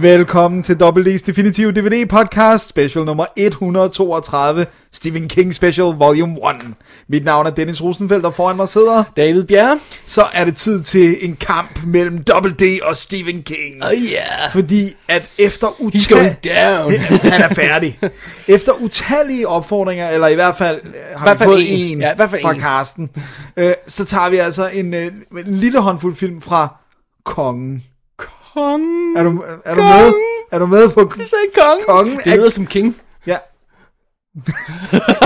Velkommen til WD's Definitive DVD Podcast, special nummer 132, Stephen King Special Volume 1. Mit navn er Dennis Rosenfeldt, og foran mig sidder, David Bjerre. så er det tid til en kamp mellem Double D og Stephen King. Oh yeah. Fordi at efter He's utal... going down. Han er færdig. Efter utallige opfordringer, eller i hvert fald øh, har hvert vi fald fået en. en Ja, i hvert fald fra en. Karsten, øh, så tager vi altså en, øh, en lille håndfuld film fra Kongen. Kong. Er du, er du med? Er du med på Du sagde kong. Kongen Det er- lyder som king. Ja.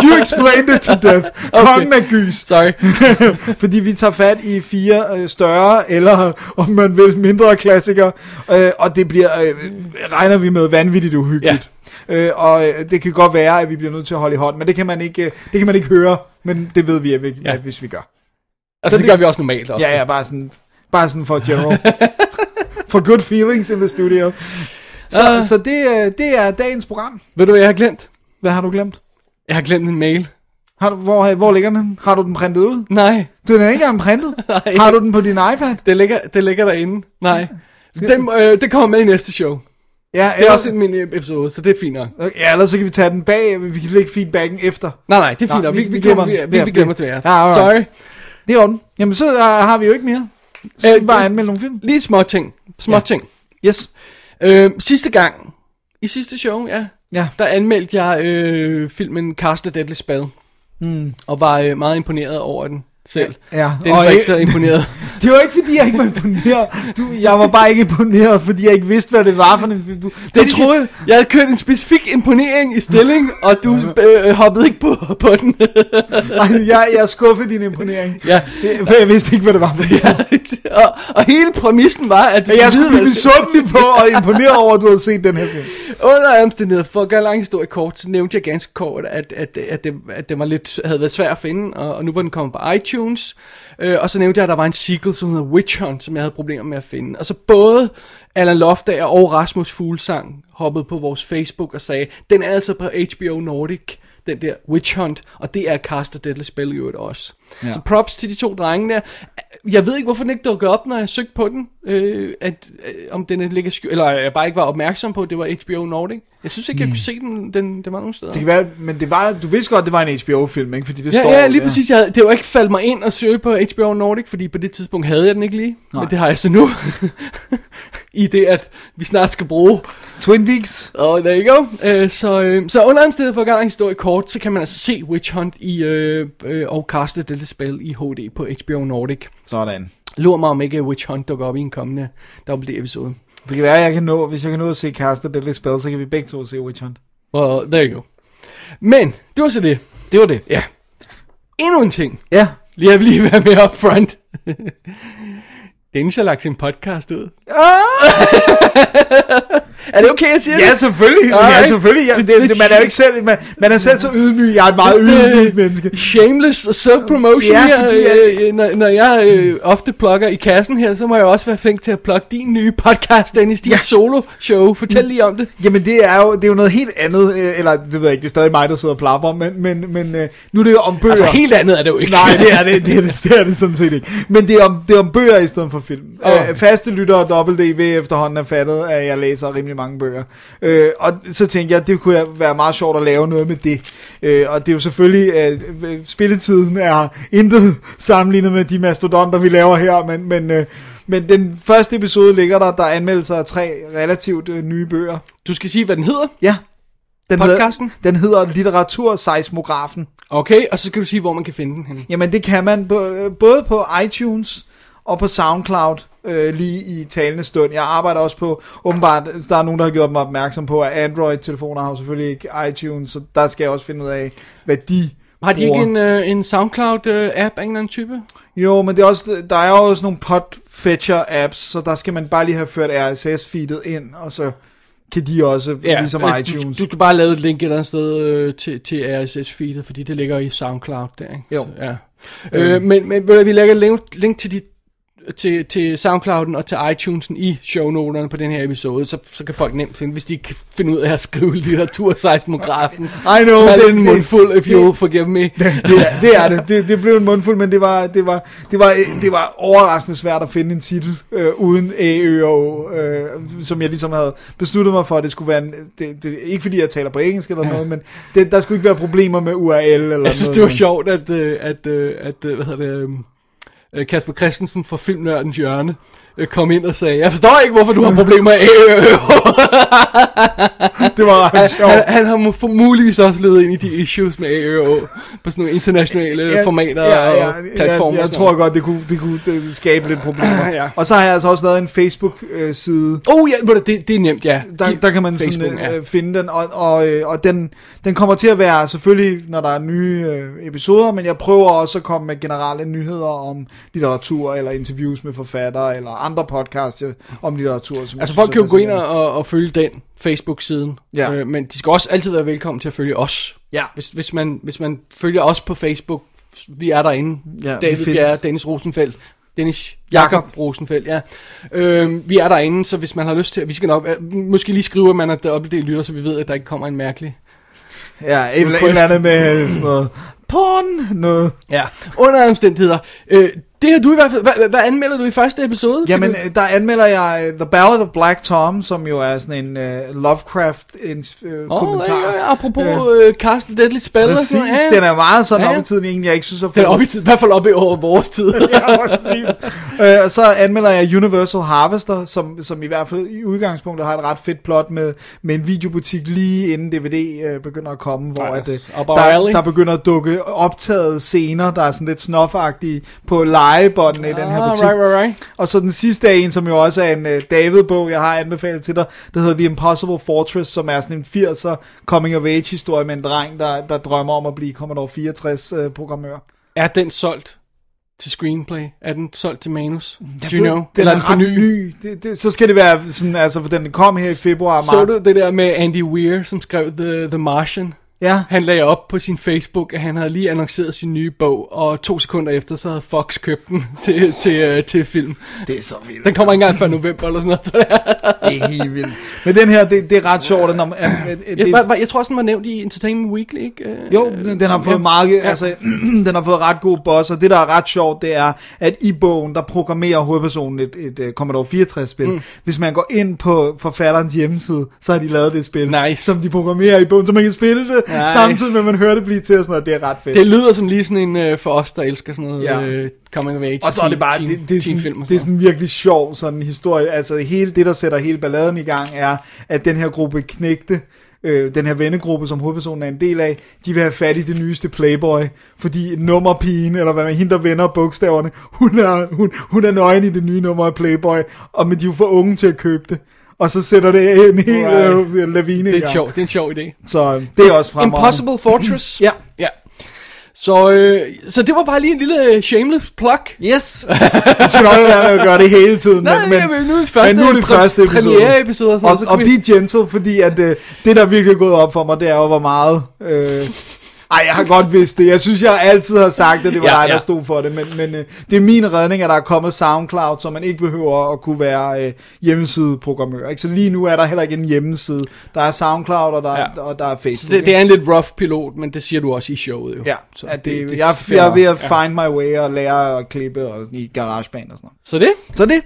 you explained it to death. Okay. Kongen er gys. Sorry. Fordi vi tager fat i fire øh, større, eller om man vil, mindre klassikere. Øh, og det bliver, øh, regner vi med, vanvittigt uhyggeligt. Øh, og øh, det kan godt være, at vi bliver nødt til at holde i hånd, men det kan man ikke, øh, det kan man ikke høre, men det ved vi, at vi, Ja. at hvis vi gør. Altså, det gør vi også normalt. Også. Ja, ja, bare sådan, bare sådan for general. for good feelings in the studio. Så, Ah. så det, øh, det er dagens program. Ved du, hvad jeg har glemt? Hvad har du glemt? Jeg har glemt en mail. Har du, hvor, hvor ligger den? Har du den printet ud? Nej, Du er ikke engang printet. Nej. Har du den på din iPad? det ligger, det ligger derinde. Nej. Den, øh, det kommer med i næste show. Ja, Det er også en mini episode, så det er fint nok. Ja, ellers så kan vi tage den bag, vi kan lægge feedbacken efter. Nej, nej, det er fint nok. vi- Vi, vi glemmer den. vi, vi, vi glemmer til jer. Ja. Sorry. Det er orden. Jamen, så uh, har vi jo ikke mere. Så Øh, bare øh, anmelde nogle film. Lige små ting. Små Ja. ting. Yes. Øh, sidste gang, i sidste show, ja, Ja. der anmeldte jeg øh, filmen Cast a Deadly Spell. Mm. Og var øh, meget imponeret over den selv. Ja, Den var ikke ikke- så imponeret. Det var ikke, fordi jeg ikke var imponeret. Du, jeg var bare ikke imponeret, fordi jeg ikke vidste, hvad det var for en. Du, Det troede... Jeg havde kørt en specifik imponering i stilling, og du øh, hoppede ikke på, på den. Ej, jeg, jeg skuffede din imponering. ja. For jeg vidste ikke, hvad det var for film. og, og hele præmissen var, at du Jeg skulle blive misundelig på og imponeret over, at du havde set den her film. Under omstændigheder, for at gøre lang historie kort, så nævnte jeg ganske kort, at, at, at, det, at det var lidt, havde været svært at finde, og, og nu var den kommet på iTunes. Øh, og så nævnte jeg, at der var en sequel, som hedder Witch Hunt, som jeg havde problemer med at finde. Og så både Alan Loftager og Rasmus Fuglsang hoppede på vores Facebook og sagde, den er altså på HBO Nordic, den der Witch Hunt, og det er Cast of Deadly Spell i øvrigt også. Ja. Så props til de to drenge der. Jeg ved ikke, hvorfor den ikke dukkede op, når jeg søgte på den, øh, at, øh, om den er ligger sky- eller jeg bare ikke var opmærksom på, at det var HBO Nordic. Jeg synes ikke, jeg kunne se den, den, den var nogen steder. Det kan være, men det var, du vidste godt, det var en HBO-film, ikke? Fordi det Ja, står ja, lige der. præcis. Jeg havde, det var ikke faldet mig ind at søge på HBO Nordic, fordi på det tidspunkt havde jeg den ikke lige. Nej. Men det har jeg så nu. I det, at vi snart skal bruge. Twin Peaks. Og there you go. Uh, så, uh, så under omstændighed for at gøre en historie kort, så kan man altså se Witch Hunt i, uh, uh, og kaste dette spil i HD på HBO Nordic. Sådan. Lur mig om ikke Witch Hunt dukker op i en kommende Double D-episode. Det kan være, jeg kan nå, hvis jeg kan nå at se Caster Deadly Spell, så kan vi begge to se Witch Hunt. Well, there you go. Men, det var så det. Det var det. Ja. Endnu en ting. Ja. Lige at lige være med up front. Dennis har lagt sin podcast ud. er det okay, jeg siger Ja, det? selvfølgelig. Ja, Alright. selvfølgelig. Ja, det, det, man er jo ikke selv, man, man er selv så ydmyg. Jeg er et meget ydmygt menneske. Shameless self-promotion Ja, her. jeg- øh, når, når jeg øh, ofte plugger i kassen her, så må jeg også være flink til at plukke din nye podcast, Dennis. Din Ja. solo-show. Fortæl lige om det. Jamen, det er jo, det er jo noget helt andet. øh, Eller, det ved jeg ikke, det er stadig mig, der sidder og plapper. Men, men, men øh, nu er det jo om bøger. Altså, helt andet er det jo ikke. Nej, det er det, det, er det, det er det sådan set ikke. Men det er om, det er om bøger i stedet for film. Oh. Øh, faste lyttere og dobbelt ved efterhånden er fattet, at jeg læser rimelig mange bøger. Øh, og så tænkte jeg, at det kunne være meget sjovt at lave noget med det. Øh, og det er jo selvfølgelig, øh, spilletiden er intet sammenlignet med de mastodonter, vi laver her, men, men, øh, men den første episode ligger der, der er anmeldelser af tre relativt øh, nye bøger. Du skal sige, hvad den hedder. Ja. Den Podcasten? Hedder, den hedder Litteraturseismografen. Okay, og så skal du sige, hvor man kan finde den henne. Jamen det kan man på, øh, både på iTunes og på SoundCloud øh, lige i talende stund. Jeg arbejder også på, åbenbart, der er nogen, der har gjort mig opmærksom på, at Android-telefoner har jo selvfølgelig ikke iTunes, så der skal jeg også finde ud af, hvad de Har de bruger. ikke en, øh, en SoundCloud-app af en eller anden type? Jo, men det er også, der er jo også nogle podfetcher-apps, så der skal man bare lige have ført RSS-feedet ind, og så kan de også, ja, ligesom øh, iTunes. Du, du kan bare lave et link et eller andet sted øh, til, til RSS-feedet, fordi det ligger i SoundCloud der, ikke? Jo. Så, ja. Øh, men, men vi lægger link, link til de til, til SoundClouden og til iTunesen i shownoterne på den her episode, så, så kan folk nemt finde, hvis de kan finde ud af at skrive litteraturseismografen. I know, Så er det- det en mundfuld, if det- you'll forgive me. det, er, det er det. det. Det blev en mundfuld, men det var, det var, det var, det var overraskende svært at finde en titel øh, uden A, og øh, som jeg ligesom havde besluttet mig for, at det skulle være en, det, det, ikke fordi jeg taler på engelsk eller Ja. noget, men det, der skulle ikke være problemer med URL eller Jeg synes, noget. det var sjovt, at, øh, at, øh, at øh, hvad hedder det, øh, øh, Øh, Kasper Christensen fra Filmnørdens Hjørne kom ind og sagde, jeg forstår ikke, hvorfor du har problemer med øh, Det var ret sjovt. han, han har mu- for muligvis også ledet ind i de issues med AØO på sådan nogle internationale ja, formater ja, ja, og platformer. Jeg, jeg sådan tror godt, det kunne, det kunne det skabe lidt problemer. Ja. Og så har jeg altså også lavet en Facebook-side. Oh ja, det, det er nemt, ja. der, der kan man sådan, Facebook, ja. øh, finde den, og, og, øh, og den, den kommer til at være selvfølgelig, når der er nye øh, episoder, men jeg prøver også at komme med generelle nyheder om litteratur, eller interviews med forfattere, eller andre podcasts øh, om litteratur. Som Altså folk kan jo gå ind og, og følge den Facebook-siden, Ja. øh, men de skal også altid være velkommen til at følge os. Ja. Hvis, hvis, man, hvis man følger os på Facebook, vi er derinde, Ja, vi David. Bjerre, Dennis Rosenfeldt, Dennis Jakob Rosenfeldt, ja. Øhm, vi er derinde, så hvis man har lyst til, vi skal nok, øh, måske lige skrive, at man er deroppe det lytter, så vi ved, at der ikke kommer en mærkelig. Ja, et, et eller andet med sådan noget porn, noget. Ja, under omstændigheder. Øh, det har du i hvert fald, hvad, hvad anmelder du i første episode? Jamen, øh, der anmelder jeg øh, The Ballad of Black Tom, som jo er sådan en uh, Lovecraft-kommentar. Åh, ja, ja, apropos øh, Carsten Deadly Spell Præcis, sådan ja. den er meget sådan Ja, op i tiden, egentlig jeg ikke synes er Den er oppe i, tid- i hvert fald oppe i over vores tid. ja, præcis. øh, og så anmelder jeg Universal Harvester, som, som i hvert fald i udgangspunktet har et ret fedt plot med, med en videobutik lige inden DVD øh, begynder at komme, hvor Ej, at, øh, alley. der, der begynder at dukke optaget scener, der er sådan lidt snofagtige på legebåndene i den her Ah, butik. right, right, right. Og så den sidste er en, som jo også er en uh, David-bog, jeg har anbefalet til dig, der hedder The Impossible Fortress, som er sådan en 80'er coming-of-age-historie med en dreng, der, der drømmer om at blive Commodore 64-programmør. Er den solgt til screenplay? Er den solgt til manus? Do Jeg you ved, know? Den Eller er, er den for ny? ny. Det, det, så skal det være sådan, altså, for den kom her i februar Så marts. du det der med Andy Weir, som skrev The, The Martian? Ja, Han lagde op på sin Facebook, at han havde lige annonceret sin nye bog, og to sekunder efter, så havde Fox købt den til, til, uh, til film. det er så vildt. Den kommer ikke engang før november eller sådan noget. tror jeg. Det er helt vildt. Men den her, det, det er ret sjovt. at Når, at, at, at, Jeg, det, var- jeg tror også, den var nævnt i Entertainment Weekly, ikke? Øh, Jo, den, den har fået meget, altså, den har fået ret gode boss, og det der er ret sjovt, det er, at i bogen, der programmerer hovedpersonen et, et, et Commodore 64-spil. Mm. Hvis man går ind på forfatterens hjemmeside, så har de lavet det spil, Nice. som de programmerer i bogen, så man kan spille det, Nice. samtidig med, at man hører det blive til, og sådan noget. Det er ret fedt. Det lyder som lige sådan en øh, for os, der elsker sådan noget Ja. øh, coming of age. og så er det bare, teen, det, det, er sådan, og det er sådan sådan virkelig sjov sådan en historie. Altså hele det, der sætter hele balladen i gang, er, at den her gruppe knægte, øh, den her vennegruppe, som hovedpersonen er en del af, de vil have fat i det nyeste Playboy, fordi nummerpigen, eller hvad man hende, der vender bogstaverne, hun er, hun, hun er nøgen i det nye nummer af Playboy, og men de er jo for unge til at købe det. Og så sætter det en hel Right. øh, lavine Det er, en gang. sjov, det er en sjov idé. Så øh, det er også fremragende. Impossible Fortress. Ja. Ja. Så, øh, så det var bare lige en lille shameless plug. Yes. Vi skal nok være med at gøre det hele tiden. Nej, men, men, men, nu er det første, men nu er det første episode. premiere-episode og sådan og, så og vi- be gentle, fordi at, øh, det, der virkelig er gået op for mig, det er jo, hvor meget... Øh, ej, jeg har godt vidst det. Jeg synes, jeg altid har sagt, at det var Ja, dig, der ja. stod for det. Men, men øh, det er min redning, at der er kommet SoundCloud, så man ikke behøver at kunne være øh, hjemmesideprogrammør. Ikke? Så lige nu er der heller ikke en hjemmeside. Der er SoundCloud, og der, Ja. og der er Facebook. Det, det er en lidt rough pilot, men det siger du også i showet jo. Ja, så at det, det, det jeg, jeg er ved at find my way og lære at klippe og sådan, i GarageBand og sådan noget. Så det, Så det,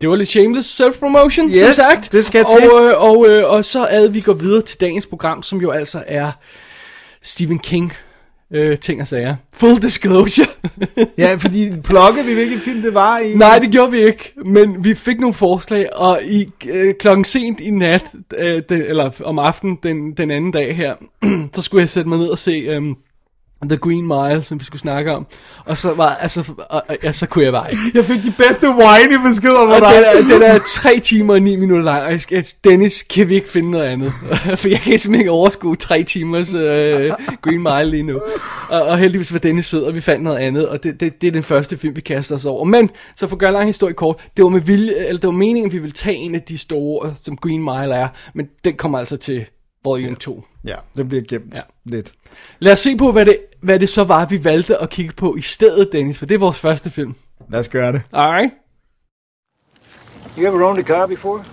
det var lidt shameless self-promotion, Yes, som sagt. det skal og, til. øh, og, øh, og så ad vi går videre til dagens program, som jo altså er Stephen King øh, ting og sager. Full disclosure. ja, fordi plukkede vi hvilken film det var i. Nej, det gjorde vi ikke, men vi fik nogle forslag, og i øh, klokken sent i nat, øh, det, eller om aftenen den, den anden dag her, så skulle jeg sætte mig ned og se øh, The Green Mile, som vi skulle snakke om. Og så var, altså, og, og, ja, så kunne jeg bare ikke. Jeg fik de bedste whiny beskeder fra dig. den er, den er 3 timer og 9 minutter lang, og jeg skal, Dennis, kan vi ikke finde noget andet? For jeg kan simpelthen ikke overskue 3 timers uh, Green Mile lige nu. Og, og heldigvis var Dennis sød, og vi fandt noget andet, og det, det, det er den første film, vi kaster os over. Men, så for at gøre lang historie kort, det var med vilje, eller det var meningen, at vi ville tage en af de store, som Green Mile er, men den kommer altså til volume 2. Ja, den bliver gemt Ja. lidt. Lad os se på, hvad det, hvad det så var, vi valgte at kigge på i stedet, Dennis, for det er vores første film. Lad os gøre det. Alright. You ever owned a car before?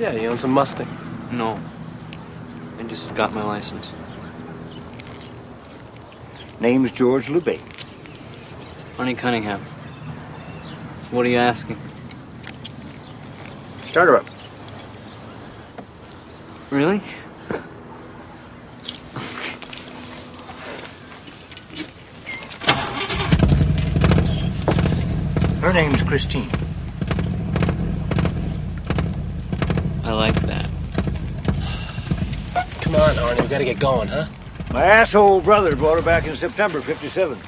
Yeah, he owns a Mustang. No. I just got my license. Name's George LeBay. Honey Cunningham. What are you asking? Start her up. Really? Her name's Christine. I like that. Come on, Arnie, we gotta get going, huh? My asshole brother brought her back in September 57.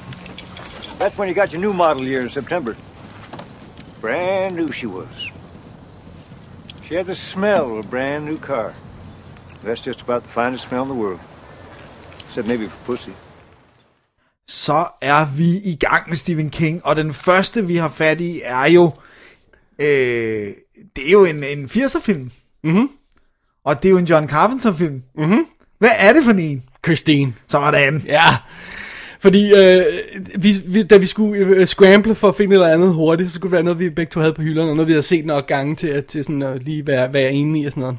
That's when you got your new model year in September. Brand new she was. She had the smell of a brand new car. That's just about the finest smell in the world. Except maybe for pussy. Så er vi i gang med Stephen King, og den første, vi har fat i, er jo... Øh, det er jo en, en 80'er-film. Mhm. Og det er jo en John Carpenter-film. Mhm. Hvad er det for en? Christine. Sådan. Ja, fordi øh, vi, vi, da vi skulle øh, scramble for at finde et eller andet hurtigt, så skulle det være noget, vi begge to havde på hylderne, og noget, vi havde set nok gange til, at, til sådan at lige være, være enige i og sådan noget.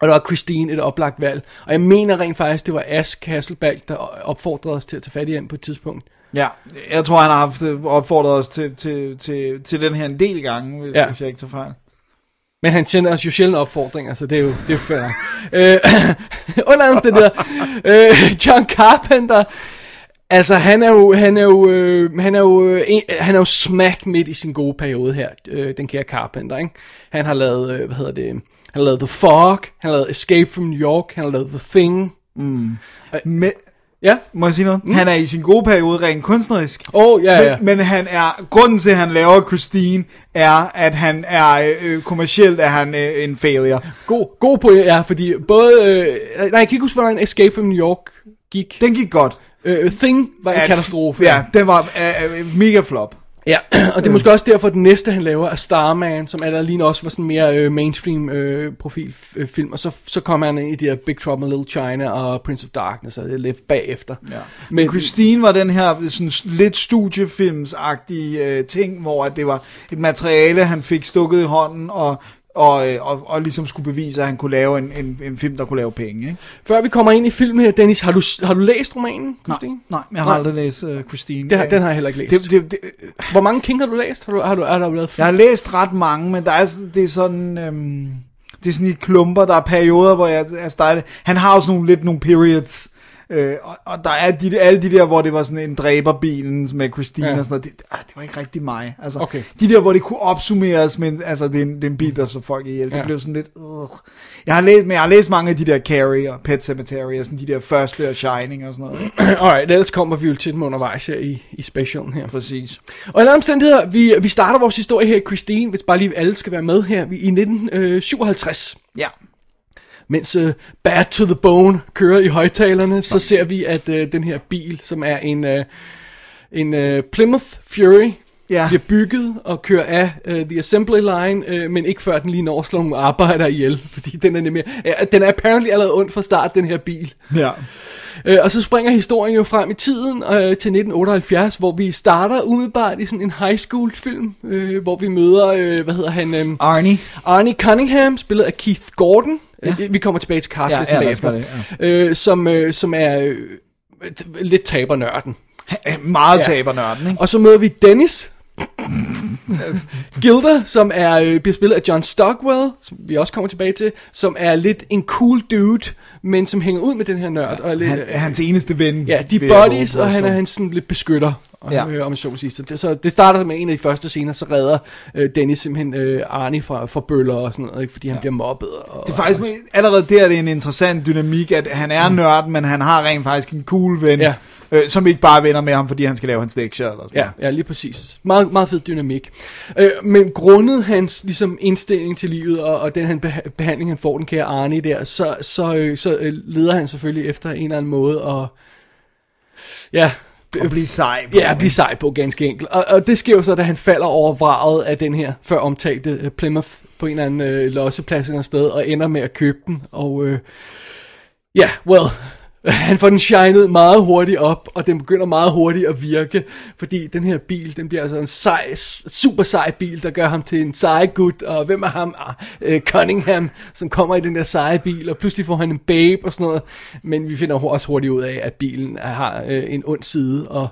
Og der var Christine et oplagt valg. Og jeg mener rent faktisk, det var Ash Kasselbalg, der opfordrede os til at tage fat i den på et tidspunkt. Ja, jeg tror, han har haft øh, opfordret os til, til, til, til den her en del gange, hvis, Ja. hvis jeg ikke tager fejl. Men han sender os jo sjældent opfordringer, så det er jo, det er jo fair. øh, under omstændigheder, øh, John Carpenter, altså han er jo, han er jo, øh, han er jo, øh, han er jo smack midt i sin gode periode her, øh, den kære Carpenter, ikke? Han har lavet, øh, hvad hedder det, han har lavet The Fog, han har lavet Escape from New York, han har lavet The Thing. Men, Ja, må jeg sige noget? Mm. Han er i sin gode periode rent kunstnerisk. oh, ja, ja. Men, men han er, grunden til, at han laver Christine, er, at han er øh, kommercielt er han øh, en failure. God, god på ja, fordi både, øh, nej, jeg kan ikke huske, hvordan Escape from New York gik. Den gik godt. Øh, Thing var en At- katastrofe. Ja, den var øh, øh, mega flop. Ja, og det er måske også derfor, at den næste, han laver, er Starman, som Adeline også var sådan mere øh, mainstream øh, profil øh, film, og så, så kommer han ind i de her Big Trouble in Little China og Prince of Darkness, og det lidt bagefter. Ja. Men- Men Christine var den her sådan lidt studiefilmsagtige øh, ting, hvor at det var et materiale, han fik stukket i hånden, og, og, øh, og, og ligesom skulle bevise, at han kunne lave en, en, en film, der kunne lave penge. Ikke? Før vi kommer ind i filmen her, Dennis, har du, har du læst romanen, Christine? Nej, nej, jeg har aldrig læst uh, Christine. Det har, den har jeg heller ikke læst. det, det, det, Hvor mange King har du læst? Har du, har du, har du lavet Jeg har læst ret mange, men der er, det er sådan... Øhm, det er sådan i klumper, der er perioder, hvor jeg, altså der er, han har også nogle, lidt nogle periods, øh, og, og der er de, alle de der, hvor det var sådan en dræberbilen med Christine Ja. og sådan noget, det, ah, det var ikke rigtig mig. Altså, Okay. De der, hvor det kunne opsummeres, men altså, det er en, det er en bil, der så folk ihjel, det Ja. blev sådan lidt, øh. Jeg har læst, men jeg har læst mange af de der Carrie og Pet Cemetery og sådan de der første og Shining og sådan noget. Alright, ellers kommer vi jo til dem undervejs her i, i specialen her. Præcis. Og i alle omstændigheder, vi, vi starter vores historie her i Christine, hvis bare lige alle skal være med her, vi, i 1957. Ja. Mens uh, Bad to the Bone kører i højtalerne, så ser vi, at uh, den her bil, som er en, uh, en uh, Plymouth Fury, Ja. bliver bygget og kører af uh, The Assembly Line, uh, men ikke før den lige når at slå nogle arbejdere ihjel, fordi den er nemlig, uh, den er apparently allerede ond fra start, den her bil. Ja. Øh, og så springer historien jo frem i tiden øh, til 1978, hvor vi starter umiddelbart i sådan en high school film, øh, hvor vi møder, øh, hvad hedder han, øh, Arnie. Arnie Cunningham, spillet af Keith Gordon. Ja. Vi kommer tilbage til castlisten Ja, ja, bagefter. os gøre Øh, som, øh, som er øh, lidt tabernørden. Meget Ja. tabernørden, ikke? Og så møder vi Dennis, Gilder, som er, øh, bliver spillet af John Stockwell, som vi også kommer tilbage til, som er lidt en cool dude, men som hænger ud med den her nørd. Og er lidt, Han, er hans eneste ven. Ja, de buddies, og han er påstå. hans sådan lidt beskytter, Ja. øh, om jeg så må sige. Så det, så det starter med en af de første scener, så redder øh, Dennis simpelthen øh, Arnie fra, fra bøller og sådan noget, ikke, fordi han ja. bliver mobbet. Og, Det er faktisk allerede der, det er en interessant dynamik, at han er nørd, men han har rent faktisk en cool ven, Ja. øh, som ikke bare er venner med ham, fordi han skal lave hans lektier eller sådan Ja, ja, lige præcis. Meget, meget fed dynamik. Øh, men grundet hans ligesom, indstilling til livet, og, og den han beha- behandling, han får den kære Arne der, så, så, øh, så øh, leder han selvfølgelig efter en eller anden måde, og ja, noget. Og blive sej. på Ja, blive sej på, ganske enkelt. Og, og det sker jo så, da han falder over vraget af den her før omtalte uh, Plymouth på en eller anden uh, losseplads eller sted, og ender med at købe den. Og uh, ja, yeah, well, han får den shined meget hurtigt op, og den begynder meget hurtigt at virke, fordi den her bil, den bliver altså en sej, super sej bil, der gør ham til en sej gut, og hvem er ham? Ah, øh, Cunningham, som kommer i den der seje bil, og pludselig får han en babe og sådan noget, men vi finder også hurtigt ud af, at bilen har øh, en ond side, og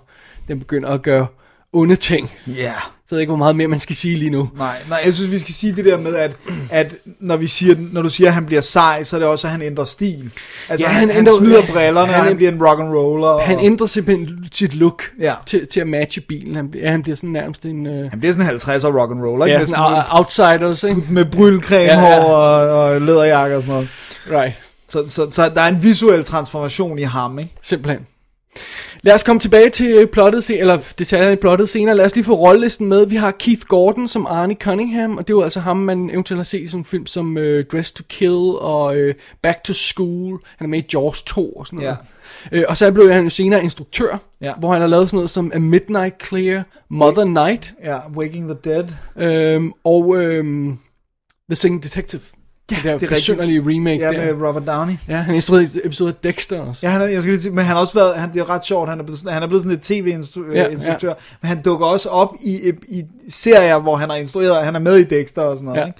den begynder at gøre onde ting. Ja. Så jeg ved ikke, hvor meget mere man skal sige lige nu. Nej, nej, jeg synes, vi skal sige det der med, at, at når, vi siger, når du siger, at han bliver sej, så er det også, at han ændrer stil. Altså, Ja, han han, han, ændrer- smider brillerne, han- og han bliver en rock and roller. Og, Han ændrer simpelthen sit look Ja. til, til at matche bilen. Han, bliver- ja, han bliver sådan nærmest en... Uh, han bliver sådan en 50'er rock and roller, ikke? ja, Med sådan sådan out- outsiders, ikke? med brylcreme Ja, ja. og, og læderjakke og sådan noget. Right. Så, så, så der er en visuel transformation i ham, ikke? Simpelthen. Lad os komme tilbage til øh, plottet, eller detaljerne i plottet senere. Lad os lige få rollelisten med. Vi har Keith Gordon som Arnie Cunningham, og det er jo altså ham, man eventuelt har set i sådan en film som uh, Dress to Kill og uh, Back to School. Han er med i Jaws 2 og sådan noget. Ja. Uh, og så blev han jo senere instruktør, Ja. hvor han har lavet sådan noget som A Midnight Clear, Mother Night Ja, Waking the Dead. øhm, og øhm, The Singing Detective. Ja, det, der, det er besynderlige remake Ja, der. med Robert Downey. Ja, han instruerede episode af Dexter også. Ja, han er, jeg skal lige sige, men han har også været, han, det er ret sjovt, han er blevet, sådan- han er blevet sådan et tv-instruktør, Ja, ja. men han dukker også op i, i serier, hvor han har instrueret, han er med i Dexter og sådan noget, Ja. ikke?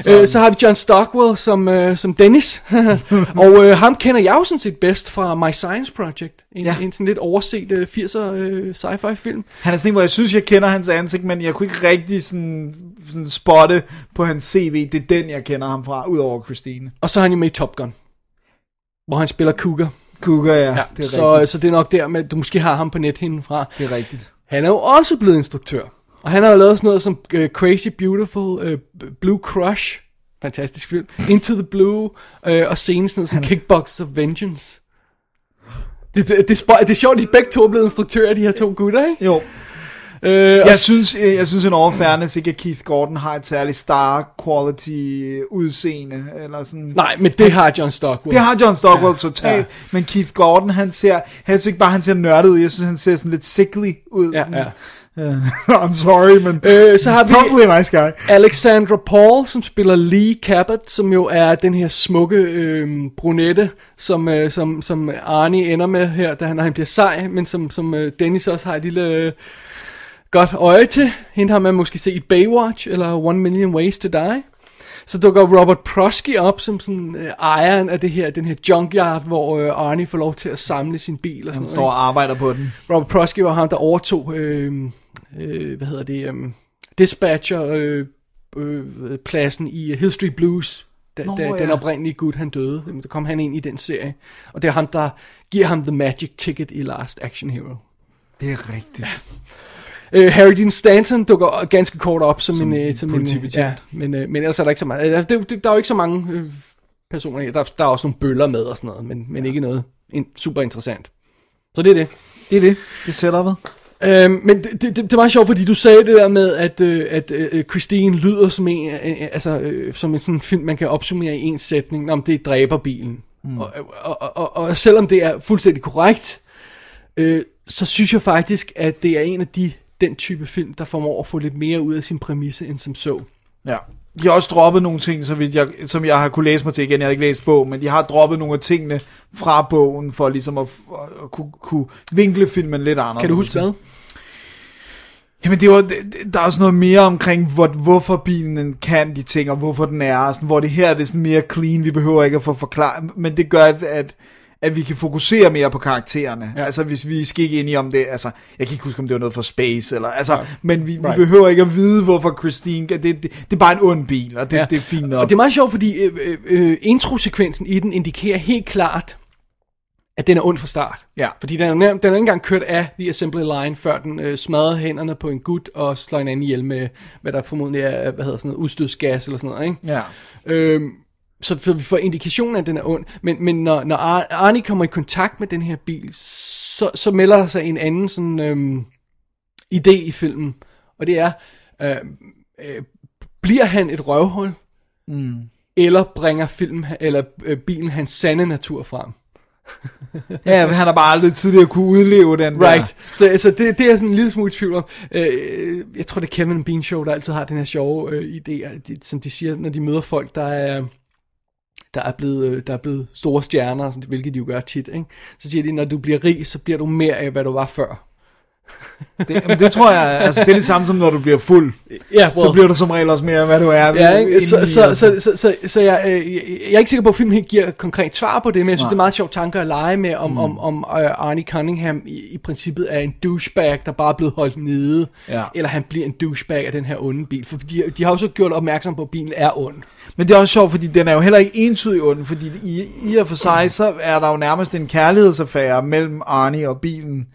Så, øh, så har vi John Stockwell som, øh, som Dennis. og øh, ham kender jeg jo sådan set bedst fra My Science Project. En, Ja. en sådan lidt overset øh, 80'er øh, sci-fi film. Han er sådan en, hvor jeg synes, jeg kender hans ansigt, men jeg kunne ikke rigtig sådan, sådan spotte på hans CV, det er den, jeg kender ham fra, udover Christine. Og så er han jo med i Top Gun. Hvor han spiller Cougar. Cougar, ja, Ja, det er så, rigtigt. så det er nok der, med, du måske har ham på nethinden fra. Det er rigtigt. Han er jo også blevet instruktør. Og han har jo lavet sådan noget som uh, Crazy Beautiful, uh, Blue Crush, fantastisk film, Into the Blue, uh, og senest sådan noget som Kickbox of Vengeance. Det, det, det, er det er sjovt, at de begge to er blevet instruktører, de her to gutter, ikke? Jo, Uh, jeg synes, øh, jeg synes en overfærdes ikke, at Keith Gordon har et særligt star quality udseende, eller sådan. Nej, men det har John Stockwell. Det har John Stockwell Ja, totalt, ja. men Keith Gordon, han ser, han synes ikke bare, han ser nørdet ud, jeg synes, han ser sådan lidt sickly ud. Ja, sådan, ja. Uh, I'm sorry, men Øh, så he's har vi- probably nice guy. Alexandra Paul, som spiller Lee Cabot, som jo er den her smukke øh, brunette, som, øh, som, som Arnie ender med her, da han, han bliver sej, men som, som øh, Dennis også har et lille øh, godt øje til. Hende har man måske set i Baywatch, eller One Million Ways to Die. Så dukker Robert Prosky op som sådan øh, ejeren af det her, den her junkyard, hvor øh, Arnie får lov til at samle sin bil og sådan Han står og arbejder på den. Robert Prosky var ham, der overtog, øh, øh, hvad hedder det, øh, dispatcher øh, øh, pladsen i Street Blues, da, Nå, da ja. den oprindelige gut, han døde. Så kom han ind i den serie. Og det er ham, der giver ham the magic ticket i Last Action Hero. Det er rigtigt. Øh, Harry Dean Stanton dukker ganske kort op som, Som en, øh, som en politibetjent. ja, men, øh, men ellers er der ikke så meget. Øh, det, der er jo ikke så mange øh, personer. Der, der er også nogle bøller med og sådan noget, men, men ikke noget in, super interessant. Så det er det. Det er det. Det er setup'et. Øhm, men det, det, det, meget sjovt, fordi du sagde det der med, at, øh, at øh, Christine lyder som en, øh, øh, altså, øh, som en sådan film, man kan opsummere i en sætning, om det er dræberbilen. Mm. Og, og, og, og, og selvom det er fuldstændig korrekt, øh, så synes jeg faktisk, at det er en af de den type film, der formår at få lidt mere ud af sin præmisse, end som så. Ja. De har også droppet nogle ting, vidt jeg, som jeg har kunne læse mig til igen. Jeg har ikke læst bogen, men de har droppet nogle af tingene fra bogen, for ligesom at, at, at kunne, kunne vinkle filmen lidt anderledes. Kan du huske hvad? Jamen det var, det- der er også noget mere omkring, hvor, hvorfor bilen kan de ting, og hvorfor den er, og sådan, hvor det her det er sådan mere clean, vi behøver ikke at få forklaret, men det gør, at, at, vi kan fokusere mere på karaktererne. Ja. Ja. Altså hvis vi skal ikke ind i om det, altså jeg kan ikke huske om det var noget for Space, eller, altså, Right. men vi, vi Right. behøver ikke at vide, hvorfor Christine, det, det, det er bare en ond bil, og det, ja. det er fint nok. Og det er meget sjovt, fordi øh, øh, øh, introsekvensen i den indikerer helt klart, at den er ond fra start. Ja. Fordi den er, den er ikke engang kørt af The Assembly Line, før den øh, smadrede hænderne på en gut og slår en anden ihjel med, hvad der formodentlig er, hvad hedder sådan noget, udstødsgas eller sådan noget, ikke? Ja. Øhm, så for, vi får indikationen af, at den er ond. Men, men når, når Ar- Arnie kommer i kontakt med den her bil, så, så melder der sig en anden sådan, øhm, idé i filmen. Og det er, øh, øh, bliver han et røvhul? Mm. Eller bringer film, eller øh, bilen hans sande natur frem? ja, han har bare aldrig tidligere kunne udleve den der. Right. Så det, det er sådan en lille smule tvivl om. Øh, jeg tror, det er Kevin Bean Show, der altid har den her sjove øh, idé, de, som de siger, når de møder folk, der er, der er blevet, øh, der er blevet store stjerner, sådan, hvilket de jo gør tit. Ikke? Så siger de, når du bliver rig, så bliver du mere af, hvad du var før. Det, men det tror jeg, altså det er det samme som når du bliver fuld. Ja, Så bliver du som regel også mere, hvad du er. Ja, ikke? indeni, Så, så, altså. så, så, så, så jeg, øh, jeg jeg er ikke sikker på, at filmen helt giver konkret svar på det, men jeg synes, Nej. det er meget sjovt tanker at lege med, om, mm. om, om uh, Arnie Cunningham i, i princippet er en douchebag, der bare er blevet holdt nede, Ja. eller han bliver en douchebag af den her onde bil. For de, de har jo så gjort opmærksom på, at bilen er ond. Men det er også sjovt, fordi den er jo heller ikke entydig ond, fordi i, i og for sig, så er der jo nærmest en kærlighedsaffære mellem Arnie og bilen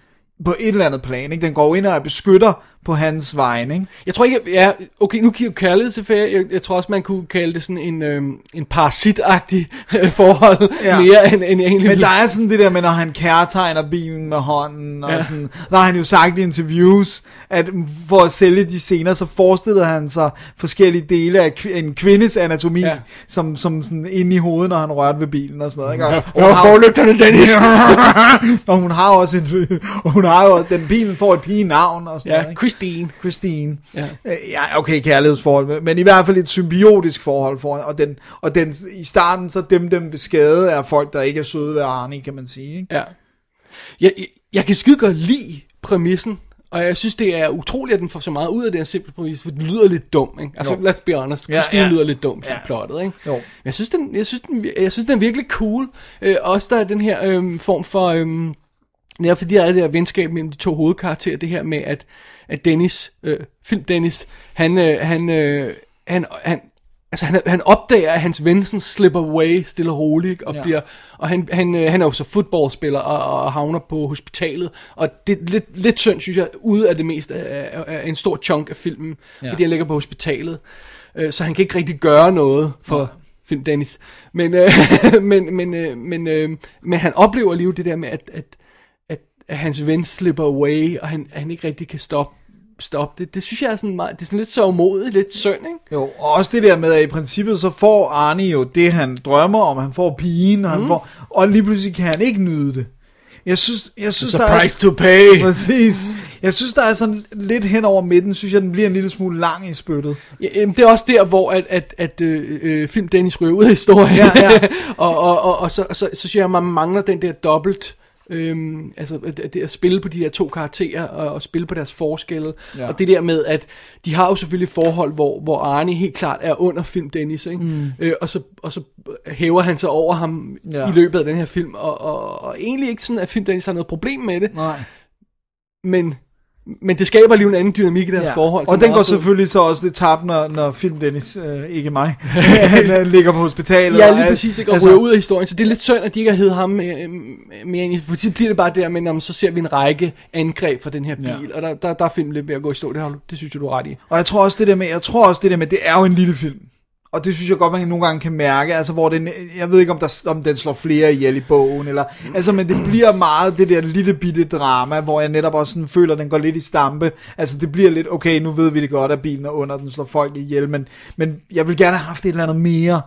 på et eller andet plan. Ikke? Den går ind og er beskytter på hans vegne. Ikke? Jeg tror ikke, ja, okay, nu giver kærlighedsaffære, jeg, jeg tror også, man kunne kalde det sådan en, øhm, en parasitagtig øh, forhold, Ja. mere end, end egentlig. Men der er sådan det der med, når han kærtegner bilen med hånden, og ja. Sådan, der har han jo sagt i interviews, at for at sælge de scener, så forestillede han sig forskellige dele af kv- en kvindes anatomi, ja. Som, som sådan inde i hovedet, når han rørte ved bilen og sådan noget. Ikke? Og, Hvor er forlygterne, Dennis? og hun har også en, og hun har jo også, den bilen får et pigenavn og sådan ja, noget. Ikke? Christine. Christine. Ja. Øh, Ja, okay, kærlighedsforhold, men i hvert fald et symbiotisk forhold for og den, og den, i starten, så dem, dem ved skade, er folk, der ikke er søde ved Arnie, kan man sige. Ikke? Ja. Jeg, jeg, jeg kan skide godt lide præmissen, og jeg synes, det er utroligt, at den får så meget ud af den her simple præmis, for den lyder lidt dum, ikke? Altså, Jo. let's be honest, Ja, Christine ja. lyder lidt dum, Ja. ja. plottet, ikke? Jo. Men Jeg synes, den, jeg, synes, den, jeg synes, den er virkelig cool. Øh, også der er den her øh, form for... Øh, Netop fordi der er det der venskab mellem de to hovedkarakterer, det her med, at, at Dennis, øh, film Dennis, han, øh, han, øh, han, han, altså han, han opdager, at hans ven sådan slipper away stille og roligt, og, Ja. ja. bliver, og han, han, øh, han er jo så fodboldspiller og, og havner på hospitalet, og det er lidt, lidt synd, synes jeg, ude af det meste af, af, af en stor chunk af filmen, Ja. ja. fordi han ligger på hospitalet, øh, så han kan ikke rigtig gøre noget for film Dennis, men, øh, men, men, øh, men, øh, men han oplever alligevel det der med, at, at, at, hans ven slipper away, og han, han ikke rigtig kan stoppe stoppe det. Det synes jeg er sådan meget, det er sådan lidt så umodigt, lidt synd, ikke? Jo, og også det der med, at i princippet så får Arnie jo det, han drømmer om. Han får pigen, og, han Mm. får, og lige pludselig kan han ikke nyde det. Jeg synes, jeg synes It's der a er, price to pay. Præcis. Jeg synes, der er sådan lidt hen over midten, synes jeg, den bliver en lille smule lang i spyttet. Ja, jamen, det er også der, hvor at, at, at øh, øh, film Dennis ryger ud af historien. Ja, ja. og og, og, og så, så, så synes jeg, at man mangler den der dobbelt... Øhm, altså det, det at spille på de der to karakterer og, og spille på deres forskelle Ja. og det der med at de har jo selvfølgelig forhold hvor, hvor Arne helt klart er under film Dennis ikke? Mm. Øh, og, så, og så hæver han sig over ham Ja. i løbet af den her film og, og, og egentlig ikke sådan at film Dennis har noget problem med det Nej. men, men det skaber lige en anden dynamik i deres forhold Og den går selvfølgelig så også lidt tabt, når, når film Dennis, øh, ikke mig, han øh, ligger på hospitalet. Ja, lige præcis, ikke? Og altså, ud af historien. Så det er lidt synd, at de ikke har heddet ham øh, mere ind i, for så bliver det bare der, men om, så ser vi en række angreb fra den her bil, Ja. ja. og der, der, der er filmen lidt ved at gå i stå, det, har, det synes jeg, du er ret i. Og jeg tror også det der med, jeg tror også det der med, det er jo en lille film. Og det synes jeg godt, man nogle gange kan mærke, altså hvor den, jeg ved ikke, om, der, om den slår flere ihjel i bogen, eller, altså, men det bliver meget det der lille bitte drama, hvor jeg netop også sådan føler, at den går lidt i stampe. Altså det bliver lidt, okay, nu ved vi det godt, at bilen er under, den slår folk ihjel, men, men jeg vil gerne have haft et eller andet mere.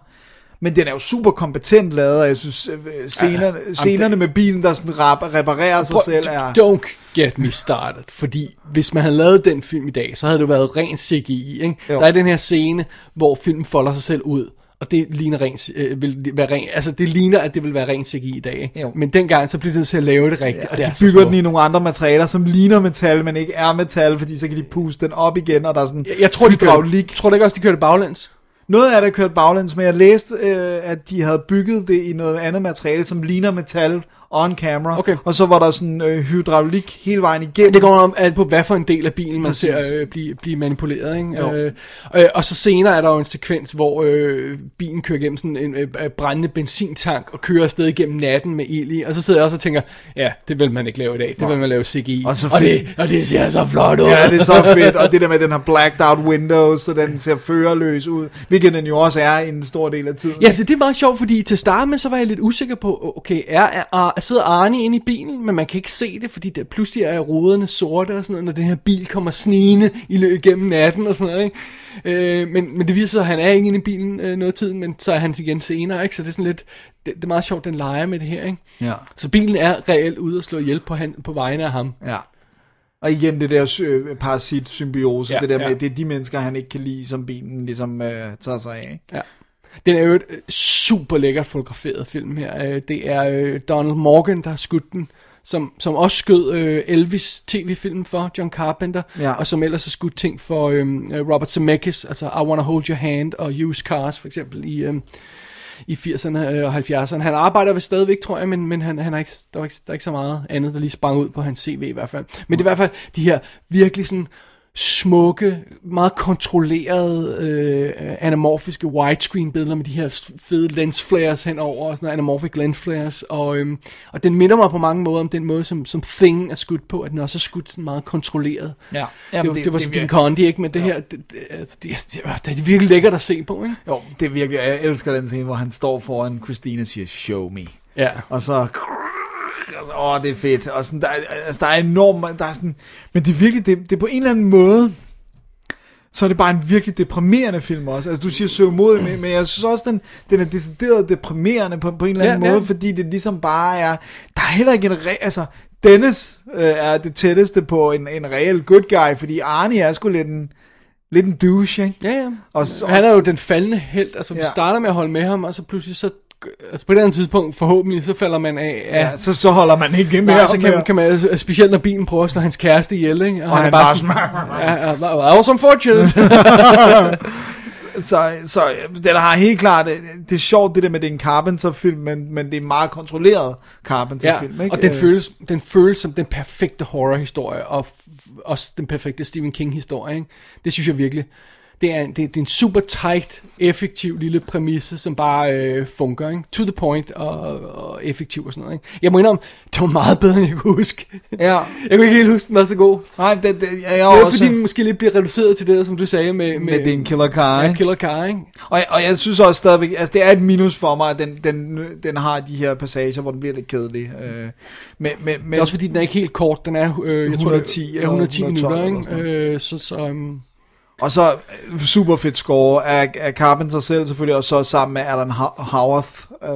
Men den er jo super kompetent lavet, og jeg synes, øh, scenerne, scenerne med bilen, der sådan reparerer sig selv, er... Don't get me started, fordi hvis man havde lavet den film i dag, så havde det jo været ren CGI, ikke? Jo. Der er den her scene, hvor filmen folder sig selv ud, og det ligner ren, øh, vil være ren, altså det ligner, at det vil være ren CGI i dag, ikke? Jo. Men dengang, så bliver det nødt til at lave det rigtigt, Ja, og de er bygger den i nogle andre materialer, som ligner metal, men ikke er metal, fordi så kan de puste den op igen, og der er sådan Jeg, jeg tror, de kører, tror du ikke også, de kører det baglæns? Noget af det kørte kørt baglæns, men jeg læste, øh, at de havde bygget det i noget andet materiale, som ligner metal on camera, Okay. og så var der sådan øh, hydraulik hele vejen igennem. Det går om alt på, hvad for en del af bilen man Præcis. ser øh, blive, blive manipuleret. Ikke? Jo. Øh, øh, og så senere er der jo en sekvens, hvor øh, bilen kører gennem sådan en øh, øh, brændende benzintank og kører afsted igennem natten med ild i. Og så sidder jeg også og tænker, ja, det vil man ikke lave i dag. Det vil man lave CGI. Og så og, det, og det ser så flot ud. Ja, det er så fedt, og det der med, den har blacked out windows, så den ser førerløs ud, hvilket den jo også er en stor del af tiden. Ja, så det er meget sjovt, fordi til at starte med, så var jeg lidt usikker på, okay, er, er sidder Arne inde i bilen, men man kan ikke se det, fordi der pludselig er ruderne sorte og sådan noget, når den her bil kommer snigende i gennem natten og sådan noget, ikke? Øh, men, men det viser sig, at han er ikke inde i bilen øh, noget tid, men så er han igen senere, ikke? Så det er sådan lidt, det, det er meget sjovt, den leger med det her, ikke? Ja. Så bilen er reelt ude og slå hjælp på, han, på vegne af ham. Ja. Og igen det der øh, parasit-symbiose, Ja, det der med, ja. det er de mennesker, han ikke kan lide, som bilen ligesom øh, tager sig af. Ikke? Ja. Den er jo et øh, super lækkert fotograferet film her. Øh, Det er øh, Donald Morgan, der har skudt den, som, som også skød øh, Elvis tv-film for John Carpenter, Ja. og som ellers har skudt ting for øh, Robert Zemeckis, altså I Wanna Hold Your Hand og Used Cars for eksempel i, øh, i 80'erne øh, og 70'erne. Han arbejder vel stadigvæk, tror jeg, men, men han, han er ikke, der, er ikke, der er ikke så meget andet, der lige sprang ud på hans CV i hvert fald. Men det er i hvert fald de her virkelig sådan smukke, meget kontrollerede, øh, anamorfiske widescreen billeder med de her fede lens flares henover, og sådan noget anamorphic lens flares, og, øhm, og den minder mig på mange måder om den måde, som, som Thing er skudt på, at den også er skudt sådan meget kontrolleret. Ja. det, Jamen, var, det, det var sådan vir- Jim Condi, ikke? Men det her, det, det, altså, det, det, det er virkelig lækkert at se på, ikke? Jo, det er virkelig, jeg elsker den scene, hvor han står foran Christina og siger, show me. Ja. Og så... Åh, det er fedt. Og sådan, der, er- altså, der er enormt... Der er sådan, men det er virkelig, det, det er på en eller anden måde... Så er det bare en virkelig deprimerende film også. Altså, du siger søvmodig, men, men jeg synes også, den, den er decideret deprimerende på, på en eller anden Ja, ja, måde, ja. fordi det ligesom bare er... Der er heller ikke en... Re, altså, Dennis øh, er det tætteste på en, en reel good guy, fordi Arnie er sgu lidt en, lidt en douche, ikke? Ja, ja. Og så- han er jo den faldende held. Altså, vi Ja. starter med at holde med ham, og så pludselig så... Altså på et andet tidspunkt, forhåbentlig, så falder man af. af Ja, så, så holder man ikke mere Nej, så kan, mere. kan man, specielt når bilen prøver at slå hans kæreste ihjel, ikke? Og han bare sådan, ja, ja, that was unfortunate. så, så den har helt klart, det, det er sjovt det der med, at det er en Carpenter-film, men, men det er en meget kontrolleret ja, Carpenter-film, ikke? og den Øh, føles, den føles som den perfekte horror-historie, og også den perfekte Stephen King-historie, ikke? Det synes jeg virkelig. Det er, det, det er en super tight, effektiv lille præmisse, som bare øh, fungerer, ikke? To the point og, og effektiv og sådan noget, ikke? Jeg må indrømme, det var meget bedre, end jeg kunne huske. Ja. Jeg kunne ikke helt huske, den var så god. Nej, det, det, jeg er Det er også... fordi, den måske lidt bliver reduceret til det, der, som du sagde, med, med, med en killer car, ja? Killer Car, ikke? Og, og jeg synes også stadigvæk, altså det er et minus for mig, at den, den, den har de her passager, hvor den bliver lidt kedelig. Øh, men, men, men, Det er også fordi, den er ikke helt kort. Den er, øh, jeg 110 tror, det er eller 110 minutter, 112 ikke? Øh, så, så, um, Og så øh, super fedt score af, af Carpenter selv selvfølgelig, og så sammen med Alan Ho- Howarth. Øh,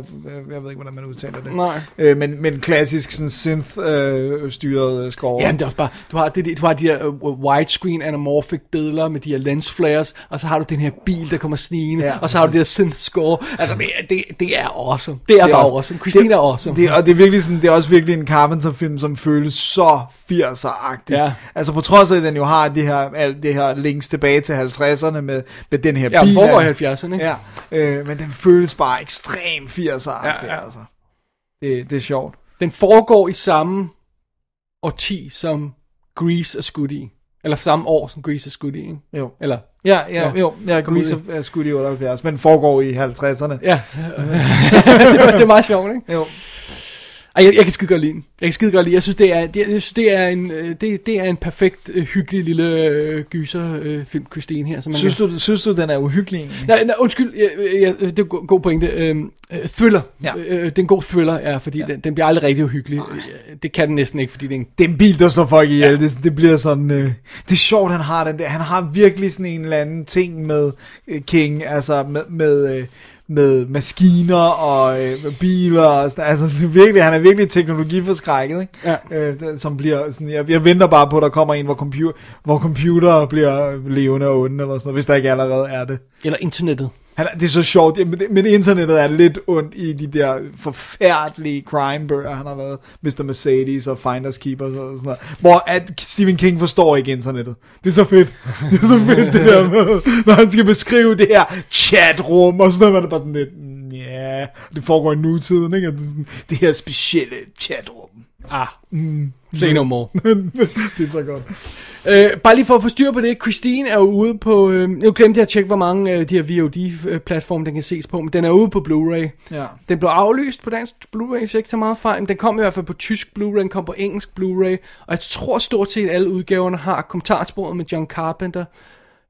jeg ved ikke, hvordan man udtaler det. Nej. Øh, men, men klassisk sådan synth-styret øh, score. Jamen, det er også bare, du har, det, du har de her uh, widescreen anamorphic billeder med de her lens flares, og så har du den her bil, der kommer snigende, Ja, og så har du det her synth score. Altså, det, er- det, det er awesome. Det er, Det er bare også- awesome. Christina det, er awesome. Det, og det er virkelig sådan, det er også virkelig en Carpenter-film, som føles så 80'er-agtig. Ja. Altså på trods af, at den jo har det her, alt det her links tilbage til 50'erne med, med den her ja, bil. foregår i her. 70'erne, ikke? Ja, øh, men den føles bare ekstremt 80'er-agtig, Ja, ja. altså. Det, det er sjovt. Den foregår i samme årti, som Grease er skudt i. Eller samme år, som Grease er skudt i, ikke? Jo. Eller, Ja, ja, Ja. ja. jo, ja, Grease er, skudt i 78, men foregår i 50'erne. ja. det, er, det er meget sjovt, ikke? Jo. Ej, jeg, jeg kan skide godt lide den. Jeg kan skide godt lide. Jeg synes, det er, det, jeg synes, det er en, øh, det, det er en perfekt, øh, hyggelig lille øh, gyser øh, Christine her. Som man Synes kan... du, synes du, den er uhyggelig egentlig? Nej, nej, undskyld, jeg, jeg, det er en god- pointe. Øhm, øh, thriller. Ja. Øh, det er en god thriller, ja, fordi ja. Den, den bliver aldrig rigtig uhyggelig. Øh, Det kan den næsten ikke, fordi det er en... det er en bil, der slår folk ihjel. Ja. Det, det bliver sådan... Øh, det er sjovt, han har den der. Han har virkelig sådan en eller anden ting med øh, King, altså med... med øh, med maskiner og øh, biler og sådan, altså virkelig, han er virkelig teknologiforskrækket, ikke? Ja. Øh, som bliver sådan, jeg, jeg venter bare på, at der kommer en, hvor, computer, hvor computer bliver levende og onde, eller sådan noget, hvis der ikke allerede er det. Eller internettet. Han, det er så sjovt, men, internettet er lidt ondt i de der forfærdelige crime-bøger, han har lavet, Mr. Mercedes og Finders Keepers og sådan noget, hvor at Stephen King forstår ikke internettet. Det er så fedt. Det er så fedt, det der med, når han skal beskrive det her chatrum, og sådan noget, man er bare sådan lidt, "Mm, ja, det foregår i nutiden, ikke? Det, sådan, det her specielle chatrum. Ah, say no more. det er så godt. Øh, bare lige for at få styr på det, Christine er jo ude på, øh, nu glemte jeg at tjekke, hvor mange af de her VOD-platforme, den kan ses på, men den er ude på Blu-ray. Ja. Den blev aflyst på dansk Blu-ray, hvis jeg ikke tager meget fejl, men den kom i hvert fald på tysk Blu-ray, den kom på engelsk Blu-ray, og jeg tror stort set alle udgaverne har kommentarsporet med John Carpenter,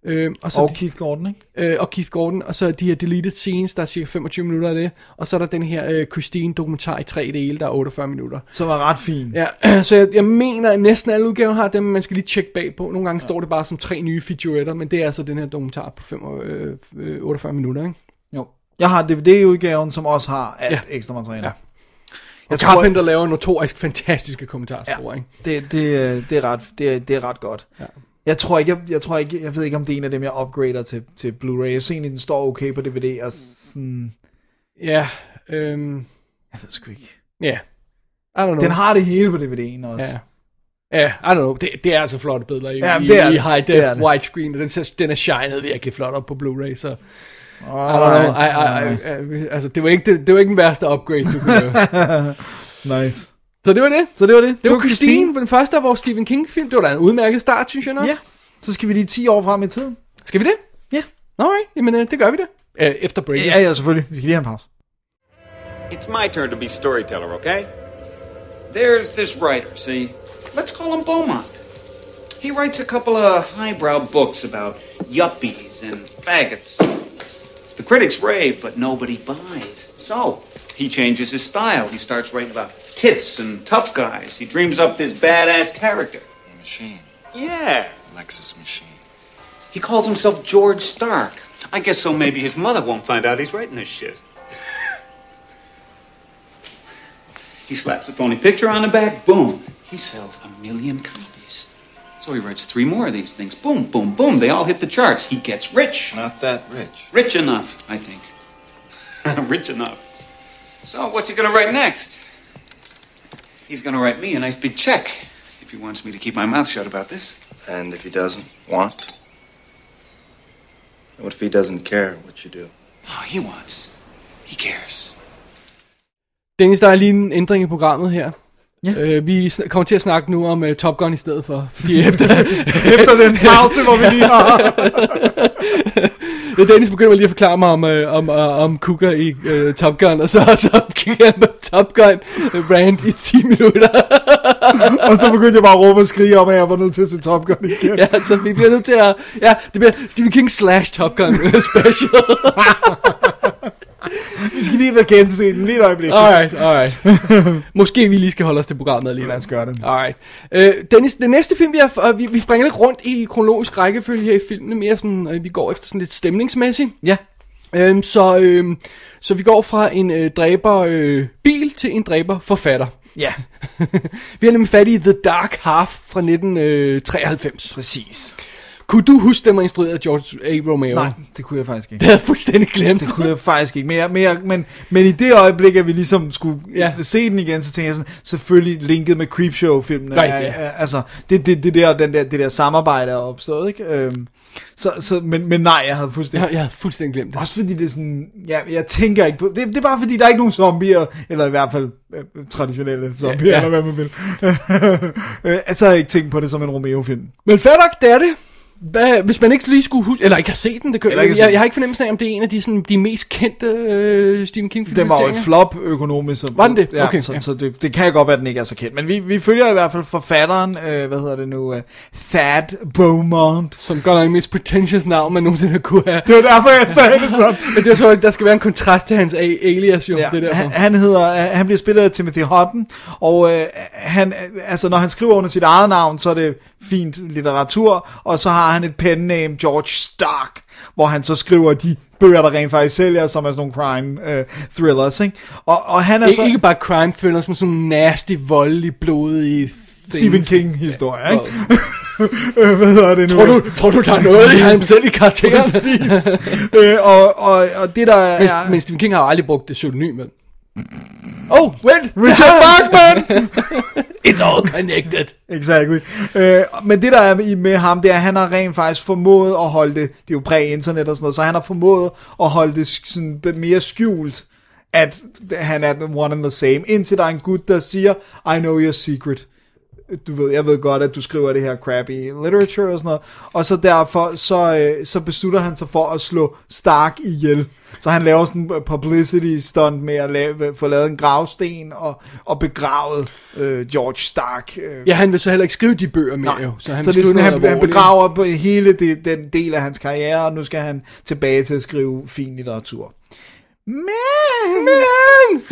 øh, og, så Og de- Keith Gordon, ikke? øh, og Keith Gordon, og så de her deleted scenes, der er cirka 25 minutter af det, og så er der den her øh, Christine dokumentar i tre dele, der er 48 minutter. Som er ret fin. Ja, så jeg, jeg mener, at næsten alle udgaver har dem, man skal lige tjekke bagpå. Nogle gange ja. står det bare som tre nye featuretter, men det er altså den her dokumentar på 5, øh, øh, 48 minutter, ikke? Jo. Jeg har DVD-udgaven, som også har alt Ja. ekstra materiale. Ja. Ja. Og Jeg Carpenter tror, laver notorisk fantastiske kommentarspor, Ja. ikke? Det, det, øh, det, er ret, det, det er ret godt. Ja. Jeg tror ikke, jeg, jeg, tror ikke, jeg ved ikke, om det er en af dem, jeg upgrader til, til Blu-ray. Jeg synes egentlig, den står okay på DVD, og sådan, Ja, øhm, jeg ved sgu ikke. ja. I don't know. Den har det hele på DVD'en også. Ja. Ja, I don't know. Det, det er altså flotte billeder i, Ja, i, det er i det. high def widescreen, den, ser, den er shined virkelig flot op på Blu-ray, så I don't know. Alright, I, I, I, I, altså, det var, ikke, det, det var ikke den værste upgrade, du kunne lave. Nice. Så det var det. Så det var det. Det var Christine, den første af vores Stephen King-film. Det var da en udmærket start, synes jeg nok. Ja. Så skal vi lige 10 år frem i tiden. Skal vi det? Ja. Alright, jamen øh, det gør vi det. Øh, efter break. Ja, ja, selvfølgelig. Vi skal lige have en pause. It's my turn to be storyteller, okay? There's this writer, see? Let's call him Beaumont. He writes a couple of highbrow books about yuppies and faggots. The critics rave, but nobody buys. So, he changes his style. He starts writing about tits and tough guys. He dreams up this badass character. A machine. Yeah. Lexus machine. He calls himself George Stark. I guess so maybe his mother won't find out he's writing this shit. he slaps a phony picture on the back, boom. He sells a million copies. So he writes three more of these things. Boom, boom, boom. They all hit the charts. He gets rich. Not that rich. Rich enough, I think. rich enough. So what's he gonna write next? He's gonna write me a nice big check if he wants me to keep my mouth shut about this. And if he doesn't want? What if he doesn't care what you do? Oh, he wants. He cares. Dennis, der er lige en ændring i programmet her. Ja. Øh, vi kommer til at snakke nu om uh, Top Gun i stedet for. Fordi efter, Efter den pause, hvor vi lige har... Ja, Dennis begynder lige at forklare mig om, øh, om, øh, om Kuka i øh, Top Gun, og så, så kigger jeg på Top Gun øh, rant i 10 minutter. og så begyndte jeg bare at råbe og skrige om, at jeg var nødt til at se Top Gun igen. ja, så vi bliver nødt til at... Ja, det bliver Stephen King slash Top Gun øh, special. Vi skal lige være gense den lige et øjeblik. alright, alright. Måske vi lige skal holde os til programmet alligevel. Lad os gøre det. Alright. Øh, Dennis, den næste film, vi har, vi, vi springer lidt rundt i kronologisk rækkefølge her i filmene, mere sådan, øh, vi går efter sådan lidt stemningsmæssigt. Ja. Øhm, så, øhm, så vi går fra en øh, dræber øh, bil til en dræber forfatter. Ja, Vi har nemlig fat i The Dark Half fra 1993. præcis. Kunne du huske, den var instrueret af George A. Romero? Nej, det kunne jeg faktisk ikke. Det havde jeg fuldstændig glemt. Det kunne jeg faktisk ikke. Men, jeg, men, jeg, men, men i det øjeblik, at vi ligesom skulle Ja. ja. se den igen, så tænkte jeg sådan, selvfølgelig linket med Creepshow-filmene. Right, ja. Altså, det, det, det, der, den der, det der samarbejde er opstået, ikke? Øhm, så, så, men, men nej, jeg havde fuldstændig... Jeg, jeg havde fuldstændig glemt det. Også fordi det er sådan, ja, jeg tænker ikke på, det, det er bare fordi, der er ikke nogen zombier, eller i hvert fald øh, traditionelle zombier, Ja, ja, eller hvad man vil. øh, altså har jeg ikke tænkt på det som en Romeo-film. Men fair nok, det er det. Hvad, hvis man ikke lige skulle huske, eller ikke har set den, det Eller jeg, jeg, jeg, har ikke fornemmelsen af, om det er en af de, sådan, de mest kendte øh, Stephen king Den var jo et flop økonomisk. Så, Var den det? Ja, Okay, så, ja. så det, det kan godt være, at den ikke er så kendt. Men vi, vi følger i hvert fald forfatteren, øh, hvad hedder det nu, øh, Thad Beaumont. Som godt nok mest pretentious navn, man nogensinde kunne have. Det var derfor, jeg sagde det sådan. Men det tror jeg, der skal være en kontrast til hans alias, jo. Ja, det er han, derfor. han hedder, øh, han bliver spillet af Timothy Hutton, og øh, han, altså når han skriver under sit eget navn, så er det fint litteratur, og så har han et penname, George Stark, hvor han så skriver de bøger, der rent faktisk sælger, som er sådan nogle crime øh, thrillers, ikke? Og, og han er så... ikke bare crime thrillers, men sådan nasty, voldelige, blodige Stephen things. King historie, ikke? Øh, hvad hedder det nu? Tror du, tror du, der er noget i ham selv i karakteren? Præcis. øh, og, og, og det der er... Men, men Stephen King har jo aldrig brugt det pseudonym, vel? Oh, wait! Richard Bachman! It's all connected. Exactly. Øh, men det der er i- med ham, det er, at han har rent faktisk formået at holde det, det er jo præ-internet og sådan noget, så han har formået at holde det sk- sådan mere skjult, at han er the one and the same, indtil der er en gut, der siger, I know your secret. Du ved, jeg ved godt, at du skriver det her crappy literature og sådan noget, og så derfor, så, øh, så beslutter han sig for at slå Stark ihjel. Så han laver sådan en publicity stunt med at lave, få lavet en gravsten og, og begravet øh, George Stark. Øh, Ja, han vil så heller ikke skrive de bøger mere, jo. så, han så det er sådan, han, han begraver på hele det, den del af hans karriere, og nu skal han tilbage til at skrive fin litteratur. Men, men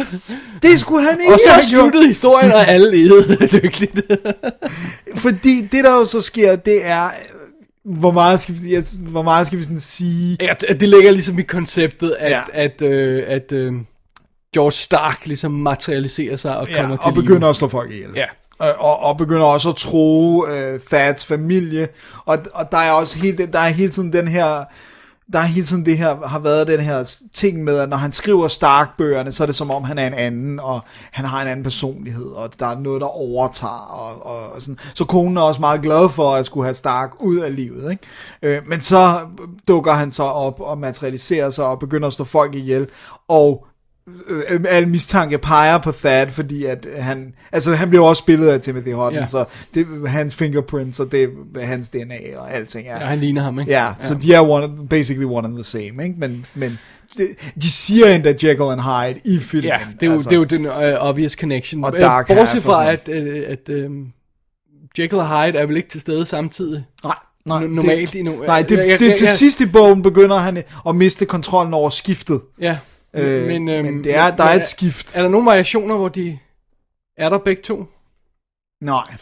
det skulle han ikke Og så sluttede historien, og alle levede lykkeligt. Fordi det der jo så sker, det er, hvor meget skal vi, hvor meget skal vi sådan sige, Ja, det ligger ligesom i konceptet, at, Ja. at, øh, at øh, George Stark ligesom materialiserer sig og ja, kommer til og begynder at slå folk ihjel. Ja. Og, og begynder også at tro øh, Thads familie, og, og der er også hele, der er hele tiden den her, der er hele tiden det her, har været den her ting med, at når han skriver Stark-bøgerne, så er det som om han er en anden, og han har en anden personlighed, og der er noget, der overtager, og, og sådan. Så konen er også meget glad for at skulle have Stark ud af livet, ikke? Øh, men så dukker han så op og materialiserer sig og begynder at slå folk ihjel, og al mistanke peger på Thad, fordi at han, altså han bliver også spillet af Timothy Hutton, Ja. så det hans fingerprints, og det hans DNA og alting er. Ja, han ligner ham, ikke? Ja, så de er one, basically one and the same, ikke? Men, men de, de siger endda Jekyll and Hyde i filmen. Ja, det er jo, altså. det er jo den uh, obvious connection. Og Øh, Dark Half Bortset fra, at, uh, at um, Jekyll og Hyde er vel ikke til stede samtidig. Nej, nej, No- normalt det, no- nej, det, Jeg- jeg- det, til jeg- sidst i bogen begynder han at miste kontrollen over skiftet. Ja, Øh, men, øhm, men det er, der er et skift. Er der nogle variationer, hvor de er der begge to? Nej,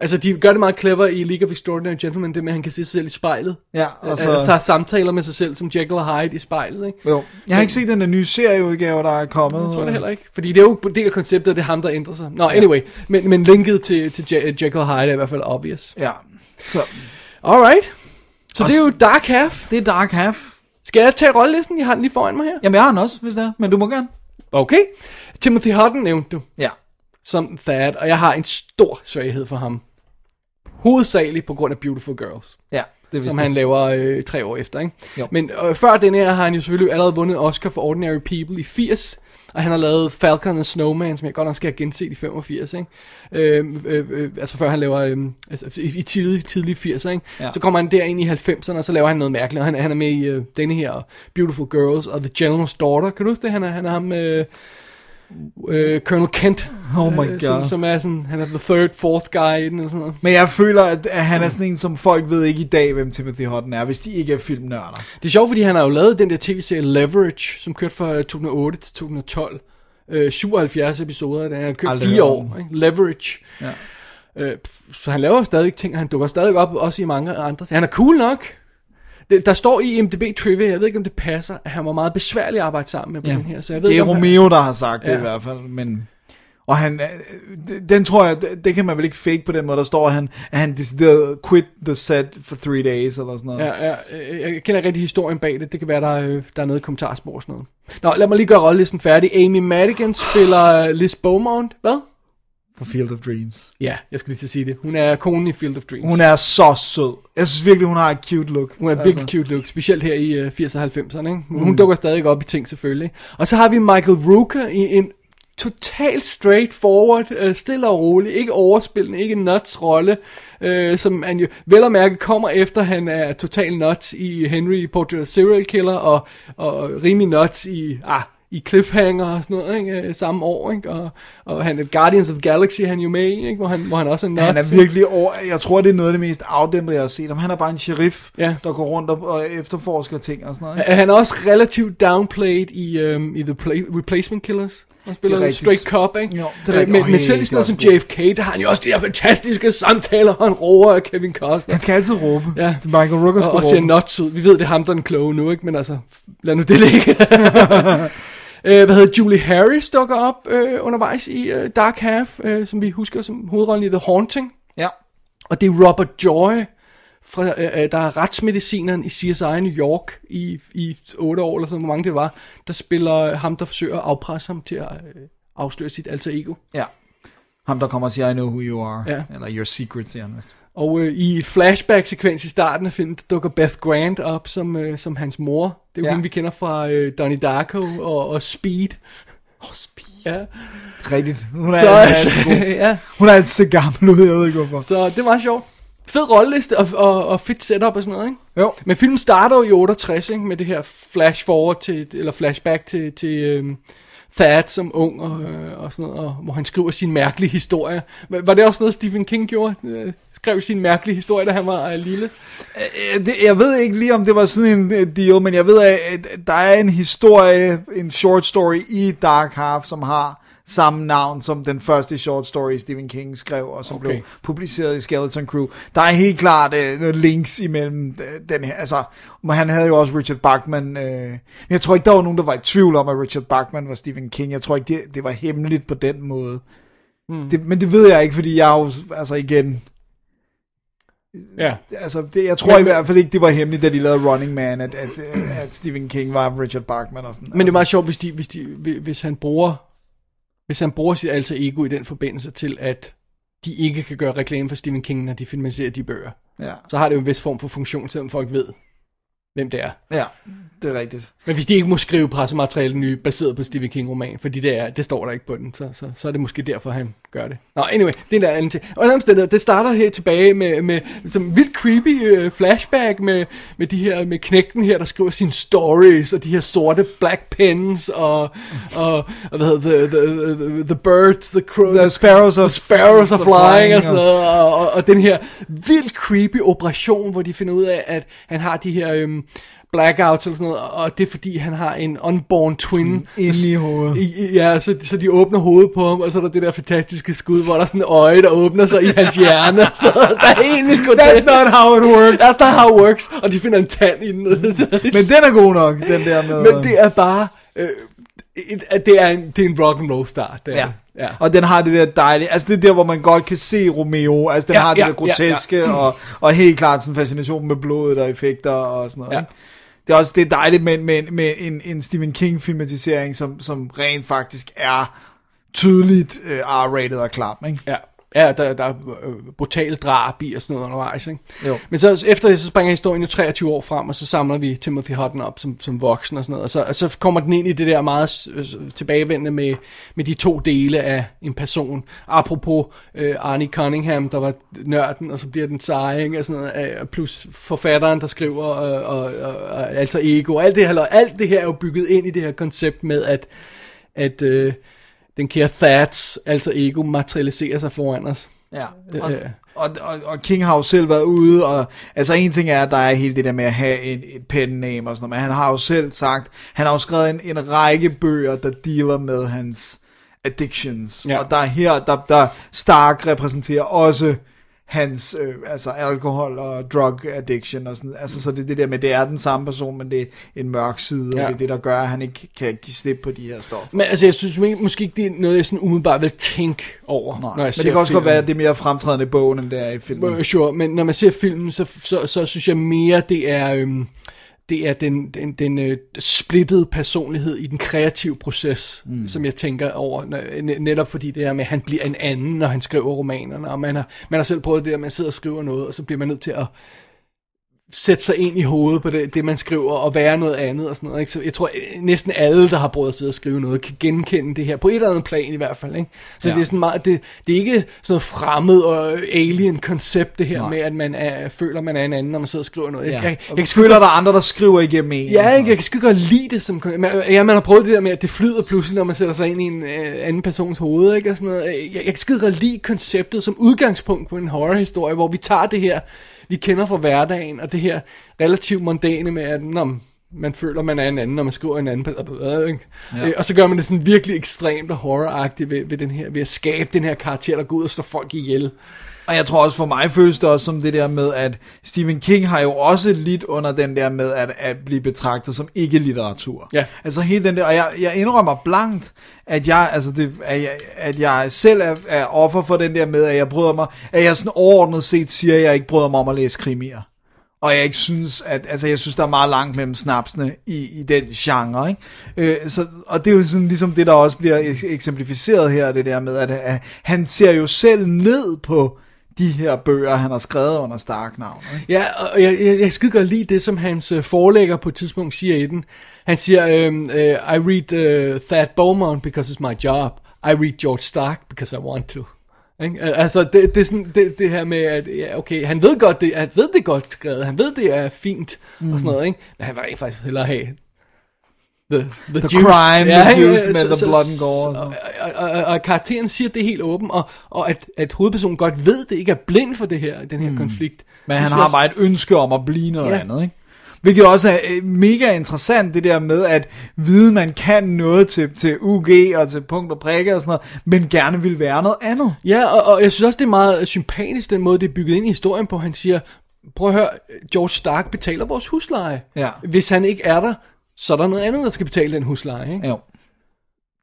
Altså, de gør det meget clever i League of Extraordinary Gentlemen, det med, at han kan se sig selv i spejlet. ja, Og altså... så, altså har samtaler med sig selv som Jekyll og Hyde i spejlet, ikke? Jo. Jeg har ikke set den der nye serieudgave, der er kommet. Jeg tror det heller ikke. Fordi det er jo en del af konceptet, at det er ham, der ændrer sig. Nå, anyway. Men, men linket til, til Je- Jekyll og Hyde er i hvert fald obvious. Ja, så Alright. Så Og det er jo Dark Half. det er Dark Half. Skal jeg tage rollelisten? Jeg har den lige foran mig her. Jamen, jeg har den også, hvis det er, men du må gerne. Okay. Timothy Hutton nævnte du Ja. som Thad, og jeg har en stor svaghed for ham. Hovedsageligt på grund af Beautiful Girls, Ja, det som han jeg. laver øh, tre år efter. Ikke? Jo. Men øh, før den her har han jo selvfølgelig allerede vundet Oscar for Ordinary People i 80, og han har lavet Falcon and Snowman, som jeg godt nok skal have genset i 85. Ikke? Øh, øh, øh, altså før han laver, øh, altså, i, i tidlige, tidlige 80'er. Ikke? Ja. Så kommer han der ind i 90'erne, og så laver han noget mærkeligt, og han, han er med i øh, denne her Beautiful Girls og The Gentleman's Daughter. Kan du huske det? Han er, han er ham... Øh, øh, Colonel Kent, Oh my øh, som, God. som er sådan, han er the third, fourth guy i den, eller sådan noget. Men jeg føler, at, han er sådan en, som folk ved ikke i dag, hvem Timothy Hutton er, hvis de ikke er filmnørder. Det er sjovt, fordi han har jo lavet den der tv-serie Leverage, som kørte fra 2008 til 2012. Øh, 77 episoder, den har kørt Aldrig fire år. Ikke? Leverage. Ja. Øh, så han laver stadig ting, og han dukker stadig op, også i mange andre. Han er cool nok. Det, der står i IMDb Trivia, jeg ved ikke om det passer, at han var meget besværlig at arbejde sammen med på Ja. den her. Så jeg ved Det er ikke, om han- Romeo, der har sagt det Ja. i hvert fald, men... Og han, øh, den tror jeg, det- det kan man vel ikke fake på den måde, der står, at han, at han decideret quit the set for three days, eller sådan noget. Ja, ja, øh, jeg kender rigtig historien bag det. Det kan være, der, øh, der er noget i kommentarspor og sådan noget. Nå, lad mig lige gøre rollelisten færdig. Amy Madigan spiller Liz Beaumont. Hvad? For Field of Dreams. Ja, jeg skulle lige til at sige det. Hun er konen i Field of Dreams. Hun er så sød. Jeg synes virkelig, hun har et cute look. Hun er virkelig cute look, specielt her i uh, 80'erne og 90'erne. Ikke? Hun mm. dukker stadig op i ting selvfølgelig. Og så har vi Michael Rooker i en totalt straightforward, uh, stille og rolig, ikke overspillende, ikke nuts rolle, uh, som han jo vel og mærke kommer efter, han er total nuts i Henry Portrait of Serial Killer, og, og rimelig nuts i, ah, i Cliffhanger og sådan noget, ikke? Øh, samme år, ikke? Og, og han er Guardians of the Galaxy, han jo med ikke? Hvor, han, hvor han også er nuts. Han er virkelig over, jeg tror, det er noget af det mest afdæmpede, jeg har set ham. Han er bare en sheriff, Ja. der går rundt og, og efterforsker ting og sådan noget. Ikke? Er Han er også relativt downplayed i, um, i The Play- Replacement Killers. Han spiller Det er en straight cop, ikke? Jo, det er Øh. Men, men selv det sådan noget som. JFK, der har han jo også de her fantastiske samtaler, og han roer af Kevin Costner. Han skal altid råbe. Ja. Til Michael Rooker Og, skal og ser råbe. nuts ud. Vi ved, det er ham, der er den kloge nu, ikke? Men altså, lad nu det ligge. Øh, hvad hedder Julie Harris dukker op øh, undervejs i øh, Dark Half, øh, som vi husker som hovedrollen i The Haunting. Ja. Og det er Robert Joy, fra, øh, øh, der er retsmedicineren i CSI New York i, i 8 år, eller sådan, hvor mange det var, der spiller ham, der forsøger at afpresse ham til at øh, afsløre sit alter ego. Ja. Ham, der kommer og siger, I know who you are. Ja. Eller your secret, siger han vist. Og øh, i flashback-sekvens i starten af filmen, der dukker Beth Grant op som, øh, som hans mor. Det er jo Ja. hende, vi kender fra øh, Donnie Darko og, og Speed. Åh, oh, speed. Ja. Rigtigt. Hun er, Så, så, altid god. ja, Hun er altid så gammel ud, jeg ved ikke hvorfor. så det var sjovt. Fed rolleliste og, og, og fedt setup og sådan noget, ikke? Jo. Men filmen starter jo i 68, ikke? Med det her flash forward til, eller flashback til, til øhm, Thad som ung og, øh, og sådan noget, og, hvor han skriver sin mærkelige historie. Var det også noget, Stephen King gjorde? Øh, skrev sin mærkelige historie, da han var øh, lille? Det, jeg ved ikke lige, om det var sådan en deal, men jeg ved, at der er en historie, en short story i Dark Half, som har samme navn som den første short story, Stephen King skrev, og som Okay. blev publiceret i Skeleton Crew. Der er helt klart øh, links imellem øh, den her, altså, men han havde jo også Richard Bachman, øh, men jeg tror ikke, der var nogen, der var i tvivl om, at Richard Bachman var Stephen King. Jeg tror ikke, det, det var hemmeligt på den måde. Mm. Det, men det ved jeg ikke, fordi jeg jo, altså igen, Ja. Altså, det, jeg tror Men- i hvert fald ikke, det var hemmeligt, da de lavede Running Man, at, at, at Stephen King var Richard Bachman og sådan. Men det er meget sjovt, hvis, de, hvis, de, hvis han bruger hvis han bruger sit alter ego i den forbindelse til, at de ikke kan gøre reklame for Stephen King, når de filmatiserer de bøger. Ja, Så har det jo en vis form for funktion, selvom folk ved, hvem det er. ja, det er rigtigt. Men hvis de ikke må skrive pressemateriale ny, baseret på Stephen King-roman, fordi det, er, det står der ikke på den, så, så, så er det måske derfor, han gør det. Nå, anyway, det er en anden ting. Anden sted, det starter her tilbage med, med som vildt creepy uh, flashback med, med de her, med knægten her, der skriver sine stories, og de her sorte black pens, og, og, og hvad hedder the, the, the, the birds, the crow, The Sparrows of, The Sparrows are flying og sådan og- noget, og, og, og den her vildt creepy operation, hvor de finder ud af, at han har de her øhm, blackouts eller sådan noget, og det er fordi, han har en unborn twin. inde i hovedet. Ja, så, så de åbner hovedet på ham, og så er der det der fantastiske skud, hvor der er sådan en øje, der åbner sig i hans hjerne, og noget. Der er helt vildt. That's not how it works. That's not how it works. Og de finder en tand i den. Men den er god nok, den der med... Men det er bare... Øh, det er en, det er en rock and roll start. Det er Ja. ja. Og den har det der dejlige, altså det er der, hvor man godt kan se Romeo, altså den Ja, har det ja, der groteske, ja, ja. Og, og helt klart sådan fascination med blodet og effekter og sådan noget. Ja. ikke? Det er også det er dejligt med, med, med en, en Stephen King filmatisering, som, som rent faktisk er tydeligt uh, R-rated og klam, ikke? Ja, ja der, der er øh, brutal drab i og sådan noget undervejs, ikke? Jo. Men så efter det, så springer historien jo 23 år frem, og så samler vi Timothy Hutton op som, som voksen og sådan noget, og så, og så kommer den ind i det der meget øh, tilbagevendende med, med de to dele af en person. Apropos øh, Arnie Cunningham, der var nørden, og så bliver den seje, ikke? Og sådan noget, øh, plus forfatteren, der skriver, og, og, og, og alter ego, alt det, her, alt det her er jo bygget ind i det her koncept med, at, at øh, den kære Thats alter ego materialiserer sig foran os. Ja, og, og, og, og King har jo selv været ude, og altså en ting er, at der er hele det der med at have et, et pen name og sådan noget, men han har jo selv sagt, han har jo skrevet en, en række bøger, der dealer med hans addictions, Ja. og der er her, der, der Stark repræsenterer også hans øh, altså alkohol og drug addiction og sådan, altså så det er det der med, det er den samme person, men det er en mørk side, Ja. og det er det, der gør, at han ikke kan give slip på de her stoffer. Men altså, jeg synes må- måske ikke, det er noget, jeg sådan umiddelbart vil tænke over, Nej, når men jeg det kan også godt filmen. være, at det er mere fremtrædende i bogen, end det er i filmen. Øh, Sure, men når man ser filmen, så, så, så synes jeg mere, det er, øhm, det er den, den, den øh, splittede personlighed i den kreative proces, mm. som jeg tænker over, netop fordi det her med, at han bliver en anden, når han skriver romanerne, og man har, man har selv prøvet det, at man sidder og skriver noget, og så bliver man nødt til at sætte sig ind i hovedet på det, det man skriver, og være noget andet og sådan noget. Ikke? Så jeg tror, øh, næsten alle, der har prøvet at sidde og skrive noget, kan genkende det her, på et eller andet plan i hvert fald. Ikke? Så Ja. det er sådan meget, det, det er ikke sådan noget fremmed og alien koncept, det her Nej. med, at man er, føler, man er en anden, når man sidder og skriver noget. Jeg, Ja. jeg, jeg, kan sgu føler, der er andre, der skriver igennem en. Ja, ikke? jeg kan sgu godt lide det som... man- Ja, man har prøvet det der med, at det flyder pludselig, når man sætter sig ind i en øh, anden persons hoved, ikke? Og sådan noget. Jeg, jeg kan skide godt lide konceptet som udgangspunkt på en horrorhistorie, hvor vi tager det her, vi kender fra hverdagen, og det her relativt mondane med, at nå, man føler, man er en anden, når man skriver en anden. Ja. Øh, og så gør man det sådan virkelig ekstremt og horroragtigt ved, ved, den her, ved at skabe den her karakter, der går ud og slår folk ihjel. Og jeg tror også for mig føles det også som det der med, at Stephen King har jo også lidt under den der med at, at blive betragtet som ikke-litteratur. Ja. Altså hele den der, og jeg, jeg indrømmer blankt, at jeg, altså det, at jeg, at jeg selv er, er offer for den der med, at jeg bryder mig, at jeg sådan overordnet set siger, at jeg ikke bryder mig om at læse krimier. Og jeg ikke synes, at, altså jeg synes, der er meget langt mellem snapsene i, i den genre, ikke? Øh, så, og det er jo sådan ligesom det, der også bliver eks- eksemplificeret her, det der med, at, at han ser jo selv ned på de her bøger, han har skrevet under Stark-navn. Ja, og jeg, jeg, jeg skide godt lide det, som hans øh, forlægger på et tidspunkt siger i den. Han siger, øh, I read uh, Thad Beaumont because it's my job. I read George Stark because I want to. Ikke? Al- Altså, det, det er sådan, det, det her med, at ja, okay, han ved godt, det, han ved det godt skrevet, han ved, det er fint, mm. og sådan noget, ikke? Men han vil ikke faktisk hellere have the, the, The crime, the ikke? juice med Så- the så- blood and gore og sådan og, og, og, og karakteren siger det helt åbent, og, og at, at hovedpersonen godt ved det, ikke er blind for det her, den her mm. konflikt. Men han har bare et ønske om at blive noget Ja. ja. andet, ikke? Hvilket også er øh, mega interessant, det der med at vide, man kan noget til, til UG og til punkt og prikke og sådan noget, men gerne vil være noget andet. Ja, og, og jeg synes også, det er meget sympatisk, den måde, det er bygget ind i historien på. Han siger, prøv at høre, George Stark betaler vores husleje. Ja. Hvis han ikke er der, så er der noget andet, der skal betale den husleje. Ikke? Jo.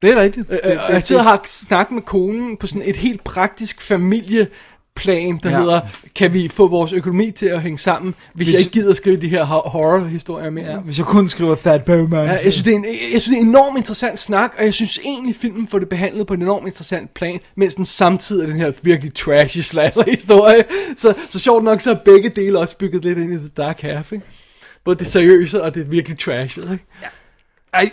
Det er rigtigt. Det, Øh, og jeg sidder og har snakket med konen på sådan et helt praktisk familieplan, der Ja. hedder, kan vi få vores økonomi til at hænge sammen, hvis, Hvis- jeg ikke gider at skrive de her ho- horror-historier mere. ja, hvis jeg kun skriver Thad Bowman. Ja, jeg, synes, det er en, jeg synes, det er en enormt interessant snak, og jeg synes egentlig, filmen får det behandlet på en enormt interessant plan, mens den samtidig er den her virkelig trashy slasher-historie. Så, så sjovt nok, så er begge dele også bygget lidt ind i The Dark Half, ikke? Både det seriøse og det virkelig trashy, ikke? I,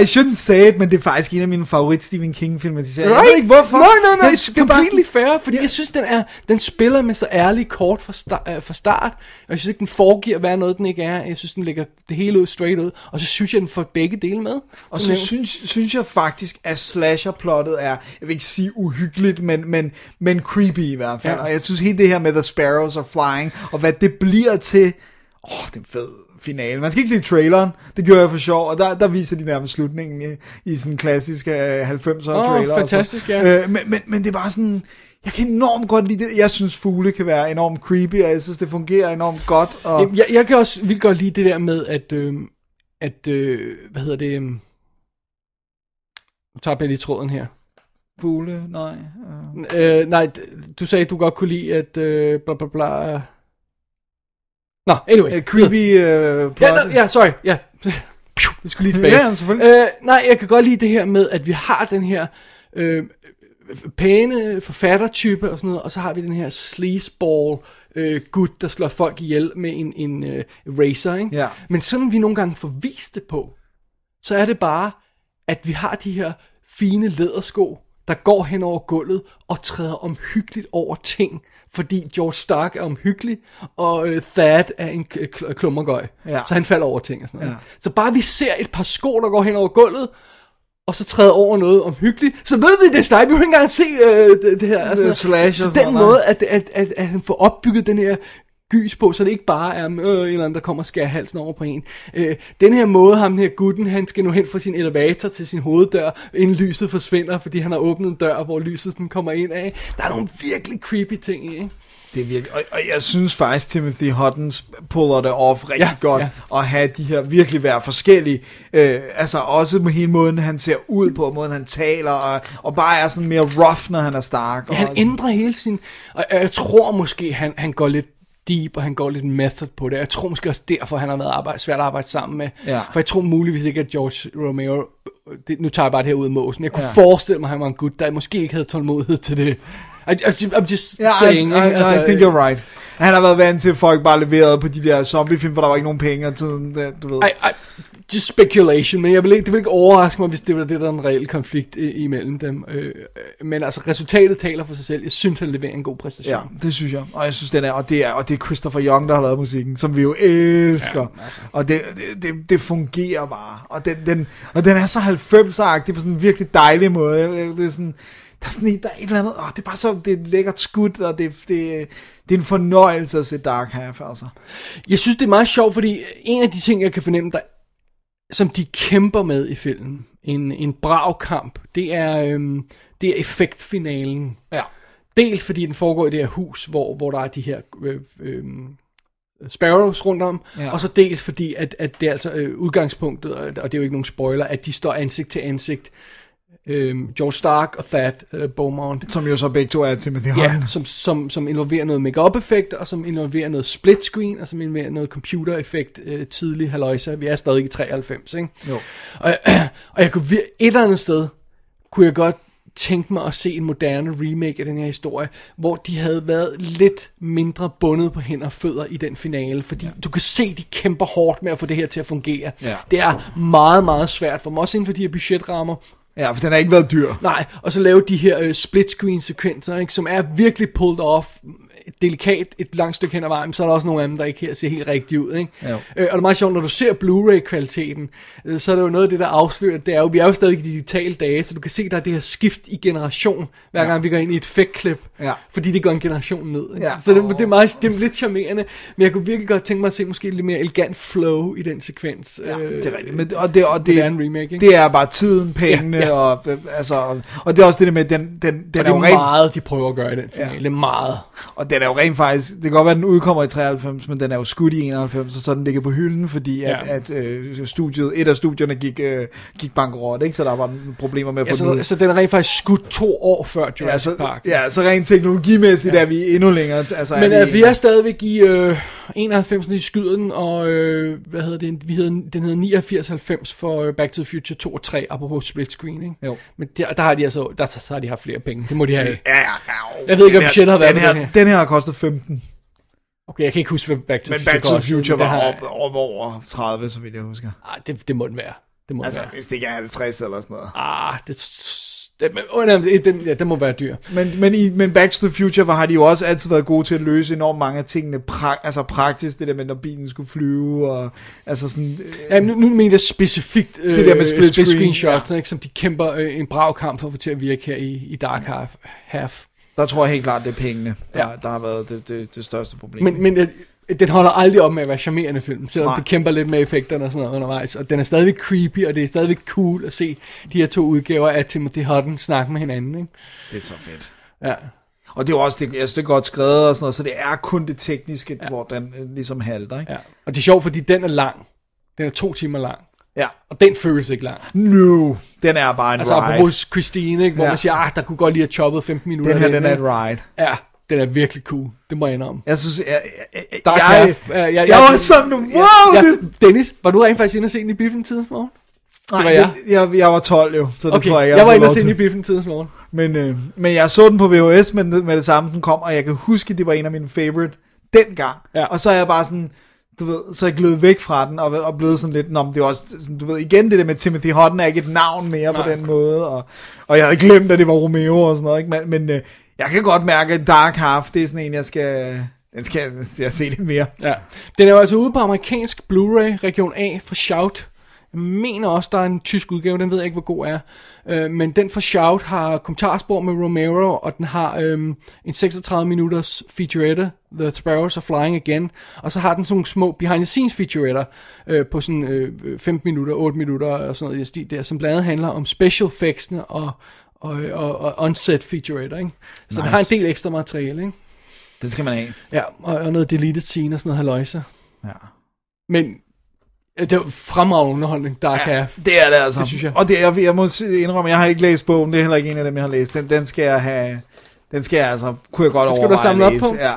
I shouldn't say it, men det er faktisk en af mine favorit Stephen King filmatiseringer. Jeg Right? ved ikke hvorfor. Nej, nej, nej, Det- er bare completely sådan- fair, fordi jeg synes, den, er, den spiller med så ærlige kort fra, start, øh, fra start, og jeg synes ikke, den foregiver at være noget, den ikke er. Jeg synes, den lægger det hele ud straight ud, og så synes jeg, den får begge dele med. Og så nævnt. synes, synes jeg faktisk, at slasher-plottet er, jeg vil ikke sige uhyggeligt, men, men, men creepy i hvert fald. Ja. Ja. Og jeg synes helt det her med The Sparrows Are Flying, og hvad det bliver til, åh, det er en fed finale. Man skal ikke se traileren, det gjorde jeg for sjov, og der, der viser de nærmest slutningen i, i sådan en klassisk uh, 90'er Åh, trailer. og fantastisk, ja. Øh, men, men, men det er bare sådan, jeg kan enormt godt lide det. Jeg synes, fugle kan være enormt creepy, og jeg synes, det fungerer enormt godt. Og... Jeg, jeg kan også vildt godt lide det der med, at, øh, at øh, hvad hedder det, øh, nu tager jeg lige tråden her. Fugle, nej. Øh. Øh, nej, du sagde, at du godt kunne lide, at øh, bla bla bla. Nå, anyway. Uh, creepy uh, plot. Ja, no, ja, sorry, ja. Vi skulle lige tilbage. Ja, selvfølgelig. Øh, nej, jeg kan godt lide det her med, at vi har den her øh, pæne forfattertype og sådan noget, og så har vi den her sleazeball øh, gut, der slår folk ihjel med en, en øh, racer, ikke? Ja. Men sådan vi nogle gange får vist det på, så er det bare, at vi har de her fine lædersko, der går hen over gulvet og træder omhyggeligt over ting, fordi George Stark er omhyggelig, og øh, Thad er en kl- klummergøj. Ja. Så han falder over ting og sådan noget. Ja. Så bare vi ser et par sko, der går hen over gulvet, og så træder over noget omhyggeligt, så ved vi, det Snipe. Vi kan ikke engang se øh, det, det her. Altså, Det slash så og sådan den måde, at, at, at, at han får opbygget den her gys på, så det ikke bare er øh, en eller anden, der kommer og skærer halsen over på en. Øh, den her måde, ham her gutten, han skal nu hen fra sin elevator til sin hoveddør, inden lyset forsvinder, fordi han har åbnet en dør, hvor lyset sådan kommer ind af. Der er nogle virkelig creepy ting i, ikke? Det er virkelig, og, og jeg synes faktisk, Timothy Huttons puller det off rigtig Ja, godt, ja. at have de her virkelig være forskellige, øh, altså også med hele måden, han ser ud på, måden han taler, og, og bare er sådan mere rough, når han er stark. Ja, han og, ændrer hele sin... Og jeg tror måske, han, han går lidt deep, og han går lidt method på det. Jeg tror måske også derfor, han har været arbejde, svært at arbejde sammen med. Ja. For jeg tror muligvis ikke, at George Romero... Det, nu tager jeg bare det her ud af måsen. Jeg kunne Ja. forestille mig, at han var en gut, der måske ikke havde tålmodighed til det. I, I, I'm just Ja, saying. I, I, ikke? Altså, I think you're right. Han har været vant til, at folk bare leverede på de der zombiefilm, hvor der var ikke nogen penge, og tiden, det, du ved. I, I, just speculation, men jeg vil ikke, det vil ikke overraske mig, hvis det var det, der er en reel konflikt i, imellem dem. Øh, øh, men altså, resultatet taler for sig selv. Jeg synes, han leverer en god præstation. Ja, det synes jeg. Og jeg synes, den er, og det er, og det er Christopher Young, der har lavet musikken, som vi jo elsker. Ja, altså. Og det, det, det, det, fungerer bare. Og den, den, og den er så 90'er-agtig på sådan en virkelig dejlig måde. Det er sådan, der er sådan en, der er et eller andet, åh, det er bare så, det er et lækkert skud, og det, det, det er en fornøjelse at se Dark Half, altså. Jeg synes, det er meget sjovt, fordi en af de ting, jeg kan fornemme, der, som de kæmper med i filmen, en, en brav kamp, det er, øhm, det er effektfinalen. Ja. Dels fordi den foregår i det her hus, hvor, hvor der er de her øh, øh, sparrows rundt om, Ja. og så dels fordi, at, at det er altså øh, udgangspunktet, og, og det er jo ikke nogen spoiler, at de står ansigt til ansigt, øh, George Stark og Thad øh, Beaumont, Som jo så begge to er Timothy Ja, Hunt. som, som, som involverer noget make-up effekt, og som involverer noget split screen, og som involverer noget computer effekt øh, tidlig haløjsa. Vi er stadig i 93, ikke? Jo. Og, og jeg kunne et eller andet sted, kunne jeg godt tænke mig at se en moderne remake af den her historie, hvor de havde været lidt mindre bundet på hænder og fødder i den finale, fordi ja. du kan se, de kæmper hårdt med at få det her til at fungere. Ja. Det er meget, meget svært for dem, også inden for de her budgetrammer. Ja, for den har ikke været dyr. Nej, og så lave de her øh, split screen sekvenser, ikke, som er virkelig pulled off, delikat et langt stykke hen ad vejen, så er der også nogle af dem, der ikke her ser helt rigtigt ud. Ikke? Jo. Øh, og det er meget sjovt, når du ser Blu-ray-kvaliteten, øh, så er det jo noget af det, der afslører, det er jo, vi er jo stadig i digitale dage, så du kan se, der er det her skift i generation, hver gang vi går ind i et effektklip, Ja. fordi det går en generation ned. Ikke? Ja. Så det, det, er meget, det er lidt charmerende, men jeg kunne virkelig godt tænke mig at se måske lidt mere elegant flow i den sekvens. Ja, øh, det er rigtigt. Men, og det, og det, moderne remake, ikke? det er bare tiden, pengene, Ja, ja. og, øh, altså, og, det er også det der med, den, den, den og er, det jo er rent, meget, de prøver at gøre i den finale. Ja. Meget. og den er jo rent faktisk, det kan godt være, at den udkommer i 93, men den er jo skudt i 91, så den ligger på hylden, fordi at, Ja. at øh, studiet, et af studierne gik, øh, gik bankerot, ikke? så der var problemer med at Ja, få den ud. så, så den er rent faktisk skudt to år før Jurassic Ja, så, Park. ja, så rent teknologimæssigt ja. er vi endnu længere. Altså, Men er altså, vi vi er stadigvæk i øh, 91, når de skyder den, og øh, hvad hedder det, vi hedder, den hedder 89-90 for øh, Back to the Future 2 og 3, apropos split screen, ikke? Jo. Men der, der har de altså, der, der har de haft flere penge, det må de have. Ja, ja, ja. Jeg ved ikke, hvad budgettet har været den her, den her. Har kostet 15, Okay, jeg kan ikke huske, hvad Back to men the Back to Future the Future var men op, har- op over 30, så vidt jeg husker. Ah, det, det må den være. Det må Altså, være. hvis det ikke er 50 eller sådan noget. Ah, det, det, men, oh, nej, den, ja, den må være dyr. Men, men, i, men Back to the Future var, har de jo også altid været gode til at løse enormt mange af tingene pra, altså praktisk, det der med, når bilen skulle flyve, og altså sådan... Øh, Ja, nu, nu mener jeg specifikt øh, Det der med split split screen, screen shots, ikke, som de kæmper øh, en brav kamp for at få til at virke her i, i Dark Half. half. Der tror jeg helt klart, det er pengene, der, Ja. der har været det, det, det største problem. Men, men øh, den holder aldrig op med at være charmerende film, selvom Nej. det kæmper lidt med effekterne og sådan noget undervejs. Og den er stadigvæk creepy, og det er stadigvæk cool at se de her to udgaver af Timothy Hutton snakke med hinanden. Ikke? det er så fedt. Ja. Og det er jo også, det, synes, det er godt skrevet og sådan noget, så det er kun det tekniske, ja. hvor den øh, ligesom halter, ikke? ja. Og det er sjovt, fordi den er lang. Den er to timer lang. Ja. Og den føles ikke lang. No, den er bare en Altså ride. apropos Christine, ikke, hvor Ja. man siger, ah, der kunne godt lige have choppet 15 minutter. Den her, den er ikke? ride. Ja, den er virkelig cool. Det må jeg indrømme. Jeg synes, jeg, jeg, jeg, jeg, jeg, jeg, jeg var sådan, wow, ja, det, Dennis, var du rent faktisk inde og se den i biffen tidens morgen? nej, var det, jeg. jeg, jeg var 12 jo, så det Okay, tror jeg, jeg, jeg, jeg var inde og se den i biffen tidens morgen. Men, øh, men jeg så den på VHS med, med det samme, den kom, og jeg kan huske, det var en af mine favorite dengang. Ja. Og så er jeg bare sådan, du ved, så er jeg glædet væk fra den, og, og blevet sådan lidt, Nå, men det er også, sådan, du ved, igen det der med Timothy Hutton er ikke et navn mere Nej. på den måde, og, og jeg havde glemt, at det var Romeo og sådan noget, ikke? men, men øh, jeg kan godt mærke, at Dark Half, det er sådan en, jeg skal, den skal jeg se lidt mere. Ja. Den er jo altså ude på amerikansk Blu-ray, region A fra Shout. Jeg mener også, der er en tysk udgave, den ved jeg ikke, hvor god er. Øh, men den fra Shout har kommentarspor med Romero, og den har øhm, en 36 minutters featurette, The Sparrows Are Flying Again. Og så har den sådan nogle små behind-the-scenes featuretter øh, på sådan øh, 15 minutter, 8 minutter og sådan noget stil der, som blandt andet handler om special effectsene og, og, og, og on-set featuretter, ikke? Så nice. den har en del ekstra materiale, ikke? Den skal man have. Ja, og, og noget deleted scene og sådan noget haløjse. Ja. Men øh, det var fremragende underholdning, Dark ja, Half. Det er det altså. Det synes jeg. Og det, jeg, jeg må indrømme, jeg har ikke læst bogen, det er heller ikke en af dem, jeg har læst. Den, den skal jeg have, den skal jeg altså, kunne jeg godt Den skal du overveje samle at op læse. på? Ja.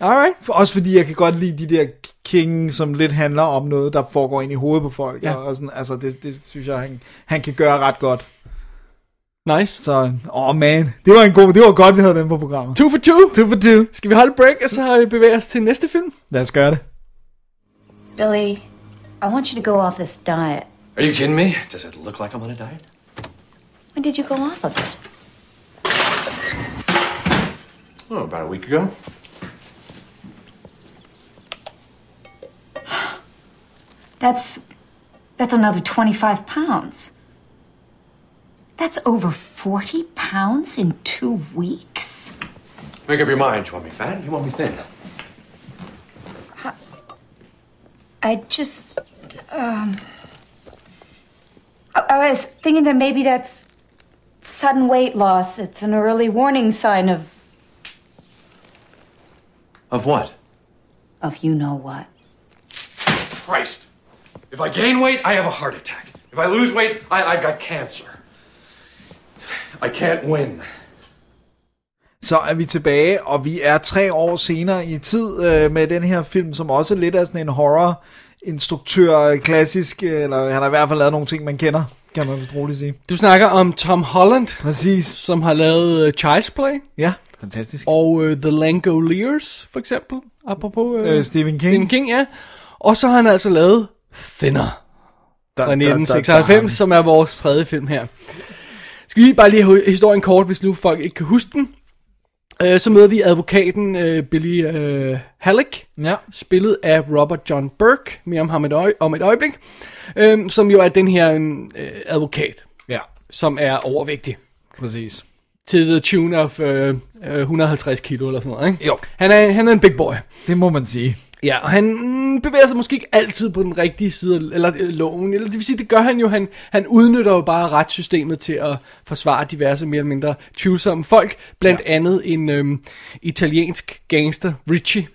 Alright. For, også fordi jeg kan godt lide de der king, som lidt handler om noget, der foregår ind i hovedet på folk. Ja. Og, og sådan, altså, det, det synes jeg, han, han kan gøre ret godt. Nice. Så, åh oh man, det var en god, det var godt, vi havde den på programmet. Two for two. Two for two. Skal vi holde break, og så bevæge os til næste film? Lad os gøre det. Billy, I want you to go off this diet. Are you kidding me? Does it look like I'm on a diet? When did you go off of it? Oh, about a week ago. That's that's another 25 pounds. That's over 40 pounds in two weeks. Make up your mind. You want me fat? You want me thin? I just, um. I, I was thinking that maybe that's sudden weight loss. It's an early warning sign of. Of what? of you know what. Christ. If I gain weight, I have a heart attack. If I lose weight, I, I've got cancer. I can't win. Så er vi tilbage, og vi er tre år senere i tid øh, med den her film, som også lidt er sådan en horror instruktør klassisk, eller han har i hvert fald lavet nogle ting, man kender, kan man vist roligt sige. Du snakker om Tom Holland, Præcis. som har lavet uh, Child's Play, Ja, fantastisk. og uh, The Langoliers, for eksempel, apropos uh, Øh, Stephen King. Stephen King, ja. Og så har han altså lavet Thinner Da, fra 1996, som er vores tredje film her. Skal vi lige bare lige historien kort, hvis nu folk ikke kan huske den. Øh, så møder vi advokaten øh, Billy øh, Halleck, Ja, spillet af Robert John Burke, mere om ham et øje, om et øjeblik, øh, som jo er den her øh, advokat, ja, som er overvægtig. præcis. Til the tune of øh, øh, 150 kilo eller sådan noget, ikke? Jo. Han er, han er en big boy. Det må man sige. Ja, og han mm, bevæger sig måske ikke altid på den rigtige side, af- eller øh, loven, eller det vil sige, det gør han jo, han, han udnytter jo bare retssystemet til at forsvare diverse mere eller mindre tvivlsomme folk, blandt ja. andet en øhm, italiensk gangster, Richie,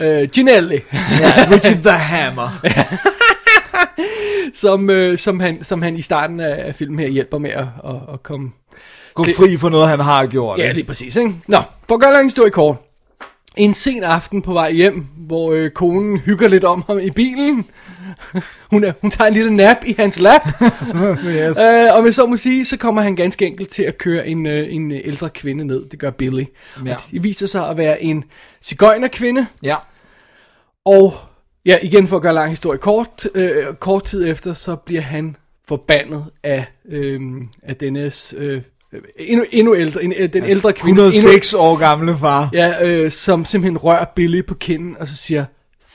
øh, Ginelli, Ja, Richard the Hammer. som, øh, som, han, som han i starten af filmen her hjælper med at, at, at komme... Gå fri for noget, han har gjort. Ja, lige præcis, ikke? Nå, for at gøre lang historie kort. En sen aften på vej hjem, hvor øh, konen hygger lidt om ham i bilen. hun, er, hun tager en lille nap i hans lap. yes. øh, og med så må sige, så kommer han ganske enkelt til at køre en, øh, en ældre kvinde ned. Det gør Billy. Ja. Og det viser sig at være en cigøjnerkvinde. Ja, Og ja, igen for at gøre lang historie kort, øh, kort tid efter, så bliver han forbandet af, øh, af dennes... Øh, endnu, endnu ældre, en, den ældre kvinde. 106 år gamle far. Ja, øh, som simpelthen rører Billy på kinden, og så siger,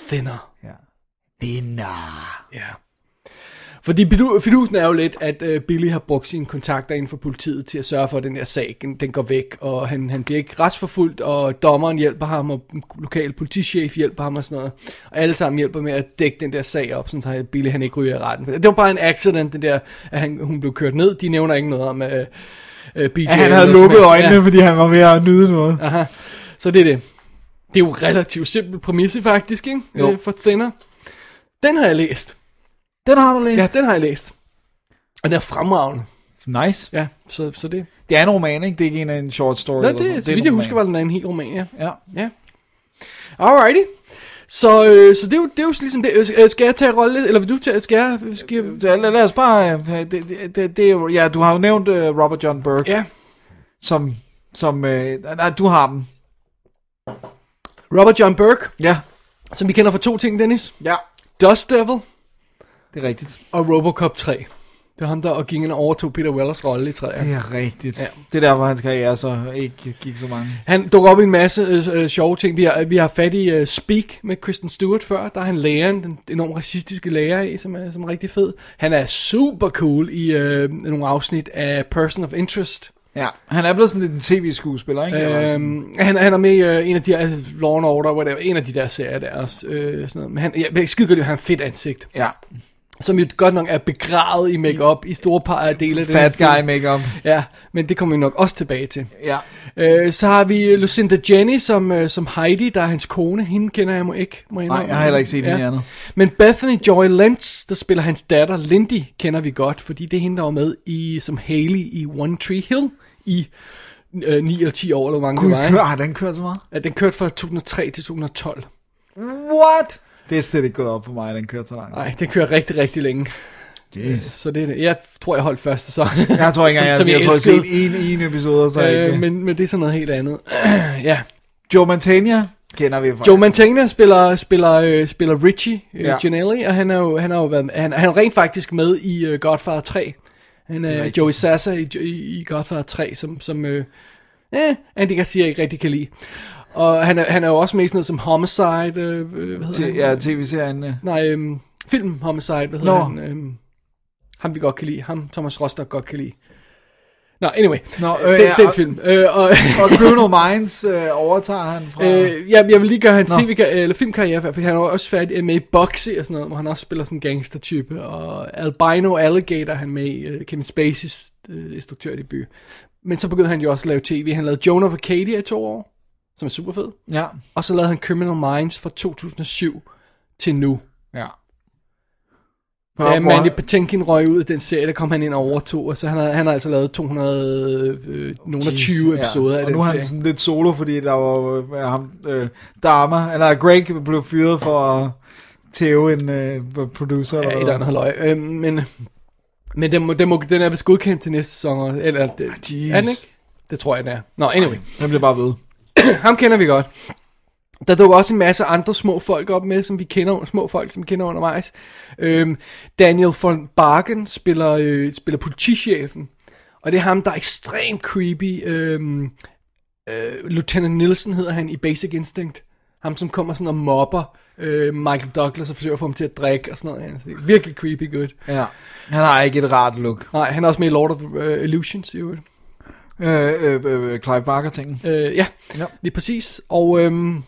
thinner. Ja. Vinder. Ja. Fordi fidu- fidusen er jo lidt, at øh, Billy har brugt sine kontakter inden for politiet til at sørge for, at den her sag, den, den går væk, og han, han bliver ikke retsforfulgt, og dommeren hjælper ham, og den lokale politichef hjælper ham og sådan noget. Og alle sammen hjælper med at dække den der sag op, sådan så Billy han ikke ryger i retten. Det var bare en accident, det der, at han, hun blev kørt ned. De nævner ikke noget om, øh, øh, BJ. Ja, han eller havde lukket øjnene, Ja. fordi han var ved at nyde noget. Aha. Så det er det. Det er jo relativt simpel præmisse faktisk, ikke? Jo. Øh, For Thinner. Den har jeg læst. Den har du læst? Ja, den har jeg læst. Og den er fremragende. Nice. Ja, så, så det... Det er en roman, ikke? Det er ikke en, en short story. Nå, eller sådan. det, så er vidt jeg husker, var den en hel roman, ja. Ja. Ja. Alrighty. Så, øh, så det, er jo, det er jo ligesom det. Øh, Skal jeg tage rolle, eller vil du tage, skal jeg... Skal jeg Det- Lad, lad os bare... øh, Det, det, det, det, ja, du har jo nævnt uh, Robert John Burke, ja. som... som øh, nej, du har dem. Robert John Burke, Ja. som vi kender fra to ting, Dennis. Ja. Dust Devil Det er rigtigt. og Robocop 3. Det var ham, der og gik ind og overtog Peter Wellers rolle i 3'eren. Det er rigtigt. Ja. Det er der, hvor hans karriere så ikke gik så mange. Han dukker op i en masse øh, øh, sjove ting. Vi har, vi har fat i uh, Speak med Kristen Stewart før. Der er han læreren, den enormt racistiske lærer i, som er, som er rigtig fed. Han er super cool i øh, nogle afsnit af Person of Interest. Ja, han er blevet sådan lidt en tv-skuespiller, ikke? Øhm, han, han er med i øh, en af de der Law and Order, whatever, en af de der serier der også. Øh, sådan noget. Men han, ja, skide godt, at han har et fedt ansigt. Ja, Som jo godt nok er begravet i makeup i store par af dele af fat guy makeup. Ja, men det kommer vi nok også tilbage til. Ja. Øh, så har vi Lucinda Jenny som, øh, som Heidi, der er hans kone. Hende kender jeg må ikke. Må Nej, jeg har heller ikke set hende i andet. Men Bethany Joy Lenz, der spiller hans datter Lindy, kender vi godt, fordi det er hende, der var med i som Haley i One Tree Hill i øh, 9 eller 10 år, eller hvor mange Gud, det var. har den kørt så meget? Ja, den kørte fra 2003 til 2012. What? Det er slet ikke gået op for mig, at den kører så langt. Nej, den kører rigtig, rigtig længe. Jeez. Så det er det. Jeg tror, jeg holdt første sæson. Jeg tror ikke engang, jeg, Som- som jeg, jeg tror, jeg en, en episode, så øh, øh, ikke. men, men det er sådan noget helt andet. ja. Joe Mantegna kender vi fra. Joe Mantegna spiller, spiller, øh, spiller Richie øh, Ja. Ginelli, og han er jo, han er jo været, han, han er rent faktisk med i uh, Godfather 3. Han er er. Joey Sassa i, i, i Godfather 3, som, som øh, eh, Andy Garcia ikke rigtig kan lide. Og han er, han er jo også med i sådan noget som Homicide, øh, øh, hvad hedder Til, han? ja, tv-serien. øh. Nej, øhm, film Homicide, hvad hedder Nå. han? Øhm, ham vi godt kan lide, ham Thomas Rostock godt kan lide. Nå, anyway. Nå, øh, øh, den, ja, den og- film. Øh, og, Og Criminal Minds øh, overtager han fra... Øh, ja, jeg vil lige gøre hans Nå. TV eller filmkarriere, for han er også færdig med i Boxy og sådan noget, hvor han også spiller sådan en gangstertype, og Albino Alligator han med i uh, Kevin Spacey's uh, instruktørdebut. Men så begyndte han jo også at lave tv. Han lavede Joan of Arcadia i to år, som er super fed. Ja, Og så lavede han Criminal Minds fra 2007 til nu. ja. Da Hvor- Mandy hvor- Patinkin røg ud af den serie, der kom han ind og overtog, og så han har, han har altså lavet 200, øh, nogle af 20 episoder af og den nu er serie. han sådan lidt solo, fordi der var øh, ham, øh, Dama, eller Greg blev fyret for at tæve en øh, producer. Ja, eller et andet halvøj. Øh, men men den, må, den, må, den er vist godkendt til næste sæson. Eller, det, jeez. er den ikke? Det tror jeg, det er. Nå, anyway. Den bliver bare ved. Ham kender vi godt. Der dukker også en masse andre små folk op med, som vi kender, små folk, som vi kender undervejs. Øhm, Daniel von Bargen spiller, øh, spiller politichefen, og det er ham, der er ekstremt creepy. Øhm, øh, Lieutenant Nielsen hedder han i Basic Instinct. Ham, som kommer sådan og mobber øh, Michael Douglas og forsøger at få ham til at drikke og sådan noget. Det er virkelig creepy good. Ja. Han har ikke et rart look. Nej, han er også med i Lord of uh, Illusions i øvrigt. Øh, øh, øh, Clive Barker-ting. Øh, ja, Ja. lige præcis. Og, øhm,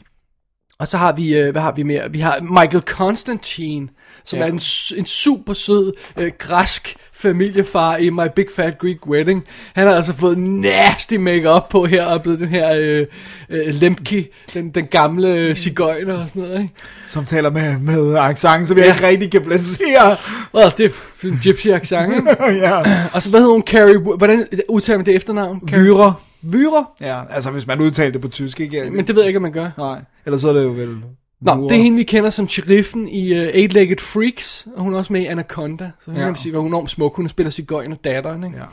og så har vi, øh, hvad har vi mere? Vi har Michael Constantine, som Ja. er en, en super sød, øh, græsk familiefar i My Big Fat Greek Wedding. Han har altså fået nasty makeup på her, og er blevet den her øh, øh, Lemke, den, den gamle øh, cigøjner og sådan noget, ikke? Som taler med, med accent, som jeg Ja. ikke rigtig kan placere. Well, det en gypsy accent, ikke? ja. Og så, hvad hedder hun? Carrie, hvordan udtaler man det efternavn? Carrie- Vyre. Vyre? Ja, altså hvis man udtaler det på tysk, ikke? Men det ved jeg ikke, om man gør. Nej, ellers så er det jo vel... Nå, Vyre. det er hende, vi kender som sheriffen i uh, Eight-Legged Freaks, og hun er også med i Anaconda, så hun Ja. ja. kan sige, at hun er enormt smuk. Hun spiller cigøjner datteren, ikke? Ja.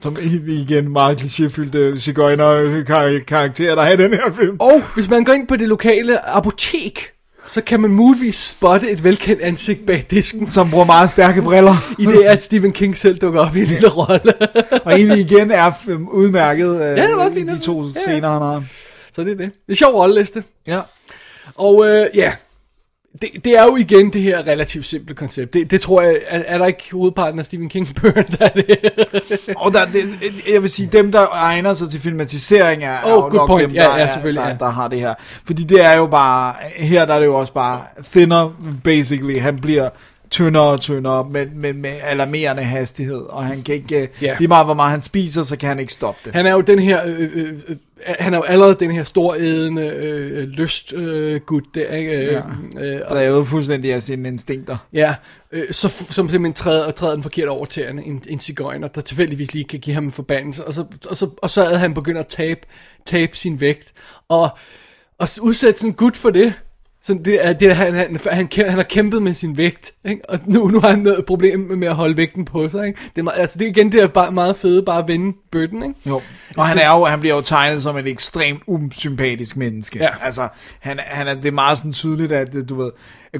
Som igen meget klichéfyldte cigøjner-karakterer, der er i den her film. Og hvis man går ind på det lokale apotek, så kan man muligvis spotte et velkendt ansigt bag disken, Som bruger meget stærke briller. i det at Stephen King selv dukker op i en lille rolle. Og egentlig igen er f- udmærket øh, det var fint, de to ja, ja. scener, han har. så det er det. Det er en sjov rolleliste. Ja. Og øh, ja, det, det er jo igen det her relativt simple koncept. Det, det tror jeg, er, er der ikke hovedparten af Stephen King bøger, der er det? Og der, det, jeg vil sige, dem der egner sig til filmatisering er, Oh, er jo nok point. dem, Ja, der, ja, er, selvfølgelig, der, ja. der har det her. Fordi det er jo bare, her der er det jo også bare thinner, basically. Han bliver tyndere og tyndere, men, men med alarmerende hastighed, og han kan ikke, Ja. yeah. lige meget hvor meget han spiser, så kan han ikke stoppe det. Han er jo den her, øh, øh, øh, han er jo allerede den her storædende øh, lyst øh, gut der, ikke? Øh, Ja. øh, og- Drevet fuldstændig af sine instinkter. Ja, øh, så, som simpelthen træder, træder den forkerte over til en, en cigøjner, der tilfældigvis lige kan give ham en forbandelse, og så, og så, og så er han begyndt at tabe, tabe sin vægt, og, og udsætte sådan en gut for det, så det er, det er, han, han, han, han har kæmpet med sin vægt, ikke? og nu, nu har han noget problem med at holde vægten på sig. Ikke? Det, er, meget- altså det igen det er bare meget fede, bare at vende bøtten. Ikke? Jo. Og han, er jo, han bliver jo tegnet som en ekstremt usympatisk menneske. Ja. Altså, han, han er, det er meget sådan tydeligt, at du ved,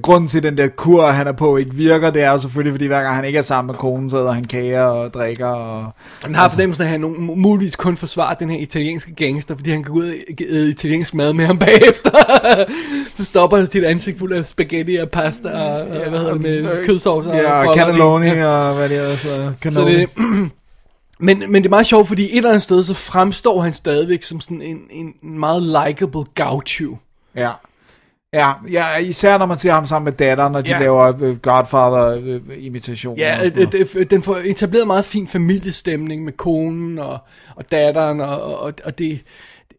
grunden til den der kur, han er på, ikke virker, det er jo selvfølgelig, fordi hver gang han ikke er sammen med konen, så æder han kager og drikker. Og, Han har fornemmelsen af, at han muligvis kun forsvarer den her italienske gangster, fordi han kan gå ud og æde italiensk mad med ham bagefter. så stopper sit ansigt fuld af spaghetti og pasta og, og hvad hedder det med kødsovs og Ja, og cannelloni Ja. og hvad det er. Så, Så det, men, men det er meget sjovt, fordi et eller andet sted, så fremstår han stadigvæk som sådan en, en meget likable gaucho. Ja. Ja, ja, især når man ser ham sammen med datteren, når de Ja. laver øh, Godfather-imitationer. Ja, det, det, den får etableret meget fin familiestemning med konen og, og datteren, og, og, og det,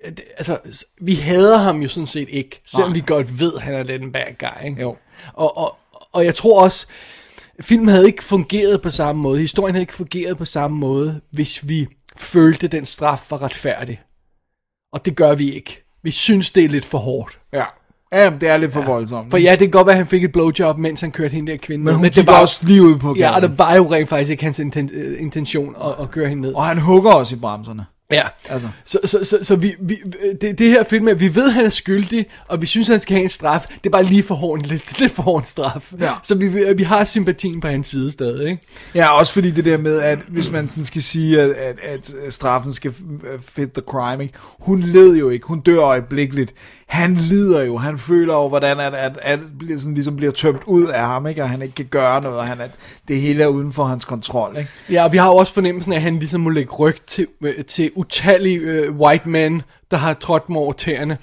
det, altså, vi hader ham jo sådan set ikke, selvom Nej. vi godt ved, at han er lidt en bad guy, ikke? Jo. Og, og, og jeg tror også, filmen havde ikke fungeret på samme måde, historien havde ikke fungeret på samme måde, hvis vi følte, den straf var retfærdig. Og det gør vi ikke. Vi synes, det er lidt for hårdt. Ja. Ja, det er lidt for voldsomt. For ja, det kan godt være, at han fik et blowjob, mens han kørte hende der kvinde. Men hun det gik var også lige ud på Ja, og gaden. det var jo rent faktisk ikke hans inten- øh, intention at, at køre hende ned. Og han hugger også i bremserne. Ja, Altså. så, så, så, så vi, vi, det, det her film er, vi ved, at han er skyldig, og vi synes, han skal have en straf. Det er bare lige for hård, lidt, lidt for hård en straf. Ja. Så vi, vi har sympatien på hans side stadig, ikke? Ja, også fordi det der med, at hvis man sådan skal sige, at, at, at straffen skal fit the crime, ikke? hun led jo ikke, hun dør øjeblikkeligt. Han lider jo, han føler jo, hvordan at, at, at bliver sådan, ligesom bliver tømt ud af ham, ikke? og han ikke kan gøre noget, og han, at det hele er uden for hans kontrol. Ikke? Ja, og vi har jo også fornemmelsen af, at han ligesom må lægge ryg til, øh, til utallige øh, white men, der har trådt dem over tæerne.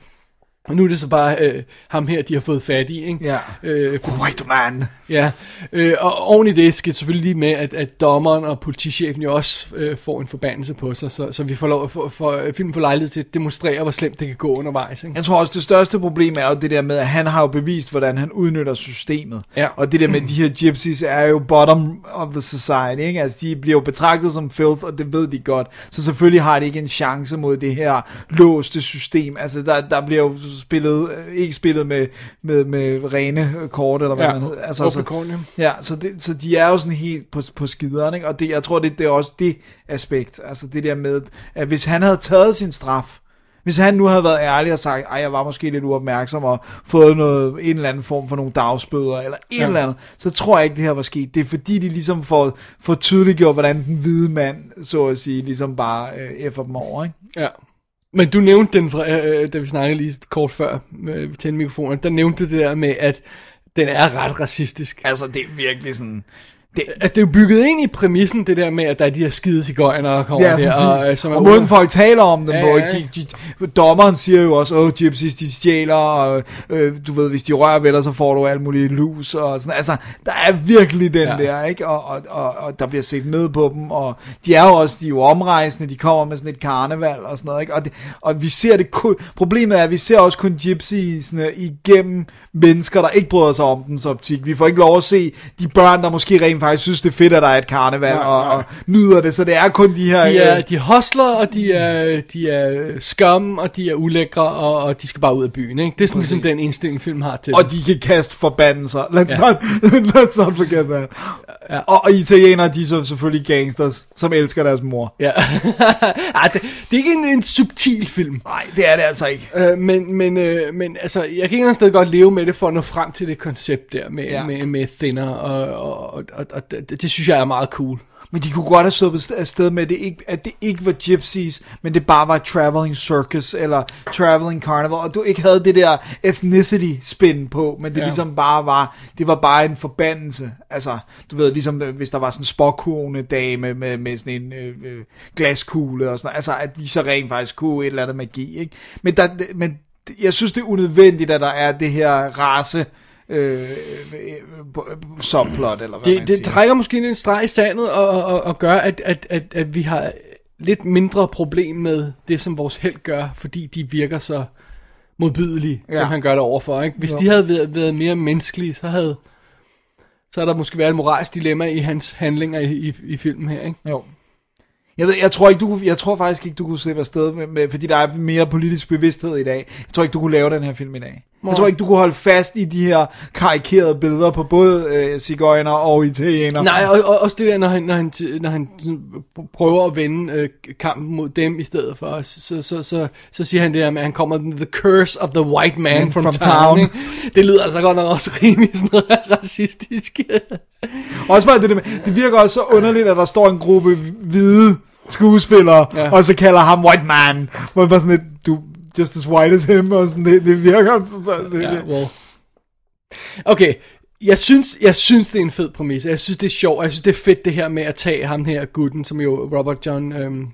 Og nu er det så bare øh, ham her, de har fået fat i, ikke? Ja. Øh, White man! Ja, øh, og oven i det skal selvfølgelig lige med, at, at dommeren og politichefen jo også øh, får en forbandelse på sig, så, så vi får lov for, for, filmen får lejlighed til at demonstrere, hvor slemt det kan gå undervejs. Ikke? Jeg tror også, det største problem er jo det der med, at han har jo bevist, hvordan han udnytter systemet. Ja. Og det der med, de her gypsies er jo bottom of the society, ikke? Altså, de bliver jo betragtet som filth, og det ved de godt. Så selvfølgelig har de ikke en chance mod det her låste system. Altså, der, der bliver jo spillet, øh, ikke spillet med, med, med rene kort, eller hvad Ja, man hedder. Altså, kort, ja. så, det, så de er jo sådan helt på, på skideren, ikke? Og det, jeg tror, det, det er også det aspekt. Altså det der med, at hvis han havde taget sin straf, hvis han nu havde været ærlig og sagt, ej, jeg var måske lidt uopmærksom og fået noget, en eller anden form for nogle dagsbøder, eller et Ja. eller andet, så tror jeg ikke, det her var sket. Det er fordi, de ligesom får, får tydeliggjort, hvordan den hvide mand, så at sige, ligesom bare øh, effer dem over, ikke? Ja. Men du nævnte den, fra, øh, øh, da vi snakkede lige kort før med vi tændte mikrofonen, der nævnte det der med, at den er ret racistisk. Altså, det er virkelig sådan... Det, altså, det er jo bygget ind i præmissen, det der med, at der er de her skide cigøjner, der kommer Ja, der. Og, øh, som er og måden folk taler om dem Ja, på, ja? De, de, dommeren siger jo også, åh, gypsies, de stjæler, og øh, du ved, hvis de rører ved dig, så får du alt muligt lus, og sådan, altså, der er virkelig den ja. der, ikke? Og, og, og, og, der bliver set ned på dem, og de er jo også, de er jo omrejsende, de kommer med sådan et karneval og sådan noget, ikke? Og, det, og vi ser det kun, problemet er, at vi ser også kun gypsiesne igennem mennesker, der ikke bryder sig om dens optik. Vi får ikke lov at se de børn, der måske rent faktisk synes, det er fedt, at der er et karneval, Nej, og, nej. og nyder det, så det er kun de her... De er, øh, de er hostler, og de er, de er skam, og de er ulækre, og, og de skal bare ud af byen. Ikke? Det er sådan ligesom den indstilling, film har til og de kan kaste forbandelser. Let's, Ja. not, let's not forget that. Ja. Og, og italienere, de er så selvfølgelig gangsters, som elsker deres mor. Ja. Ej, det, det er ikke en, en subtil film. Nej, det er det altså ikke. Øh, men, men, øh, men altså, jeg kan ikke engang stadig godt leve med det, for at nå frem til det koncept der med, ja. Ja. med, med thinner, og, og, og, og, og det, det synes jeg er meget cool. Men de kunne godt have sluppet afsted med, at det, ikke, at det ikke var gypsies, men det bare var traveling circus, eller traveling carnival, og du ikke havde det der ethnicity spin på, men det Ja. ligesom bare var, det var bare en forbandelse. Altså, du ved, ligesom øh, hvis der var sådan en spokkone dame med, med sådan en øh, øh, glaskugle og sådan altså at de så rent faktisk kunne et eller andet magi, ikke? Men, der, men jeg synes, det er unødvendigt, at der er det her race øh, øh, øh, subplot, eller hvad Det, man det siger. trækker måske en streg i sandet, og, og, og, gør, at, at, at, at vi har lidt mindre problem med det, som vores held gør, fordi de virker så modbydelige, ja. Ja. som han gør det overfor. Ikke? Hvis Jo. de havde været, været mere menneskelige, så havde så havde der måske været et moralsk dilemma i hans handlinger i, i, i filmen her. Ikke? Jo. Jeg, ved, jeg, tror ikke, du, kunne- jeg tror faktisk ikke, du kunne slippe afsted med, med, fordi der er mere politisk bevidsthed i dag. Jeg tror ikke, du kunne lave den her film i dag. Nej. Jeg tror ikke, du kunne holde fast i de her karikerede billeder på både øh, cigøjner og italienere. Nej, og, og også det der, når han, når han, når han prøver at vende øh, kampen mod dem i stedet for, så, så, så, så, så siger han det der med, at han kommer med the curse of the white man from, from town. town. Det lyder altså godt nok også rimelig sådan noget racistisk. Også bare det der med, det virker også så underligt, at der står en gruppe hvide skuespillere, Ja. ja. og så kalder ham white man. Hvor man bare sådan lidt, du just as white as him, og sådan, det, det virker så, det, Ja, well. Okay, jeg synes, jeg synes, det er en fed præmis. Jeg synes, det er sjovt. Jeg synes, det er fedt, det her med at tage ham her, gutten, som jo Robert John... Øhm,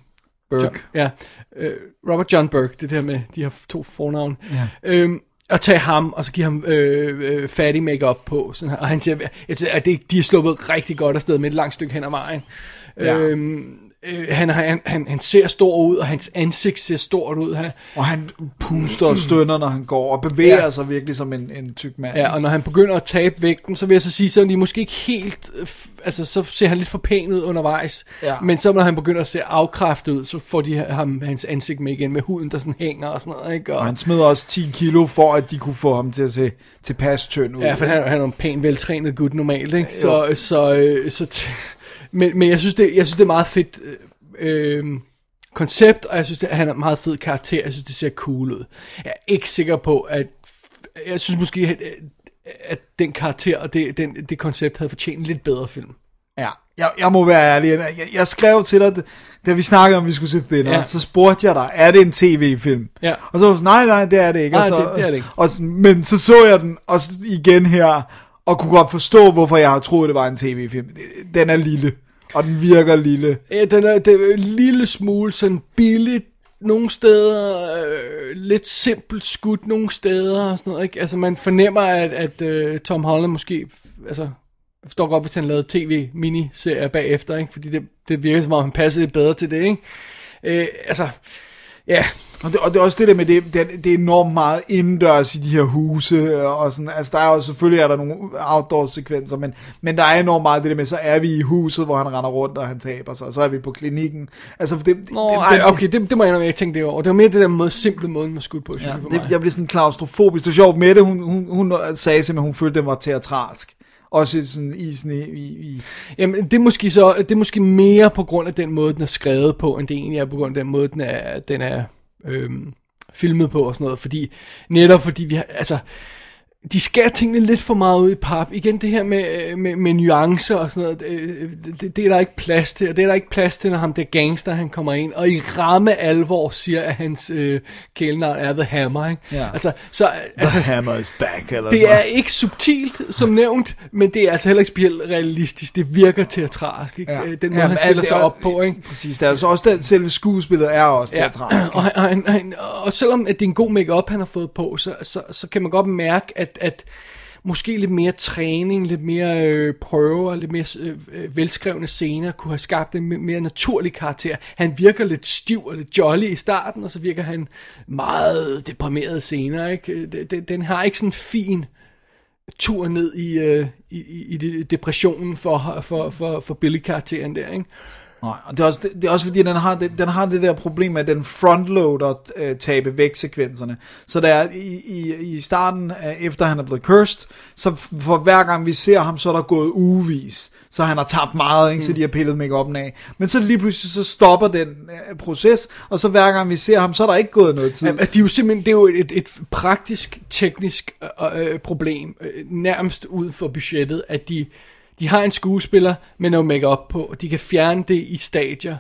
Burke. John, ja, øh, Robert John Burke, det der med de her to fornavn. Ja. Øhm, at tage ham, og så give ham øh, øh, fattig makeup på. Sådan her. Og han siger, at det, de er sluppet rigtig godt afsted med et langt stykke hen ad vejen. Ja. Øhm, øh, han, han, han, han ser stor ud, og hans ansigt ser stort ud. Han, Og han puster og stønner, når han går, og bevæger Ja. sig virkelig som en, en tyk mand. Ja, og når han begynder at tabe vægten, så vil jeg så sige, så er de måske ikke helt, øh, altså så ser han lidt for pæn ud undervejs. Ja. Men så når han begynder at se afkræftet ud, så får de ham, hans ansigt med igen, med huden, der sådan hænger og sådan noget, ikke? Og, Og han smed også 10 kilo, for at de kunne få ham til at se tilpas tynd ud. ja, for han, han er en pæn, veltrænet gut normalt, ikke? Så, så, øh, så t- men, men jeg synes, det, jeg synes, det er meget fedt øh, øh, koncept, og jeg synes, det, han er en meget fed karakter. Jeg synes, det ser cool ud. Jeg er ikke sikker på, at jeg synes måske, at, at den karakter og det, den, det koncept havde fortjent en lidt bedre film. Ja, jeg, jeg må være ærlig, jeg, jeg skrev til dig, da vi snakkede om, at vi skulle se Thinner, Ja. så spurgte jeg dig, er det en tv-film? Ja. Og så var sådan, nej, nej, det er det ikke. Og Nej, så- det- det er det ikke. Og, men så så jeg den også igen her, og kunne godt forstå, hvorfor jeg har troet, det var en tv-film. Den er lille, og den virker lille. Ja, den er, den er en lille smule sådan billigt nogle steder, øh, lidt simpelt skudt nogle steder og sådan noget, ikke? Altså man fornemmer, at, at øh, Tom Holland måske, altså, jeg forstår godt, hvis han lavede tv-miniserie bagefter, ikke? Fordi det, det virker som om, han passede lidt bedre til det, ikke? Øh, altså, ja, Og det, og det er også det der med, det, det, er- det er enormt meget indendørs i de her huse, øh, og sådan, altså der er jo selvfølgelig er der nogle outdoor-sekvenser, men, men der er enormt meget det der med, så er vi i huset, hvor han render rundt, og han taber sig, og så er vi på klinikken. Altså, det, det, Nå, det, ej, okay, det, det må jeg jeg ikke tænkte det over. Det var mere det der måde, simple måde, man skulle på, Ja, det, jeg blev sådan klaustrofobisk. Det var sjovt med det. Hun, hun, hun sagde simpelthen, hun følte, den var teatralsk. Også sådan i sådan i, i, i Jamen, det er måske så, det er måske mere på grund af den måde, den er skrevet på, end det egentlig er på grund af den måde, den er, den er øhm, filmet på og sådan noget, fordi, netop fordi vi har, altså, de skærer tingene lidt for meget ud i pap. Igen det her med, øh, med, med nuancer og sådan noget, øh, det, det, det er der ikke plads til, og det er der ikke plads til, når ham der gangster, han kommer ind, og i ramme alvor siger, at hans øh, kælenavn er The Hammer, ikke? Ja. Altså, så, altså, hammer is back, eller det sådan er ikke subtilt, som nævnt, men det er altså heller ikke specielt realistisk. Det virker teatralsk, ikke? Ja. Den måde, han stiller det sig op på, ikke? Præcis, der er så også den, selve skuespillet er også teatralsk. og, og, han, han, og selvom at det er en god makeup han har fået på, så, så, så kan man godt mærke, at, at måske lidt mere træning, lidt mere øh, prøver, lidt mere øh, øh velskrevne scener kunne have skabt en mere naturlig karakter. Han virker lidt stiv og lidt jolly i starten, og så virker han meget deprimeret senere. Ikke? Øh, den, den, har ikke sådan en fin tur ned i, øh, i, i, i depressionen for, for, for, for Billy-karakteren der, ikke? Nej, og det er, også, det, det er også fordi, den har det, den har det der problem med, at den frontloader øh, tabe væk sekvenserne. Så der er i, i, i starten, øh, efter han er blevet cursed, så for hver gang vi ser ham, så er der gået ugevis. Så han har tabt meget, ikke? så de har pillet make af. Men så lige pludselig, så stopper den øh, proces, og så hver gang vi ser ham, så er der ikke gået noget tid. Ja, er jo simpelthen, det er jo et, et praktisk, teknisk øh, øh, problem, øh, nærmest ud for budgettet, at de, de har en skuespiller med noget makeup på, og de kan fjerne det i stadier,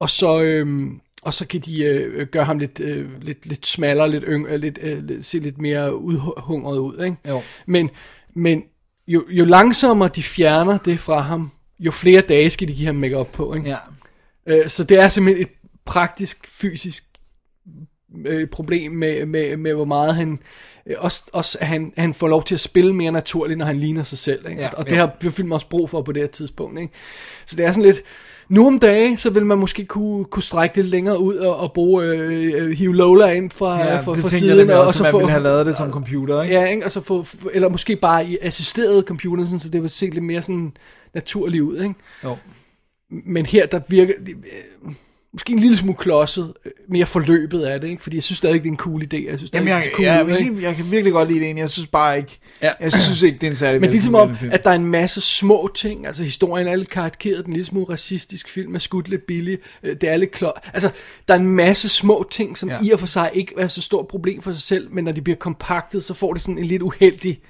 og så, øhm, og så kan de øh, gøre ham lidt, øh, lidt, lidt smallere, lidt yngre, lidt, øh, lidt, se lidt mere udhungret ud, ikke? Jo. Men, men jo, jo langsommere de fjerner det fra ham, jo flere dage skal de give ham makeup på, ikke? Ja. Øh, så det er simpelthen et praktisk, fysisk øh, problem med, med, med, hvor meget han... øh, Også, også at han, han får lov til at spille mere naturligt, når han ligner sig selv. Ikke? Ja, og det ja. har vi filmen også brug for på det her tidspunkt. Ikke? Så det er sådan lidt... Nu om dagen, så vil man måske kunne, kunne strække det længere ud og, og bruge øh, øh, hive Lola ind fra, Ja, fra, fra jeg siden. nemlig og så at man få, ville have lavet det som computer, ikke? Ja, ikke? Og så få, eller måske bare i assisteret computer, sådan, så det vil se lidt mere sådan naturligt ud. Ikke? Jo. Men her, der virker øh, måske en lille smule klodset, øh, mere forløbet af det, ikke? fordi jeg synes stadig, det er en cool idé. Jeg synes, Jamen, jeg, cool jeg, jeg, ikke? jeg, kan virkelig godt lide det. Jeg synes bare ikke, Ja. jeg synes ikke, det er en særlig Men det er ligesom om, at der er en masse små ting, altså historien er lidt karikeret, den er lidt smule racistisk, film er skudt lidt billig, øh, det er lidt klart. Altså, der er en masse små ting, som ja. i og for sig ikke er så stort problem for sig selv, men når de bliver kompaktet, så får det sådan en lidt uheldig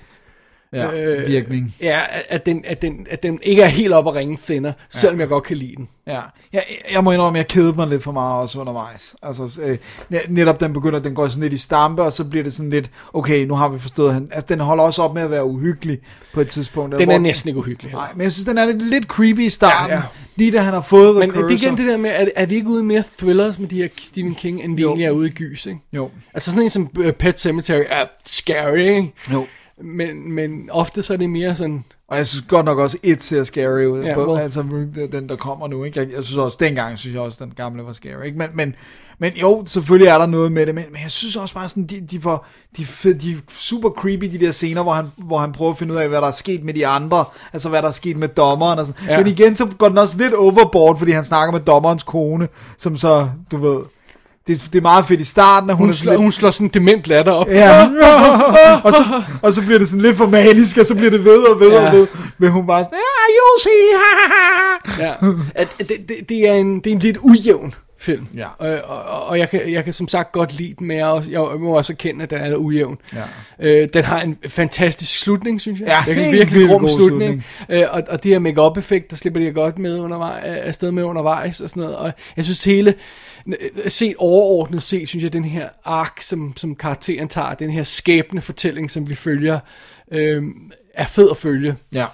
ja, virkning. Ja, at, at, den, at, den, at den ikke er helt op at ringe thinner, selvom jeg godt kan lide den. Ja, jeg, jeg må indrømme, jeg kedede mig lidt for meget også undervejs. Altså, øh, ne- netop den begynder, den går sådan lidt i stampe, og så bliver det sådan lidt, okay, nu har vi forstået, han, altså den holder også op med at være uhyggelig på et tidspunkt. Den hvor- er næsten ikke uhyggelig. heller. Nej, men jeg synes, den er lidt, lidt creepy i starten, Ja, ja, ja. ja. lige da han har fået Men det er Cursor. igen det der med, at er vi ikke ude mere thrillers med de her Stephen King, end vi Jo. egentlig er ude i gys, ikke? Jo. Altså sådan en som øh, Pet Cemetery er scary, ikke? Jo. Men, men ofte så er det mere sådan, Og jeg synes godt nok også, et ser scary ud. Ja, på, well. altså den, der kommer nu. Ikke? Jeg, jeg synes også, dengang synes jeg også, den gamle var scary. Ikke? Men, men, men jo, selvfølgelig er der noget med det. Men, men jeg synes også bare sådan, de, de, får, de, de er super creepy, de der scener, hvor han, hvor han prøver at finde ud af, hvad der er sket med de andre. Altså, hvad der er sket med dommeren og sådan. Ja. Men igen, så går den også lidt overboard, fordi han snakker med dommerens kone, som så, du ved... Det, det er meget fedt i starten, at hun, hun, slår, sådan hun slår sådan en dement latter op. Ja, og, så, og så bliver det sådan lidt for manisk, og så bliver det ved og ved Ja. og ved. Men hun bare sådan, ja, you'll see. ja. At, det, det, det, er en, det er en lidt ujævn film. Ja. Øh, og, og jeg, kan, jeg kan som sagt godt lide den, men jeg, også, jeg må også erkende, at den er lidt ujævn. Ja. Øh, den har en fantastisk slutning, synes jeg. Ja, det er en virkelig grum god slutning. Øh, og, og det her make-up effekt, der slipper de godt med undervejs, afsted med undervejs og sådan noget. Og jeg synes hele, set overordnet set, synes jeg, den her ark, som, som karakteren tager, den her skæbne fortælling, som vi følger, øh, er fed at følge. Ja.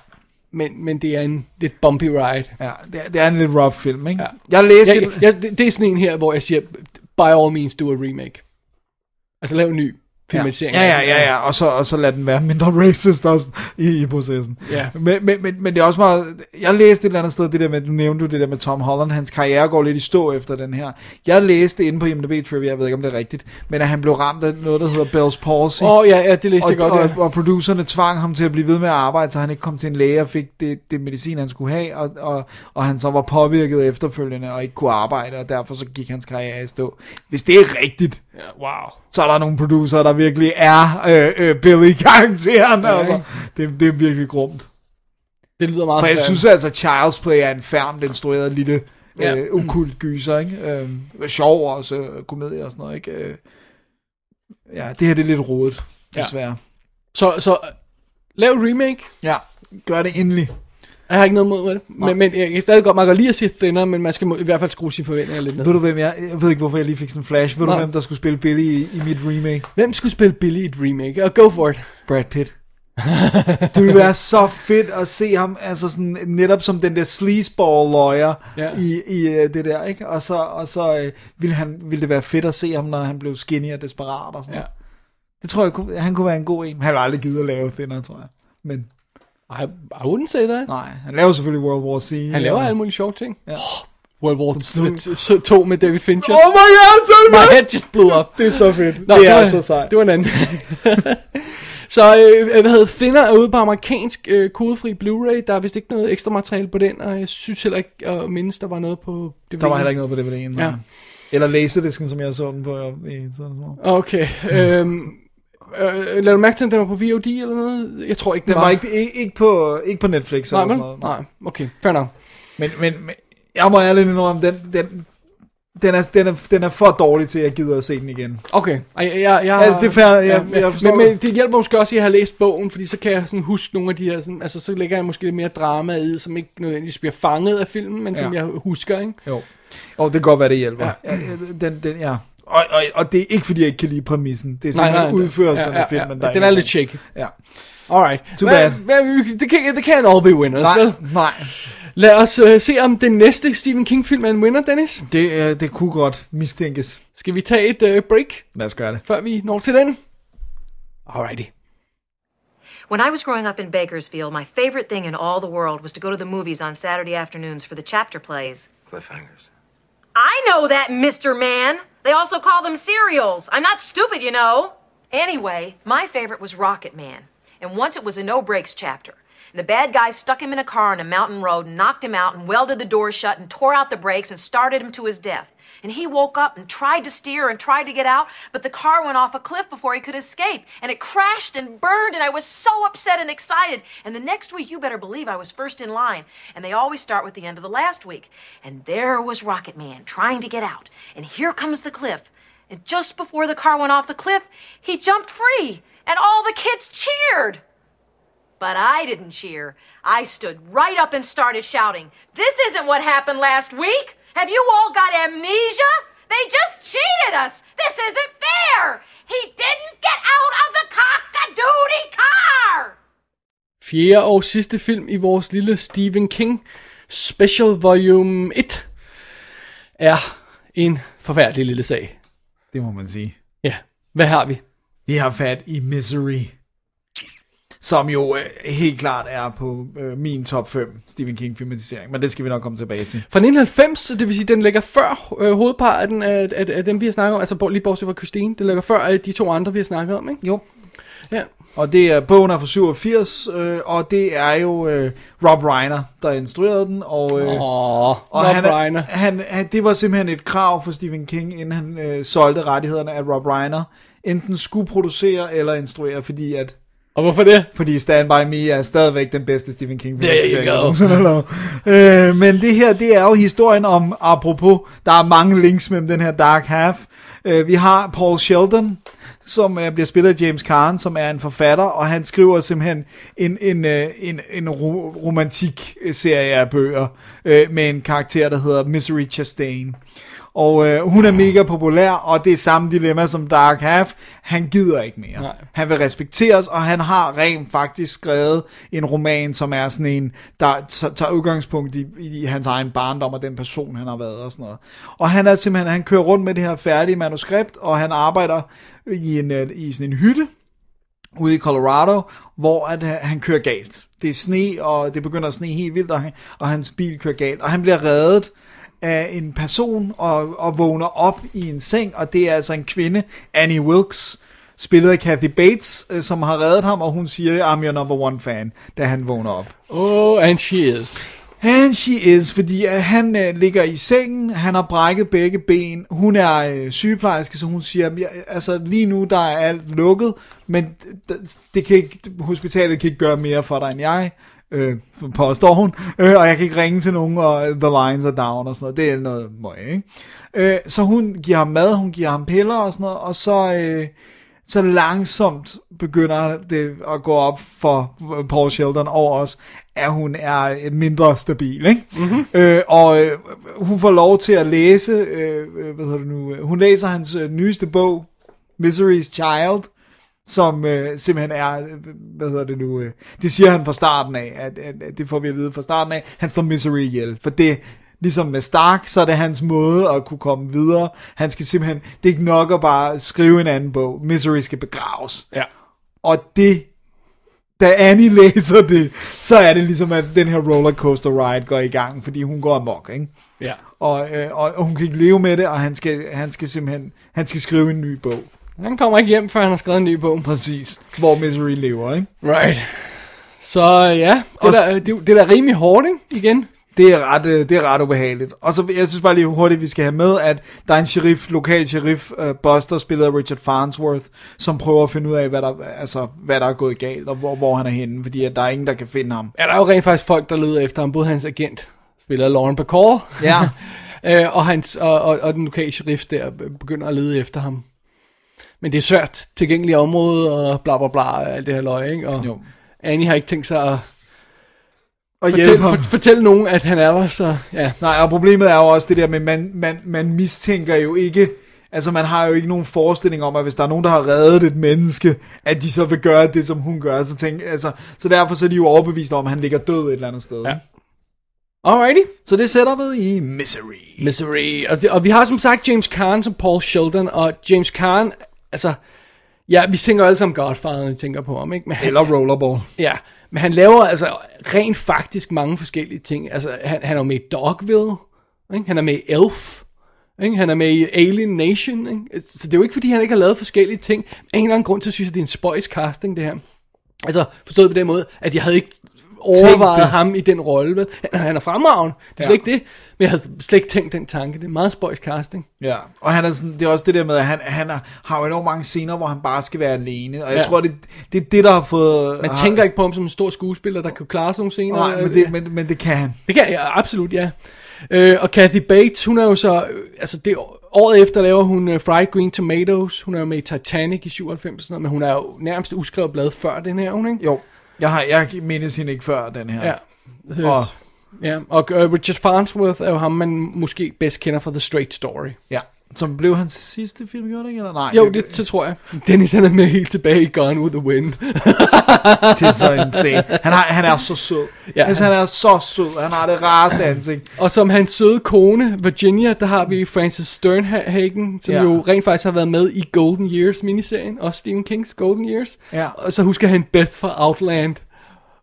Men, men det er en lidt bumpy ride. Ja, det er, det er en lidt rough film, ikke? Ja. Jeg læste... Ja, ja, det, det er sådan en her, hvor jeg siger, by all means, do a remake. Altså lav en ny filmatisering. Ja, ja, ja, ja, og så, og så lad den være mindre racist også i, i processen. Ja. Men, men, men, men det er også meget, jeg læste et eller andet sted, det der med, du nævnte du det der med Tom Holland, hans karriere går lidt i stå efter den her. Jeg læste inde på IMDb Trivia, jeg ved ikke om det er rigtigt, men at han blev ramt af noget, der hedder Bell's Palsy. Åh, oh, ja, ja, det læste og, jeg godt, og, ja. og producerne tvang ham til at blive ved med at arbejde, så han ikke kom til en læge og fik det, det medicin, han skulle have, og, og, og han så var påvirket efterfølgende og ikke kunne arbejde, og derfor så gik hans karriere i stå. Hvis det er rigtigt, Ja, wow. så er der nogle producer, der virkelig er øh, øh, Billy-karakteren. Ja, Ja, altså. det, det er virkelig grumt. Det lyder meget For jeg synes altså, Child's Play er en færmt instrueret lille Ja. øh, ukult gyser, ikke? Øh, sjov også, øh, komedie og sådan noget, ikke? Øh, ja, det her det er lidt rodet, Ja. desværre. Så, så lav remake. Ja, gør det endelig. Jeg har ikke noget mod det. Men, men jeg kan stadig godt, man kan lide at se Thinner, men man skal må, i hvert fald skrue sine forventninger lidt ned. Ved du hvem jeg, jeg ved ikke hvorfor jeg lige fik sådan en flash, ved Nej. du hvem der skulle spille Billy i, i mit remake? Hvem skulle spille Billy i et remake? Og go for it. Brad Pitt. det ville være så fedt at se ham, altså sådan, netop som den der sleazeball lawyer Ja. i, i uh, det der, ikke? Og så, og så uh, ville, han, ville det være fedt at se ham, når han blev skinny og desperat og sådan noget. Det tror jeg, han kunne være en god en. Han har aldrig givet at lave thinner, tror jeg. Men I, I wouldn't say that. nej, han laver selvfølgelig World War C. Han laver og- alle mulige sjove ting. Ja. Oh, World War 2 med David Fincher. Oh my god, så det My head just blew up. Det er så fedt. Nå, det er var, så sejt. Det var en anden. så øh, hvad hedder Thinner er ude på amerikansk øh, kodefri Blu-ray. Der er vist ikke noget ekstra materiale på den, og jeg synes heller ikke at mindes, der var noget på DVD. Der var heller ikke noget på DVD'en. Ja. Eller Laserdisken, som jeg så den på. I, sådan noget. Okay. øhm, øh, lad du mærke til, at den var på VOD eller noget? Jeg tror ikke, Den var ikke, ikke, ikke, på, ikke på Netflix Nej, eller sådan noget. nej, okay, fair nok. Men, men, men jeg må ærligt indrømme, den, den, den, er, den, er, den er for dårlig til, at jeg gider at se den igen. Okay, jeg, jeg, jeg, Altså, det er fair, jeg- jeg forstår men, men det. hjælper måske også, at jeg har læst bogen, fordi så kan jeg sådan huske nogle af de her, sådan, altså så lægger jeg måske lidt mere drama i, som ikke nødvendigvis bliver fanget af filmen, men som Ja. jeg husker, ikke? Jo. Og det kan godt være, det hjælper. Ja. Ja. Ja, den, den, ja. Og, og, og det er ikke, fordi jeg ikke kan lide præmissen. Det er simpelthen nej, udførelsen ja, af filmen, ja. der Den er lidt shaky. Ja. Alright. Too bad. Det kan, det kan all be winners, Nej, vel? nej. Lad os uh, se, om den næste Stephen King-film er en winner, Dennis. Det, uh, det kunne godt mistænkes. Skal vi tage et uh, break, Lad os gøre det. før vi når til den? Alrighty. When I was growing up in Bakersfield, my favorite thing in all the world was to go to the movies on Saturday afternoons for the chapter plays. Cliffhangers. I know that, Mr. Man. They also call them cereals. I'm not stupid, you know. Anyway, my favorite was Rocket Man. And once it was a no brakes chapter. And the bad guys stuck him in a car on a mountain road, knocked him out, and welded the door shut, and tore out the brakes, and started him to his death. And he woke up and tried to steer and tried to get out, but the car went off a cliff before he could escape. And it crashed and burned, and I was so upset and excited. And the next week, you better believe I was first in line. And they always start with the end of the last week. And there was Rocket Man trying to get out. And here comes the cliff. And just before the car went off the cliff, he jumped free. And all the kids cheered. But I didn't cheer. I stood right up and started shouting, This isn't what happened last week! Have you all got amnesia? They just cheated us! This isn't fair! He didn't get out of the cock-a-doodie car! Fjerde og sidste film i vores lille Stephen King Special Volume 1 er en forfærdelig lille sag. Det må man sige. Ja, hvad har vi? Vi har fat i Misery. Som jo øh, helt klart er på øh, min top 5 Stephen King filmatisering. Men det skal vi nok komme tilbage til. Fra 1990, det vil sige, den ligger før øh, hovedparten af, af, af dem, vi har snakket om, altså lige bortset fra Christine, den ligger før af de to andre, vi har snakket om, ikke? Jo. Ja. Og det er bogen er fra 87, øh, og det er jo øh, Rob Reiner, der instruerede den. Og, øh, Åh, og Rob han, er- Reiner. Han, han, det var simpelthen et krav for Stephen King, inden han øh, solgte rettighederne, at Rob Reiner enten skulle producere eller instruere, fordi at Og hvorfor det? Fordi Stand By Me er stadigvæk den bedste Stephen King film, There you jeg nogensinde har. Øh, men det her, det er jo historien om, apropos, der er mange links mellem den her Dark Half. Øh, vi har Paul Sheldon, som øh, bliver spillet af James Caan, som er en forfatter, og han skriver simpelthen en, en, øh, en, en ro- romantik serie af bøger øh, med en karakter, der hedder Misery Chastain. Og øh, hun er mega populær, og det er samme dilemma som Dark Half. Han gider ikke mere. Nej. Han vil respekteres, og han har rent faktisk skrevet en roman, som er sådan en, der tager udgangspunkt i, i hans egen barndom og den person, han har været og sådan noget. Og han er simpelthen, han kører rundt med det her færdige manuskript, og han arbejder i, en, øh, i sådan en hytte, ude i Colorado, hvor at, øh, han kører galt. Det er sne, og det begynder at sne helt vildt, og, han, og hans bil kører galt. Og han bliver reddet af en person og, og vågner op i en seng, og det er altså en kvinde, Annie Wilkes, spillet af Kathy Bates, øh, som har reddet ham, og hun siger, I'm your number one fan, da han vågner op. Oh, and she is. And she is, fordi at han øh, ligger i sengen, han har brækket begge ben, hun er sygeplejerske, så hun siger, "Ja, altså lige nu der er alt lukket, men det, det kan ikke, hospitalet kan ikke gøre mere for dig end jeg, øh, påstår hun, øh, og jeg kan ikke ringe til nogen, og the lines are down og sådan noget, det er noget møg, ikke? Øh, så hun giver ham mad, hun giver ham piller og sådan noget, og så... Øh, så langsomt begynder det at gå op for Paul Sheldon og os, at hun er mindre stabil, ikke? Mm-hmm. Øh, og øh, hun får lov til at læse, øh, øh, hvad hedder det nu, øh, hun læser hans øh, nyeste bog, Misery's Child, som øh, simpelthen er, øh, hvad hedder det nu, øh, det siger han fra starten af, at, at, at det får vi at vide fra starten af, han slår Misery ihjel, for det, ligesom med Stark, så er det hans måde at kunne komme videre. Han skal simpelthen, det er ikke nok at bare skrive en anden bog. Misery skal begraves. Ja. Og det, da Annie læser det, så er det ligesom, at den her rollercoaster ride går i gang, fordi hun går amok, ikke? Ja. Og, øh, og, og hun kan ikke leve med det, og han skal, han skal simpelthen, han skal skrive en ny bog. Han kommer ikke hjem, før han har skrevet en ny bog. Præcis. Hvor Misery lever, ikke? Right. Så ja, det, Også- der, det, det er da rimelig hårdt, ikke? Igen. Det er ret, øh, det er ret ubehageligt. Og så, jeg synes bare lige hurtigt, vi skal have med, at der er en sheriff, lokal sheriff, uh, Buster, spillet af Richard Farnsworth, som prøver at finde ud af, hvad der, altså, hvad der er gået galt, og hvor, hvor han er henne, fordi at der er ingen, der kan finde ham. Ja, der er jo rent faktisk folk, der leder efter ham. Både hans agent, spiller Lauren Bacall, Ja. øh, og, hans, og, og, og den lokale sheriff der begynder at lede efter ham. Men det er svært tilgængeligt område, og bla bla bla, og alt det her løg, ikke? Og Jo. Annie har ikke tænkt sig at Og ham. for, fortælle nogen, at han er der, så ja. Nej, og problemet er jo også det der med, man, man, man mistænker jo ikke, altså man har jo ikke nogen forestilling om, at hvis der er nogen, der har reddet et menneske, at de så vil gøre det, som hun gør. Så, tænk, altså, så derfor så er de jo overbevist om, at han ligger død et eller andet sted. Ja. Alrighty. Så det er setupet i Misery. Misery. Og, det, og vi har som sagt James Caan som Paul Sheldon, og James Caan, altså, ja, vi tænker alle sammen Godfather, når vi tænker på ham, ikke? Men han, Eller Rollerball. Ja, men han laver altså rent faktisk mange forskellige ting. Altså, han, han er med i Dogville, ikke? han er med i Elf, ikke? han er med i Alien Nation. Ikke? Så det er jo ikke, fordi han ikke har lavet forskellige ting. Af en eller anden grund, så synes jeg, det er en spøjs casting, det her. Altså, forstået på den måde, at jeg havde ikke overvejet ham i den rolle. vel? Han, han er fremragende, det er Ja. slet ikke det. Men jeg havde slet ikke tænkt den tanke. Det er meget spøjs casting. Ja, og han er sådan, det er også det der med, at han, han er, har jo enormt mange scener, hvor han bare skal være alene, og jeg Ja. tror, det, det er det, der har fået... Man har, tænker ikke på ham som en stor skuespiller, der kan klare sådan nogle scener. Nej, men det, men, men det kan han. Det kan jeg absolut, ja. Øh, og Kathy Bates, hun er jo så, øh, altså det, året efter laver hun uh, Fried Green Tomatoes, hun er jo med i Titanic i 97, og sådan noget, men hun er jo nærmest uskrevet blad før den her, hun, ikke? Jo, jeg, har, jeg mindes hende ikke før den her. Ja. Og- Og, ja, og uh, Richard Farnsworth er jo ham, man måske bedst kender fra The Straight Story. Ja, som blev hans sidste film, gjorde det ikke? Eller nej? Jo, det, det tror jeg. Dennis han er med helt tilbage i Gone with the Wind. det er så insane. Han, har, han er så sød. Ja, altså, han er så sød. Han har det rareste ansigt. Og som hans søde kone, Virginia, der har vi Frances Sternhagen, som Ja. jo rent faktisk har været med i Golden Years miniserien, også Stephen Kings Golden Years. Ja. Og så husker han Beth fra Outland,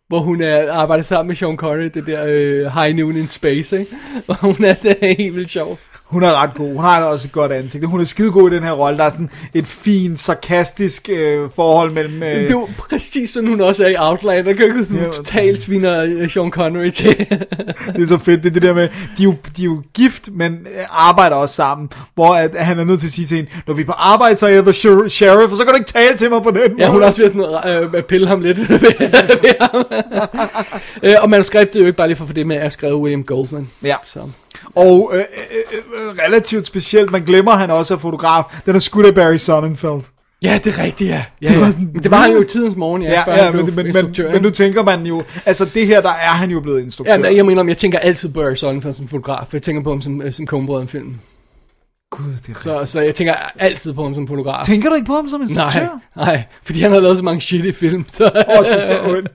hvor hun er, arbejder sammen med Sean Connery, det der øh, High Noon in Space, ikke? Og hun er, det er helt vildt sjov. Hun er ret god. Hun har også et godt ansigt. Hun er skide god i den her rolle. Der er sådan et fint, sarkastisk øh, forhold mellem... Øh, Det er jo præcis sådan, hun også er i Outlander. Der kan ikke sådan Ja. totalt sviner øh, Sean Connery til. det er så fedt, det er det der med, de er jo, de er jo gift, men øh, arbejder også sammen, hvor at, at han er nødt til at sige til hende, når vi er på arbejde, så er jeg the sher- sheriff, og så kan du ikke tale til mig på den ja, hun måde. er også ved sådan øh, pille ham lidt ved, ved ham. øh, og manuskriptet er jo ikke bare lige for, for det med, at jeg skrev William Goldman. Ja. Så. Og øh, øh, øh, relativt specielt, man glemmer, at han også er fotograf, den er skudt af Barry Sonnenfeld. Ja, det er rigtigt, ja. ja Det var sådan- Men det var han jo i tidens morgen, ja. Ja, før ja, men, men, men, men nu tænker man jo, altså det her, der er han jo blevet instruktør. Ja, men jeg mener, om jeg tænker altid Barry Sonnenfeld som fotograf. Jeg tænker på ham som, øh, som kongebrød film. Gud, det er Så, så jeg tænker altid på ham som fotograf. Tænker du ikke på ham som instruktør? Nej, nej, fordi han har lavet så mange shitty film. Så. Åh, oh, det er så ondt.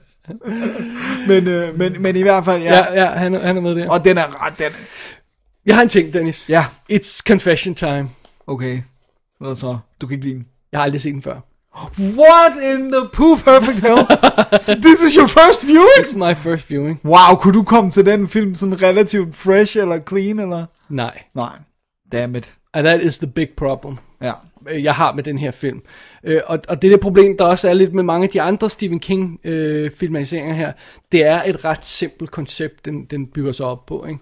Men, øh, men, men i hvert fald, ja. ja, ja han, er- han er med der. Og den er ret, den Jeg har en ting, Dennis. Ja. It's confession time. Okay. Hvad så? Du kan ikke lide den. Jeg har aldrig set den før. What in the poo perfect hell? so this is your first viewing? This is my first viewing. Wow, kunne du komme til den film sådan relativt fresh eller clean, eller? Nej. Nej. Damn it. And that is the big problem. Ja. Øh, jeg har med den her film. Øh, og, og det er det problem, der også er lidt med mange af de andre Stephen King øh, her. Det er et ret simpelt koncept, den, den bygger sig op på. Ikke?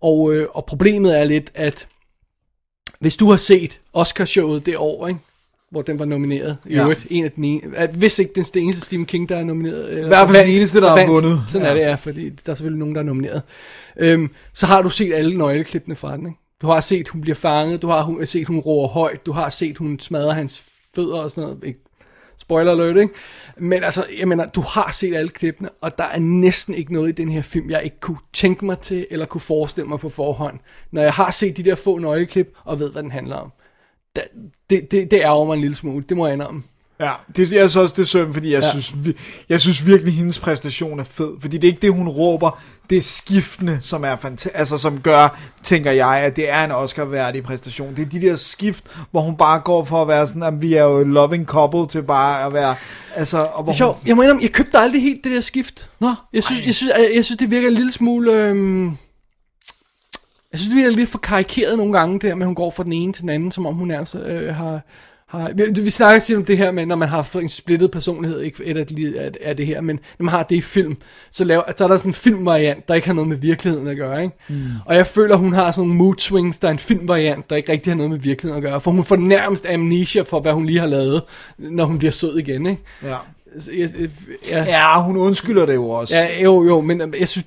Og, øh, og problemet er lidt, at hvis du har set Oscar-showet det år, ikke? hvor den var nomineret, i Ja. øvrigt, en af den ene, hvis ikke den eneste Stephen King, der er nomineret. øh, I hvert fald den eneste, der har vundet. Sådan Ja. er det, ja, fordi der er selvfølgelig nogen, der er nomineret. Øhm, så har du set alle nøgleklippene fra den, ikke? Du har set, hun bliver fanget, du har hun- set, hun roer højt, du har set, hun smadrer hans fødder og sådan noget. Ikke? Spoiler alert, ikke? Men altså, jeg mener, du har set alle klippene, og der er næsten ikke noget i den her film, jeg ikke kunne tænke mig til, eller kunne forestille mig på forhånd. Når jeg har set de der få nøgleklip, og ved, hvad den handler om. Det, det, det ærger mig en lille smule, det må jeg indrømme. Ja, det, jeg synes også, det er synd, fordi jeg, Ja. synes, jeg synes virkelig, hendes præstation er fed. Fordi det er ikke det, hun råber. Det er skiftende, som er fanta- altså, som gør, tænker jeg, at det er en Oscar-værdig præstation. Det er de der skift, hvor hun bare går for at være sådan, at vi er jo loving couple til bare at være... Altså, og hvor Det er sjovt. Jeg må indrømme, jeg købte aldrig helt det der skift. Nå, jeg synes, jeg synes, jeg, jeg synes, det virker en lille smule... Øhm, jeg synes, det virker lidt for karikeret nogle gange, det der med, at hun går fra den ene til den anden, som om hun altså øh, har... har vi, vi snakker tit om det her med, når man har en splittet personlighed, ikke et af, af, af det her, men når man har det i film, så, laver, så er der sådan en filmvariant, der ikke har noget med virkeligheden at gøre, ikke? Mm. Og jeg føler, hun har sådan nogle mood swings, der er en filmvariant, der ikke rigtig har noget med virkeligheden at gøre, for hun får nærmest amnesia for, hvad hun lige har lavet, når hun bliver sød igen, ikke? Ja. Jeg, jeg, jeg, Ja, hun undskylder det jo også. Ja, jo, jo, men øh, jeg synes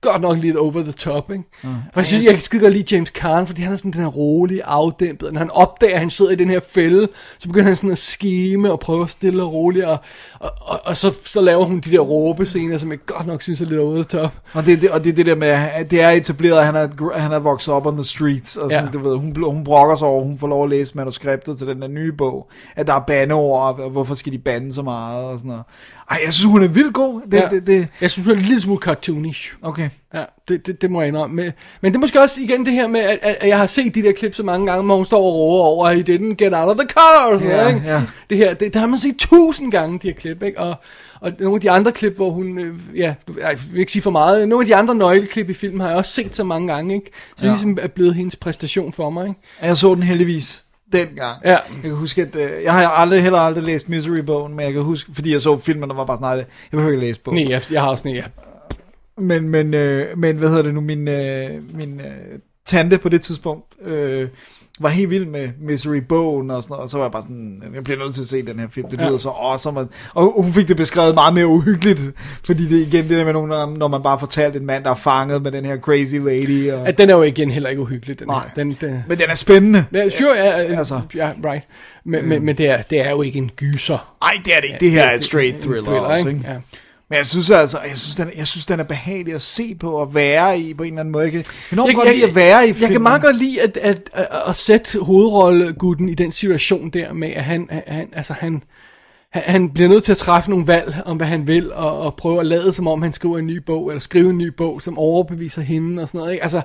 godt nok lidt over the top, ikke? Mm. Og jeg synes, jeg kan skide godt lide James Caan, fordi han er sådan den her rolige, afdæmpet, når han opdager, at han sidder i den her fælde, så begynder han sådan at skime og prøve stille og roligt, og, og, og, og så, så laver hun de der råbescener, som jeg godt nok synes er lidt over the top. Og det, er det, og det er det der med, at det er etableret, at han er, han er vokset op on the streets, og sådan, Ja. du ved, hun, hun brokker sig over, hun får lov at læse manuskriptet til den der nye bog, at der er bandeord, og hvorfor skal de bande så meget, og sådan noget. Ej, jeg synes, hun er vildt god. Det, Ja. det, det, Jeg synes, hun er en lille smule cartoonish. okay. Ja, det, det, det må jeg indrømme. Men, men det er måske også igen det her med, at, at, jeg har set de der klip så mange gange, hvor hun står og råber over, he didn't get out of the car. Ja, noget, ikke? ja. Det her, det, der har man set tusind gange, de her klip, ikke? Og, og nogle af de andre klip, hvor hun, øh, ja, jeg vil ikke sige for meget, nogle af de andre nøgleklip i filmen har jeg også set så mange gange, ikke? Så det Ja. ligesom er blevet hendes præstation for mig, ikke? Jeg så den heldigvis dengang. Ja. Jeg kan huske, at øh, jeg har aldrig, heller aldrig læst Misery-bogen, men jeg kan huske, fordi jeg så filmen, og var bare sådan, "Nej, jeg behøver ikke læse bogen. Nej, jeg, jeg har også sådan, ja. Men, men, øh, men hvad hedder det nu, min, øh, min øh, tante på det tidspunkt øh, var helt vild med Misery-bogen og sådan noget, og så var jeg bare sådan, jeg bliver nødt til at se den her film, det Ja. lyder så awesome, og, og hun fik det beskrevet meget mere uhyggeligt, fordi det igen det der med, nogle, når man bare fortalte en mand, der er fanget med den her crazy lady, og, At den er jo igen heller ikke uhyggelig, den Nej. her. Den, den, men den er spændende. Ja, sure, ja, Altså. ja, right. Men, men, men det, er, det er jo ikke en gyser. Ej, det er det ikke, det her er et straight thriller, thriller, også, ikke? Ja. Men jeg synes altså, jeg synes, den, jeg synes, den er behagelig at se på og være i på en eller anden måde. Jeg kan enormt Jeg- godt jeg- lide at være i Jeg filmen. kan meget godt lide at, at, at, at sætte hovedrollegutten i den situation der med, at han, han, altså han, han, han bliver nødt til at træffe nogle valg om, hvad han vil, og, og prøve at lade som om, han skriver en ny bog, eller skrive en ny bog, som overbeviser hende og sådan noget. Ikke? Altså,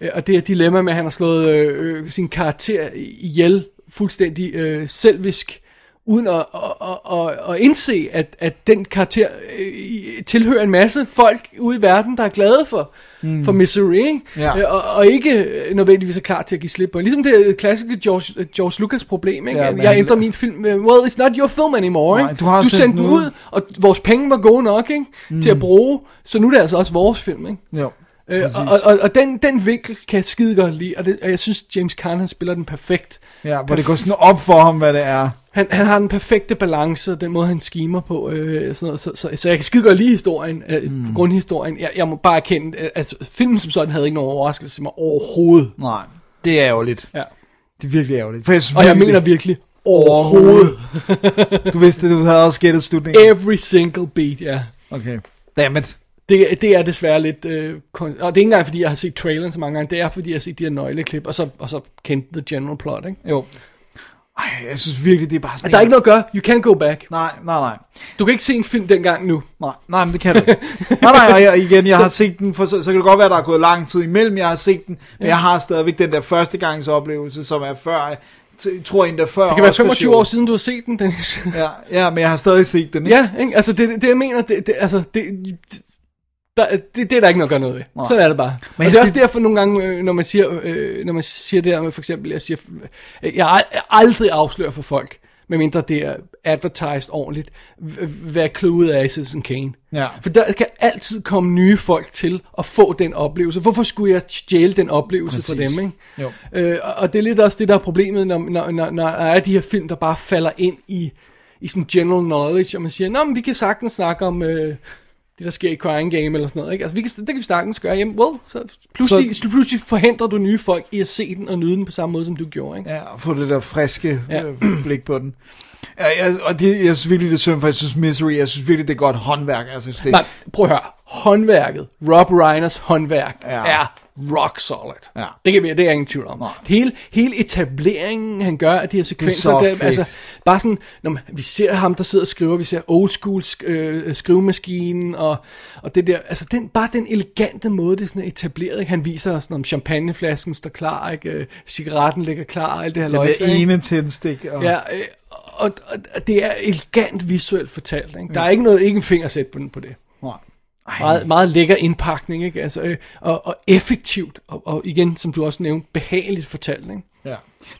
øh, og det her dilemma med, at han har slået øh, øh, sin karakter ihjel fuldstændig øh, selvisk, uden at, at, at, at, indse, at, at den karakter øh, tilhører en masse folk ude i verden, der er glade for, mm. for Misery, ikke? Ja. Øh, Og, og ikke øh, nødvendigvis er klar til at give slip på. Ligesom det klassiske George, George Lucas problem, ikke? Ja, jeg han- ændrer min film, øh, well, it's not your film anymore, Nej, ikke? du har du sendt sendte den ud. og vores penge var gode nok, ikke? Mm. Til at bruge, så nu er det altså også vores film, ikke? Jo. Øh, og, og, og den, den vinkel kan jeg skide godt lide, og, det, og jeg synes, James Caan han spiller den perfekt. Ja, hvor det går sådan op for ham, hvad det er. Han, han har den perfekte balance, den måde han skimer på, øh, sådan noget, så, så, så jeg kan skide godt lide historien, øh, mm. grundhistorien. Jeg, jeg må bare erkende, at altså, filmen som sådan havde ikke nogen overraskelse mig overhovedet. Nej, det er ærgerligt. Ja. Det er virkelig ærgerligt. For jeg synes, Og jeg mener virkelig overhovedet. du vidste, du havde også gættet slutningen. Every single beat, ja. Okay. Dammit. Det, det er desværre lidt... Øh, og det er ikke engang, fordi jeg har set traileren så mange gange. Det er, fordi jeg har set de her nøgleklip, og så, og så kendt the general plot, ikke? Jo. Ej, jeg synes virkelig, det er bare sådan... Der er ikke noget at gøre. You can't go back. Nej, nej, nej. Du kan ikke se en film dengang nu. Nej, nej, men det kan du ikke. nej, nej, og jeg, igen, jeg har set den, for så, så kan det godt være, der er gået lang tid imellem, jeg har set den, men Ja. jeg har stadigvæk den der førstegangsoplevelse, som er før, jeg tror endda før Det kan være Oscar 25 show. år siden, du har set den, Dennis. Ja, ja, men jeg har stadig set den, ikke? Ja, ikke? altså det, det jeg mener, det, det, altså, det, der, det, det er der ikke noget at gøre noget ved. Nej. Sådan er det bare. Men og det er det- også derfor nogle gange, øh, når man siger, øh, når man siger det her med for eksempel, jeg siger, jeg ald- aldrig afslører for folk, medmindre det er advertised ordentligt, hvad cluet er i Citizen Kane. Ja. For der kan altid komme nye folk til at få den oplevelse. Hvorfor skulle jeg stjæle den oplevelse fra Præcis. dem, ikke? Jo. Øh, og- og det er lidt også det, der er problemet, når, når, når, når der er de her film, der bare falder ind i, i sådan general knowledge, og man siger, nå, men vi kan sagtens snakke om øh, det, der sker i Crying Game, eller sådan noget, ikke? Altså, vi kan, det kan vi sagtens gøre. Jamen, well, så pludselig, så, pludselig forhindrer du nye folk i at se den og nyde den på samme måde, som du gjorde, ikke? Ja, og få det der friske Ja. ja. blik på den. Ja, jeg, og det, jeg synes virkelig, det er synd, for jeg synes Misery, jeg synes virkelig, det er godt håndværk. Altså, det, Nej, prøv at høre. Håndværket, Rob Reiners håndværk, ja. er rock solid. Ja. Det, kan vi, det er ingen tvivl om. Nej. Hele, hele etableringen, han gør af de her sekvenser, så der, altså, bare sådan, når man, vi ser ham, der sidder og skriver, vi ser old school sk- øh, skrivemaskinen, og, og det der, altså den, bare den elegante måde, det er sådan er etableret, ikke? han viser os, om champagneflasken står klar, ikke? Øh, cigaretten ligger klar, og alt det her det løjse, der ikke? ene tændstik. Og, Ja, øh, og, og det er elegant visuelt fortalt. Ikke? Der er ikke noget, ikke en fingersæt på, den- på det. Nej. Meget, meget lækker indpakning, ikke? Altså, øh, og, og effektivt, og, og igen, som du også nævnte, behageligt fortalt, ikke? Ja.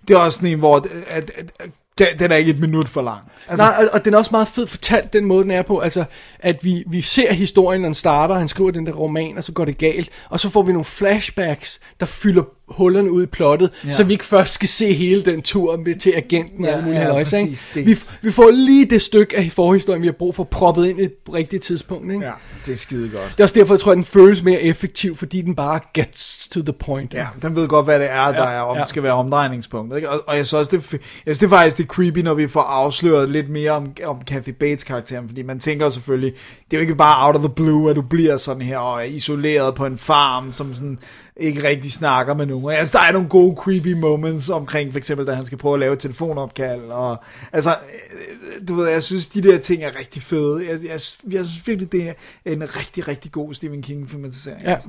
Det er også sådan en, hvor at, at, at, at, den er ikke et minut for lang. Altså, Nej, og, og den er også meget fedt fortalt, den måde, den er på. Altså, at vi, vi ser historien, når den starter, han skriver den der roman, og så går det galt. Og så får vi nogle flashbacks, der fylder hullerne ud i plottet, Ja. så vi ikke først skal se hele den tur med til agenten og Ja, alt muligt ja, halløjsa, ikke? Det- Vi, vi får lige det stykke af forhistorien, vi har brug for proppet ind i et rigtigt tidspunkt, ikke? Ja, det er skide godt. Det er også derfor, jeg tror, at den føles mere effektiv, fordi den bare gets to the point. Ja, den ved godt, hvad det er, der Ja, er, om, ja. skal være omdrejningspunktet. Ikke? Og, og jeg synes det, er jeg synes, det er faktisk det er creepy, når vi får afsløret lidt mere om, om Kathy Bates karakteren, fordi man tænker selvfølgelig, det er jo ikke bare out of the blue, at du bliver sådan her og er isoleret på en farm, som sådan ikke rigtig snakker med nogen. Altså, der er nogle gode creepy moments omkring, for eksempel, da han skal prøve at lave et telefonopkald, og altså, øh, du ved, jeg synes, de der ting er rigtig fede. Jeg, jeg, jeg synes virkelig, det er en rigtig, rigtig god Stephen King-filmatisering. Ja. Altså.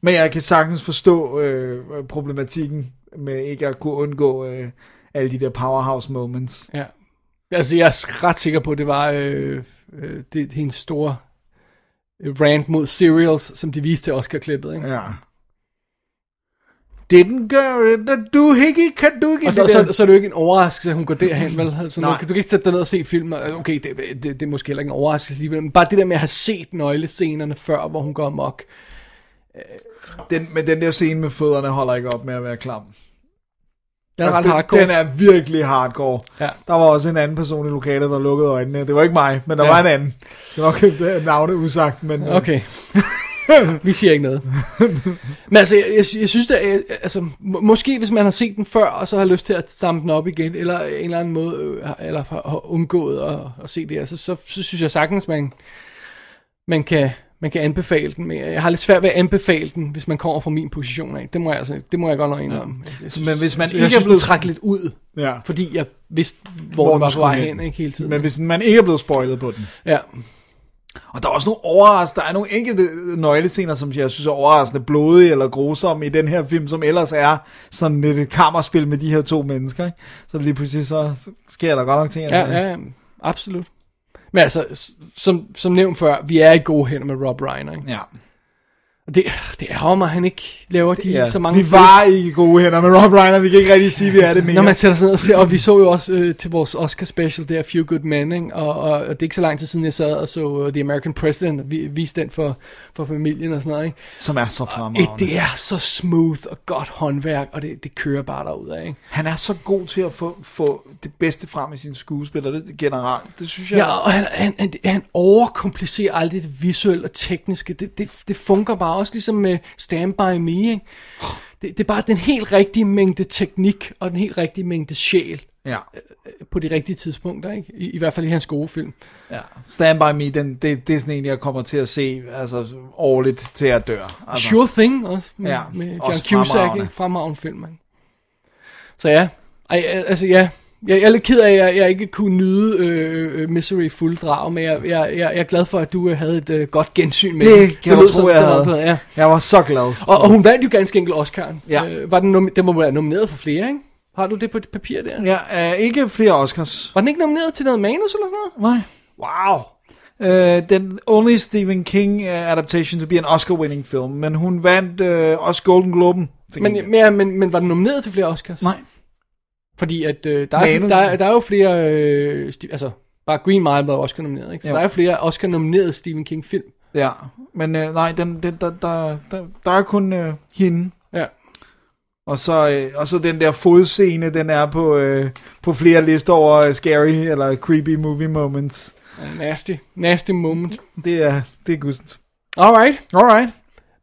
Men jeg kan sagtens forstå øh, problematikken med ikke at kunne undgå øh, alle de der powerhouse moments. Ja. Altså, jeg er ret sikker på, at det var øh, øh, det, hendes store rant mod serials, som de viste til Oscar-klippet, ikke? Ja. Didn't go du ikke kan du ikke Og så, det så, så er det jo ikke en overraskelse, at hun går derhen, vel? Altså, Nej. nu, kan du kan ikke sætte dig ned og se film, okay, det, det, det er måske heller ikke en overraskelse alligevel, men bare det der med at have set nøglescenerne før, hvor hun går amok. Den, men den der scene med fødderne holder ikke op med at være klam. Den er ret Altså, den, hardcore. den er virkelig hardcore. Ja. Der var også en anden person i lokalet, der lukkede øjnene. Det var ikke mig, men der Ja. var en anden. Det var nok navne usagt, men... øh, Okay. Vi siger ikke noget. Men altså, jeg, jeg, jeg synes, er, altså, må, måske hvis man har set den før, og så har lyst til at samle den op igen, eller en eller anden måde, øh, eller har har undgået at, at se det her, så, så, så synes jeg sagtens, man, man, kan, man kan anbefale den. Men jeg har lidt svært ved at anbefale den, hvis man kommer fra min position af. Det må jeg, altså, det må jeg godt nok indrømme. Jeg synes, Men hvis man ikke er blevet trækket lidt ud, Ja. fordi jeg vidste, hvor, Hvor den var på vej hen, ikke hele tiden. Men hvis man ikke er blevet spoilet på den, Ja. Og der er også nogle overraskende, der er nogle enkelte nøglescener, som jeg synes er overraskende blodige eller grusomme i den her film, som ellers er sådan lidt et kammerspil med de her to mennesker. Ikke? Så lige pludselig så sker der godt nok ting. Ja, ja, ja, absolut. Men altså, som, som nævnt før, vi er i gode hænder med Rob Reiner. Ikke? Ja. Og det, det ærger mig, at han ikke laver de ja. så mange Vi var ikke i gode hænder med Rob Reiner, vi kan ikke rigtig sige, at vi er det mere. Når man sætter sig ned og ser, og vi så jo også øh, til vores Oscar special, der Few Good Men, ikke? Og, og, og, det er ikke så lang tid siden, jeg sad og så uh, The American President, og vi, viste den for, for familien og sådan noget, ikke? Som er så fremragende. det er så smooth og godt håndværk, og det, det kører bare derud ikke? Han er så god til at få, få det bedste frem i sine skuespillere, det generelt. Det synes jeg... Ja, og han, han, han, han overkomplicerer aldrig det visuelle og tekniske. Det, det, det fungerer bare også ligesom med Stand By Me, ikke? Det, det er bare den helt rigtige mængde teknik og den helt rigtige mængde sjæl Ja. på de rigtige tidspunkter, ikke? I, i hvert fald i hans gode film. Ja, Stand By Me, den, det, det er sådan en, jeg kommer til at se altså, årligt til at dør. Altså. Sure Thing også, med, Ja, med John også Cusack, fremragende. ikke? Fremragende film, ikke? Så ja, Ej, altså ja, jeg, jeg er lidt ked af, at jeg, jeg ikke kunne nyde øh, øh, Misery fuld drag, men jeg, jeg, jeg, jeg er glad for, at du øh, havde et øh, godt gensyn med. Det kan du tro, jeg havde. Ja. Jeg var så glad. Og, og hun vandt jo ganske enkelt Oscar'en. Ja. Øh, var den, den må være nomineret for flere, ikke? Har du det på dit papir der? Ja, uh, ikke flere Oscars. Var den ikke nomineret til noget manus eller sådan noget? Nej. Wow. Uh, den only Stephen King uh, adaptation to be an Oscar-winning film, men hun vandt uh, også Golden Globen. men, ja, men, men var den nomineret til flere Oscars? Nej. Fordi at øh, der, er, der, er, der er jo flere, øh, altså bare Green Mile var Oscar nomineret, ikke? Så Jo. der er flere Oscar nominerede Stephen King film. Ja, men uh, nej, den, den, der, der, der, der er kun uh, hende. Ja. Og så, øh, og så den der fodscene, den er på, øh, på flere lister over øh, scary eller creepy movie moments. Nasty, nasty moment. Det er, det er gudsent. Alright. Alright.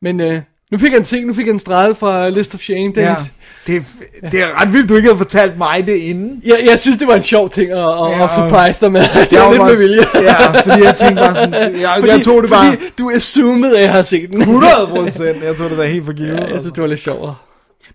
Men øh, nu fik en ting, nu fik en strejle fra List of Shame, Ja, Dennis. det, det er ret vildt, du ikke havde fortalt mig det inden. Jeg, jeg synes, det var en sjov ting at, at, Ja, at surprise dig med. Det jeg var var lidt med vilje. Ja, fordi jeg tænkte bare sådan, jeg, fordi, jeg tog det bare Fordi du assumede, at jeg havde set den. 100 procent. Jeg tog det da helt for givet. Ja, jeg synes, det var lidt sjovere.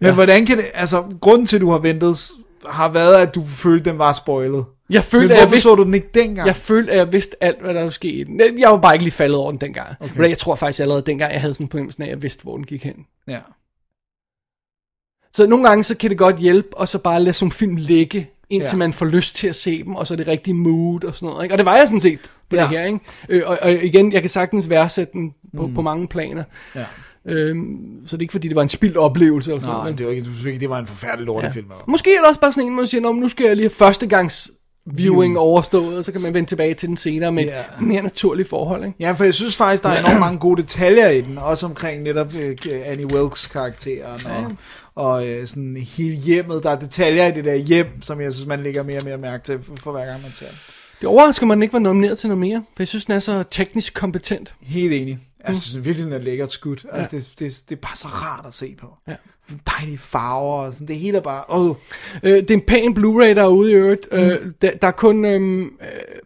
Men ja. hvordan kan det, altså, grunden til, at du har ventet, har været, at du følte, den var spoilet. Jeg følte, Men at jeg hvorfor vidste- så du den ikke dengang? Jeg følte, at jeg vidste alt, hvad der ville ske i den. Jeg var bare ikke lige faldet over den dengang. Okay. Men jeg tror faktisk allerede dengang, jeg havde sådan på fornemmelsen af, at jeg vidste, hvor den gik hen. Ja. Så nogle gange, så kan det godt hjælpe, og så bare lade sådan en film ligge, indtil Ja. man får lyst til at se dem, og så er det rigtige mood og sådan noget. Ikke? Og det var jeg sådan set på Ja. det her. Ikke? Øh, og, og igen, jeg kan sagtens værdsætte den på, mm. på mange planer. Ja. Øhm, så det er ikke fordi, det var en spildt oplevelse. Eller sådan Nej, noget, men- det var ikke, det var en forfærdelig lortefilm. Ja. Måske er det også bare sådan en, man siger, "Nå, men nu skal jeg lige have førstegangs viewing overstået, og så kan man vende tilbage til den senere med Ja. yeah. mere naturlige forhold. Ikke? Ja, for jeg synes faktisk, der er enormt mange gode detaljer i den, også omkring netop øh, Annie Wilkes karakteren, og, og øh, sådan hele hjemmet. Der er detaljer i det der hjem, som jeg synes, man lægger mere og mere mærke til, for, hver gang man ser den. Det overrasker mig, at den ikke var nomineret til noget mere, for jeg synes, den er så teknisk kompetent. Helt enig. Altså, jeg synes virkelig, den er lækkert skudt. Altså, det, det, det er bare så rart at se på. Ja. Dejlige farver, og sådan, det hele er bare... Oh. Øh, det er en pæn Blu-ray, der er ude i øvrigt. Mm. Øh, der, der er kun... Øh,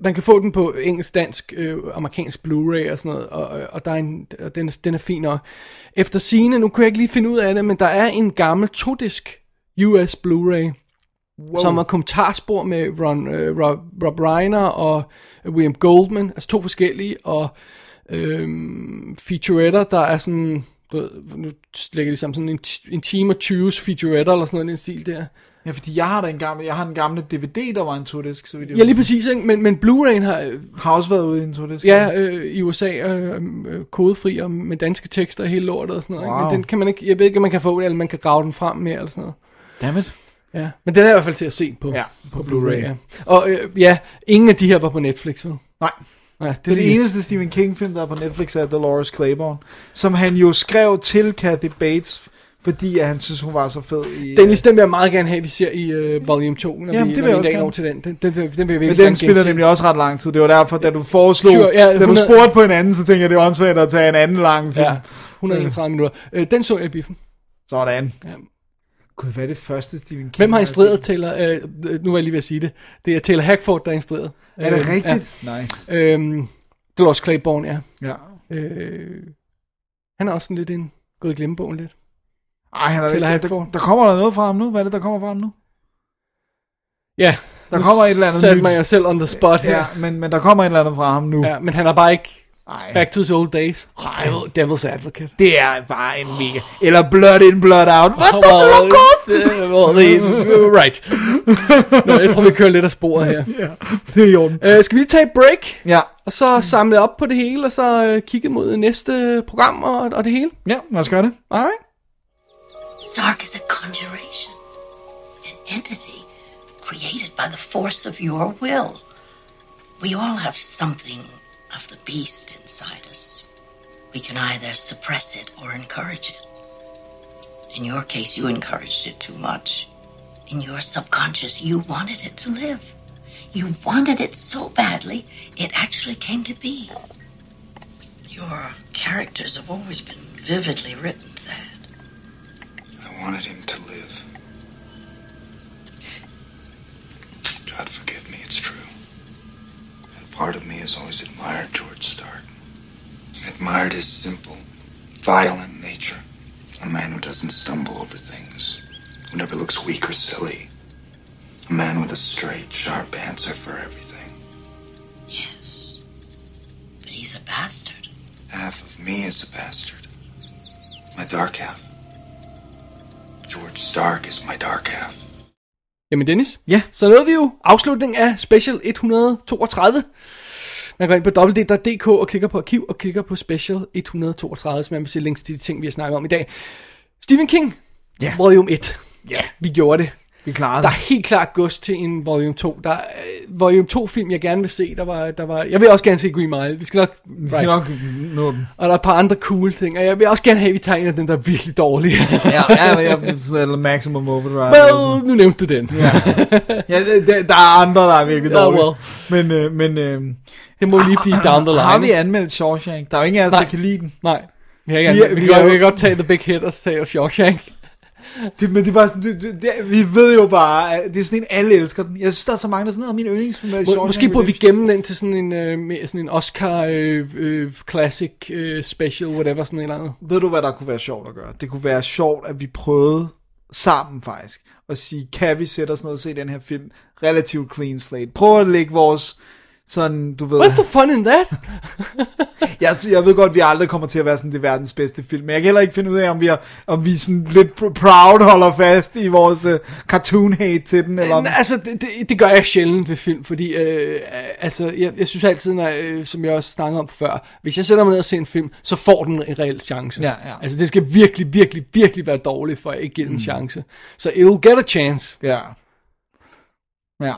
man kan få den på engelsk, dansk, øh, amerikansk Blu-ray og sådan noget, og, og der er en, og den, den er fin nok. Efter sine, nu kunne jeg ikke lige finde ud af det, men der er en gammel todisk US Blu-ray, wow. som er kommentarspor med Ron, øh, Rob, Rob Reiner og William Goldman, altså to forskellige, og øh, featuretter, der er sådan... Du ved, nu lægger de sammen sådan en, en time og 20 featuretter eller sådan noget i den stil der. Ja, fordi jeg har da en gamle, jeg har en gamle DVD, der var en todisk, så vidt jeg Ja, lige præcis, ikke? Men, men Blu-ray'en har, øh, Har også været ude i en todisk. ja, øh, i USA øh, øh, kodefri og med danske tekster og hele lortet og sådan noget. Ikke? Wow. Men den kan man ikke, jeg ved ikke, om man kan få det, eller man kan grave den frem mere eller sådan noget. Dammit. Ja, men den er i hvert fald til at se på, Ja, på, på Blu-ray. Blu-ray. Ja. Og øh, ja, ingen af de her var på Netflix, vel? Nej. Ja, det, Det er det eneste Stephen King film, der er på Netflix, er Dolores Claiborne, som han jo skrev til Kathy Bates, fordi at han synes, hun var så fed i... Dennis, den vil jeg meget gerne have, vi ser i øh, volume 2, når Jamen, vi, det når vil jeg vi også når til den. Den, den, den, den vil jeg men den spiller gense. nemlig også ret lang tid. Det var derfor, da du foreslog, Sure, ja, da du 100 spurgte på en anden, så tænkte jeg, det var åndssvagt at tage en anden lang film. Ja, 131 minutter. Øh, den så jeg i biffen. Sådan. Ja. Gud, hvad er det første Stephen King? Hvem har jeg instrueret? Taylor, øh, nu er jeg lige ved at sige det, det er Taylor Hackford, der har instrueret. Er det Øh, rigtigt? Nice. Ja. Øhm, Dolores Claiborne, ja. Ja. Øh, han er også sådan lidt en, gået i glemmebogen lidt. Ej, han er, Taylor Hackford. der, der, kommer der noget fra ham nu? Hvad er det, der kommer fra ham nu? Ja, Der kommer et eller andet nyt. mig selv on the spot her. Ja, men, men der kommer et eller andet fra ham nu. Ja, men han har bare ikke Ej. Back to his old days. Devil, Devil's Advocate. Det er bare en mega... Eller Blood In, Blood Out. What the Well, fuck, uh, well, the- right. Nå, jeg tror, vi kører lidt af sporet her. Ja, det er i orden. Uh, skal vi lige tage et break? Ja. Og så samle op på det hele, og så uh, kigge mod næste program og, og det hele? Ja, lad os gøre det. Alright. Stark is a conjuration, an entity created by the force of your will. We all have something of the beast inside us. We can either suppress it or encourage it. In your case, you encouraged it too much. In your subconscious, you wanted it to live. You wanted it so badly, it actually came to be. Your characters have always been vividly written, Thad. I wanted him to live. God forgive part of me has always admired George Stark. Admired his simple, violent nature. A man who doesn't stumble over things, who never looks weak or silly. A man with a straight, sharp answer for everything. Yes. But he's a bastard. Half of me is a bastard. My dark half. George Stark is my dark half. Jamen Dennis, ja. så nåede vi jo afslutningen af Special 132. Man går ind på www.dk og klikker på arkiv og klikker på Special 132, så man vil se links til de ting, vi har snakket om i dag. Stephen King, ja. volume 1. Ja. Vi gjorde det. Vi klarede Der er helt klart gods til en volume 2. Der er øh, volume 2 film, jeg gerne vil se. Der var, der var, jeg vil også gerne se Green Mile. Vi skal nok... Vi skal nok nå den. Og der er et par andre cool ting. Og jeg vil også gerne have, at vi tegner den, der er virkelig dårlig. ja, ja, men jeg sådan Maximum Overdrive. well, nu nævnte du den. Ja, ja det, der er andre, der er virkelig dårlige. well. Men, øh, men øh, Det må lige blive down the line. har vi anmeldt Shawshank? Der er jo ingen af os, der kan lide den. Nej. Vi, har ikke Vi vi, vi, kan, jo- vi kan godt tage The Big Hit og tage Shawshank. Det, men det er bare sådan, det, det, det, vi ved jo bare, at det er sådan en, alle elsker den. Jeg synes, der er så mange, der er sådan min yndlingsfilm. er Må, måske burde vi gemme den til sådan en, øh, sådan en Oscar øh, øh, Classic øh, Special, whatever, sådan et eller andet. Ved du, hvad der kunne være sjovt at gøre? Det kunne være sjovt, at vi prøvede sammen faktisk, at sige, kan vi sætte os ned og se den her film relativt clean slate? Prøv at lægge vores, sådan, du ved... What's the fun in that? jeg, jeg ved godt, at vi aldrig kommer til at være sådan det verdens bedste film, men jeg kan heller ikke finde ud af, om vi, er, om vi sådan lidt pr- proud holder fast i vores uh, cartoon hate til den, eller om... Altså, det, det, det gør jeg sjældent ved film, fordi øh, altså, jeg, jeg synes altid, når, øh, som jeg også snakkede om før, hvis jeg sætter mig ned og ser en film, så får den en reel chance. Ja, ja. Altså, det skal virkelig, virkelig, virkelig være dårligt, for at ikke give den en chance. Så it'll get a chance. Ja. Ja.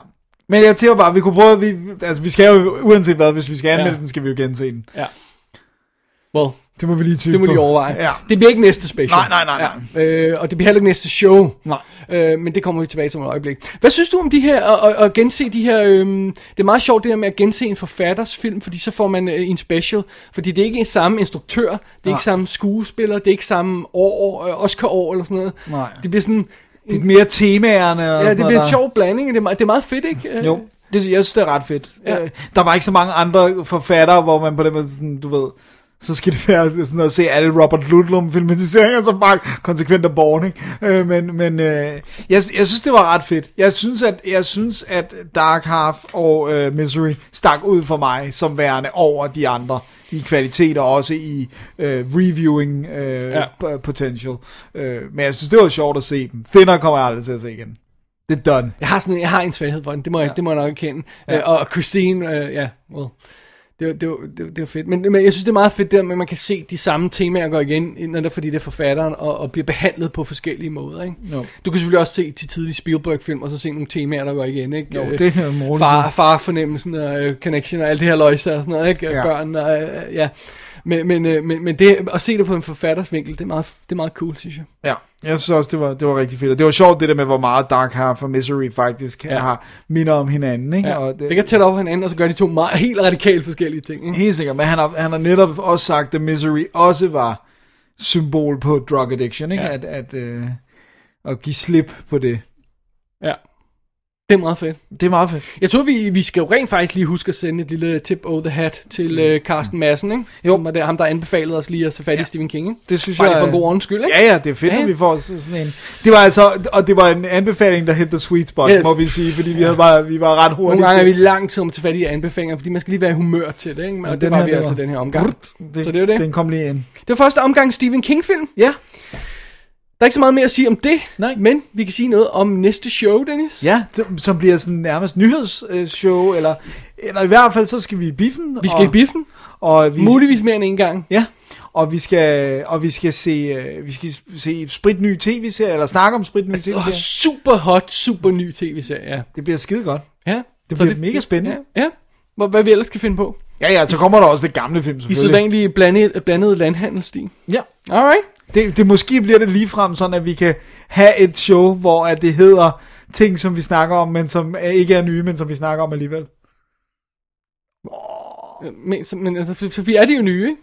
Men jeg tænker bare, vi kunne prøve, vi, altså vi skal jo, uanset hvad, hvis vi skal anmelde Ja. den, skal vi jo gense den. Ja. Well, Det må vi lige det må de overveje. Ja. Det bliver ikke næste special. Nej, nej, nej, nej. Ja. Øh, og det bliver heller ikke næste show. Nej. Øh, men det kommer vi tilbage til om et øjeblik. Hvad synes du om de her, at, at, at gense de her, øhm, det er meget sjovt det her med at gense en forfatters film, fordi så får man øh, en special, fordi det er ikke samme instruktør, det er Nej. ikke samme skuespiller, det er ikke samme år, øh, Oscar-år eller sådan noget. Nej. Det bliver sådan, Det er mere temaerne og ja, det bliver en sjov blanding, det er, meget, det er meget fedt, ikke? Øh, Jo, det, jeg synes, det er ret fedt. Ja. Ja. Der var ikke så mange andre forfattere, hvor man på den måde sådan, du ved, så skal det være sådan at se alle Robert Ludlum filmatiseringer, som bare konsekvent er born, ikke? Øh, men men øh, jeg, jeg synes, det var ret fedt. Jeg synes, at, jeg synes, at Dark Half og øh, Misery stak ud for mig som værende over de andre i kvalitet og også i øh, reviewing øh, Ja. potential. Øh, men jeg synes, det var sjovt at se dem. Thinner kommer jeg aldrig til at se igen. Det er done. Jeg har, sådan, jeg har en svaghed for den, det må jeg, ja. det må jeg nok erkende. Ja. Øh, og Christine, øh, ja, well, det, var- det, var- det, var- det var fedt. Men, men jeg synes, det er meget fedt der, at man kan se de samme temaer gå igen, netop fordi det er forfatteren, og, og bliver behandlet på forskellige måder. Ikke? Jo. Du kan selvfølgelig også se til tidlige Spielberg-film, og så se nogle temaer, der går igen. Ikke? Jo, Øh, det er modigt. far, far-fornemmelsen og øh, connection og alt det her løjse og sådan noget. Ikke? Ja. Børn og, øh, ja. Men, men, men, men det, at se det på en forfatters vinkel, det er meget, det er meget cool, synes jeg. Ja, jeg synes også, det var, det var rigtig fedt. Og det var sjovt, det der med, hvor meget Dark Half og Misery faktisk Ja. har minder om hinanden. Ikke? Ja. Og Det, det kan tætte over hinanden, og så gør de to meget, helt radikalt forskellige ting. Ikke? Helt sikkert, men han har, han har netop også sagt, at Misery også var symbol på drug addiction, ikke? Ja. At, at, øh, at give slip på det. Ja. Det er meget fedt. Det er meget fedt. Jeg tror, vi, vi skal jo rent faktisk lige huske at sende et lille tip over the hat til øh, Carsten Madsen, ikke? Jo. Som var der, ham, der anbefalede os lige at tage fat i Stephen King, ikke? Det synes Bare jeg... lige for en god ordens skyld, ikke? Ja, ja, det er fedt, Ja, at ja. vi får så- sådan en... Det var altså... Og det var en anbefaling, der hed The Sweet Spot, Yes. må vi sige, fordi vi, havde bare, vi var ret hurtige Nogle gange er vi til... lang tid om at tage fat i anbefalinger, fordi man skal lige være i humør til det, ikke? Og det den var her, vi altså var- den her omgang. Det, Så det er jo det. Den kom lige ind. Det var første omgang Stephen King-film. Ja. Der er ikke så meget mere at sige om det, Nej. men vi kan sige noget om næste show, Dennis. Ja, som, som bliver sådan nærmest nyhedsshow, eller, eller i hvert fald så skal vi i biffen. Vi skal og, i biffen. Og vi, Muligvis mere end en gang. Ja, og vi skal, og vi skal se, øh, vi skal se spritny tv-serie, eller snakke om spritny Åh, tv-serie. super hot, super ny tv-serie, ja. Det bliver skide godt. Ja. Det bliver mega spændende. Ja, ja. Hvor, hvad vi ellers kan finde på. Ja, ja, så kommer der også det gamle film, I selvfølgelig. sædvanlige blandet, blandede landhandelsstil. Ja. Alright. Det, det måske bliver det ligefrem sådan, at vi kan have et show, hvor at det hedder ting, som vi snakker om, men som ikke er nye, men som vi snakker om alligevel. Men, så- men altså, så vi er det jo nye, ikke?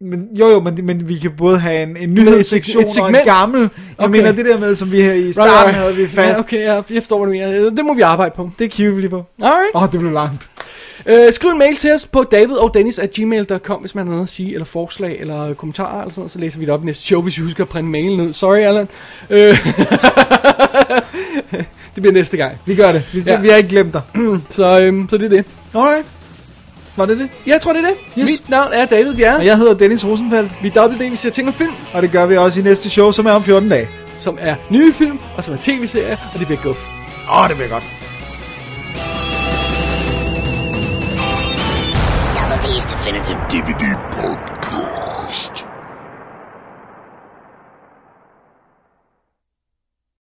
Men, jo, jo, men, men vi kan både have en, en nyhedssektion et og en gammel. Jeg Okay. mener, det der med, som vi her i starten Right, right. havde vi fast. Ja, okay, ja, jeg forstår, hvad du mener. Det må vi arbejde på. Det kigger vi lige på. Alright. Åh, oh, det blev langt. Øh, skriv en mail til os på davidogdennis at gmail.com, hvis man har noget at sige, eller forslag, eller kommentarer, eller sådan noget, så læser vi det op i næste show, hvis vi husker at printe mailen ned. Sorry, Allan. Øh, det bliver næste gang. Vi gør det. Vi, Ja. vi har ikke glemt dig. Så, øhm, så det er det. Alright. Var det det? Jeg tror, det er det. Yes. Mit navn er David Bjerre. Og jeg hedder Dennis Rosenfeldt. Vi er Double D, vi ser ting og film, Og det gør vi også i næste show, som er om 14 dage. som er nye film, og som er tv-serier, og det bliver guf. Åh, oh, det bliver godt. definitive DVD podcast.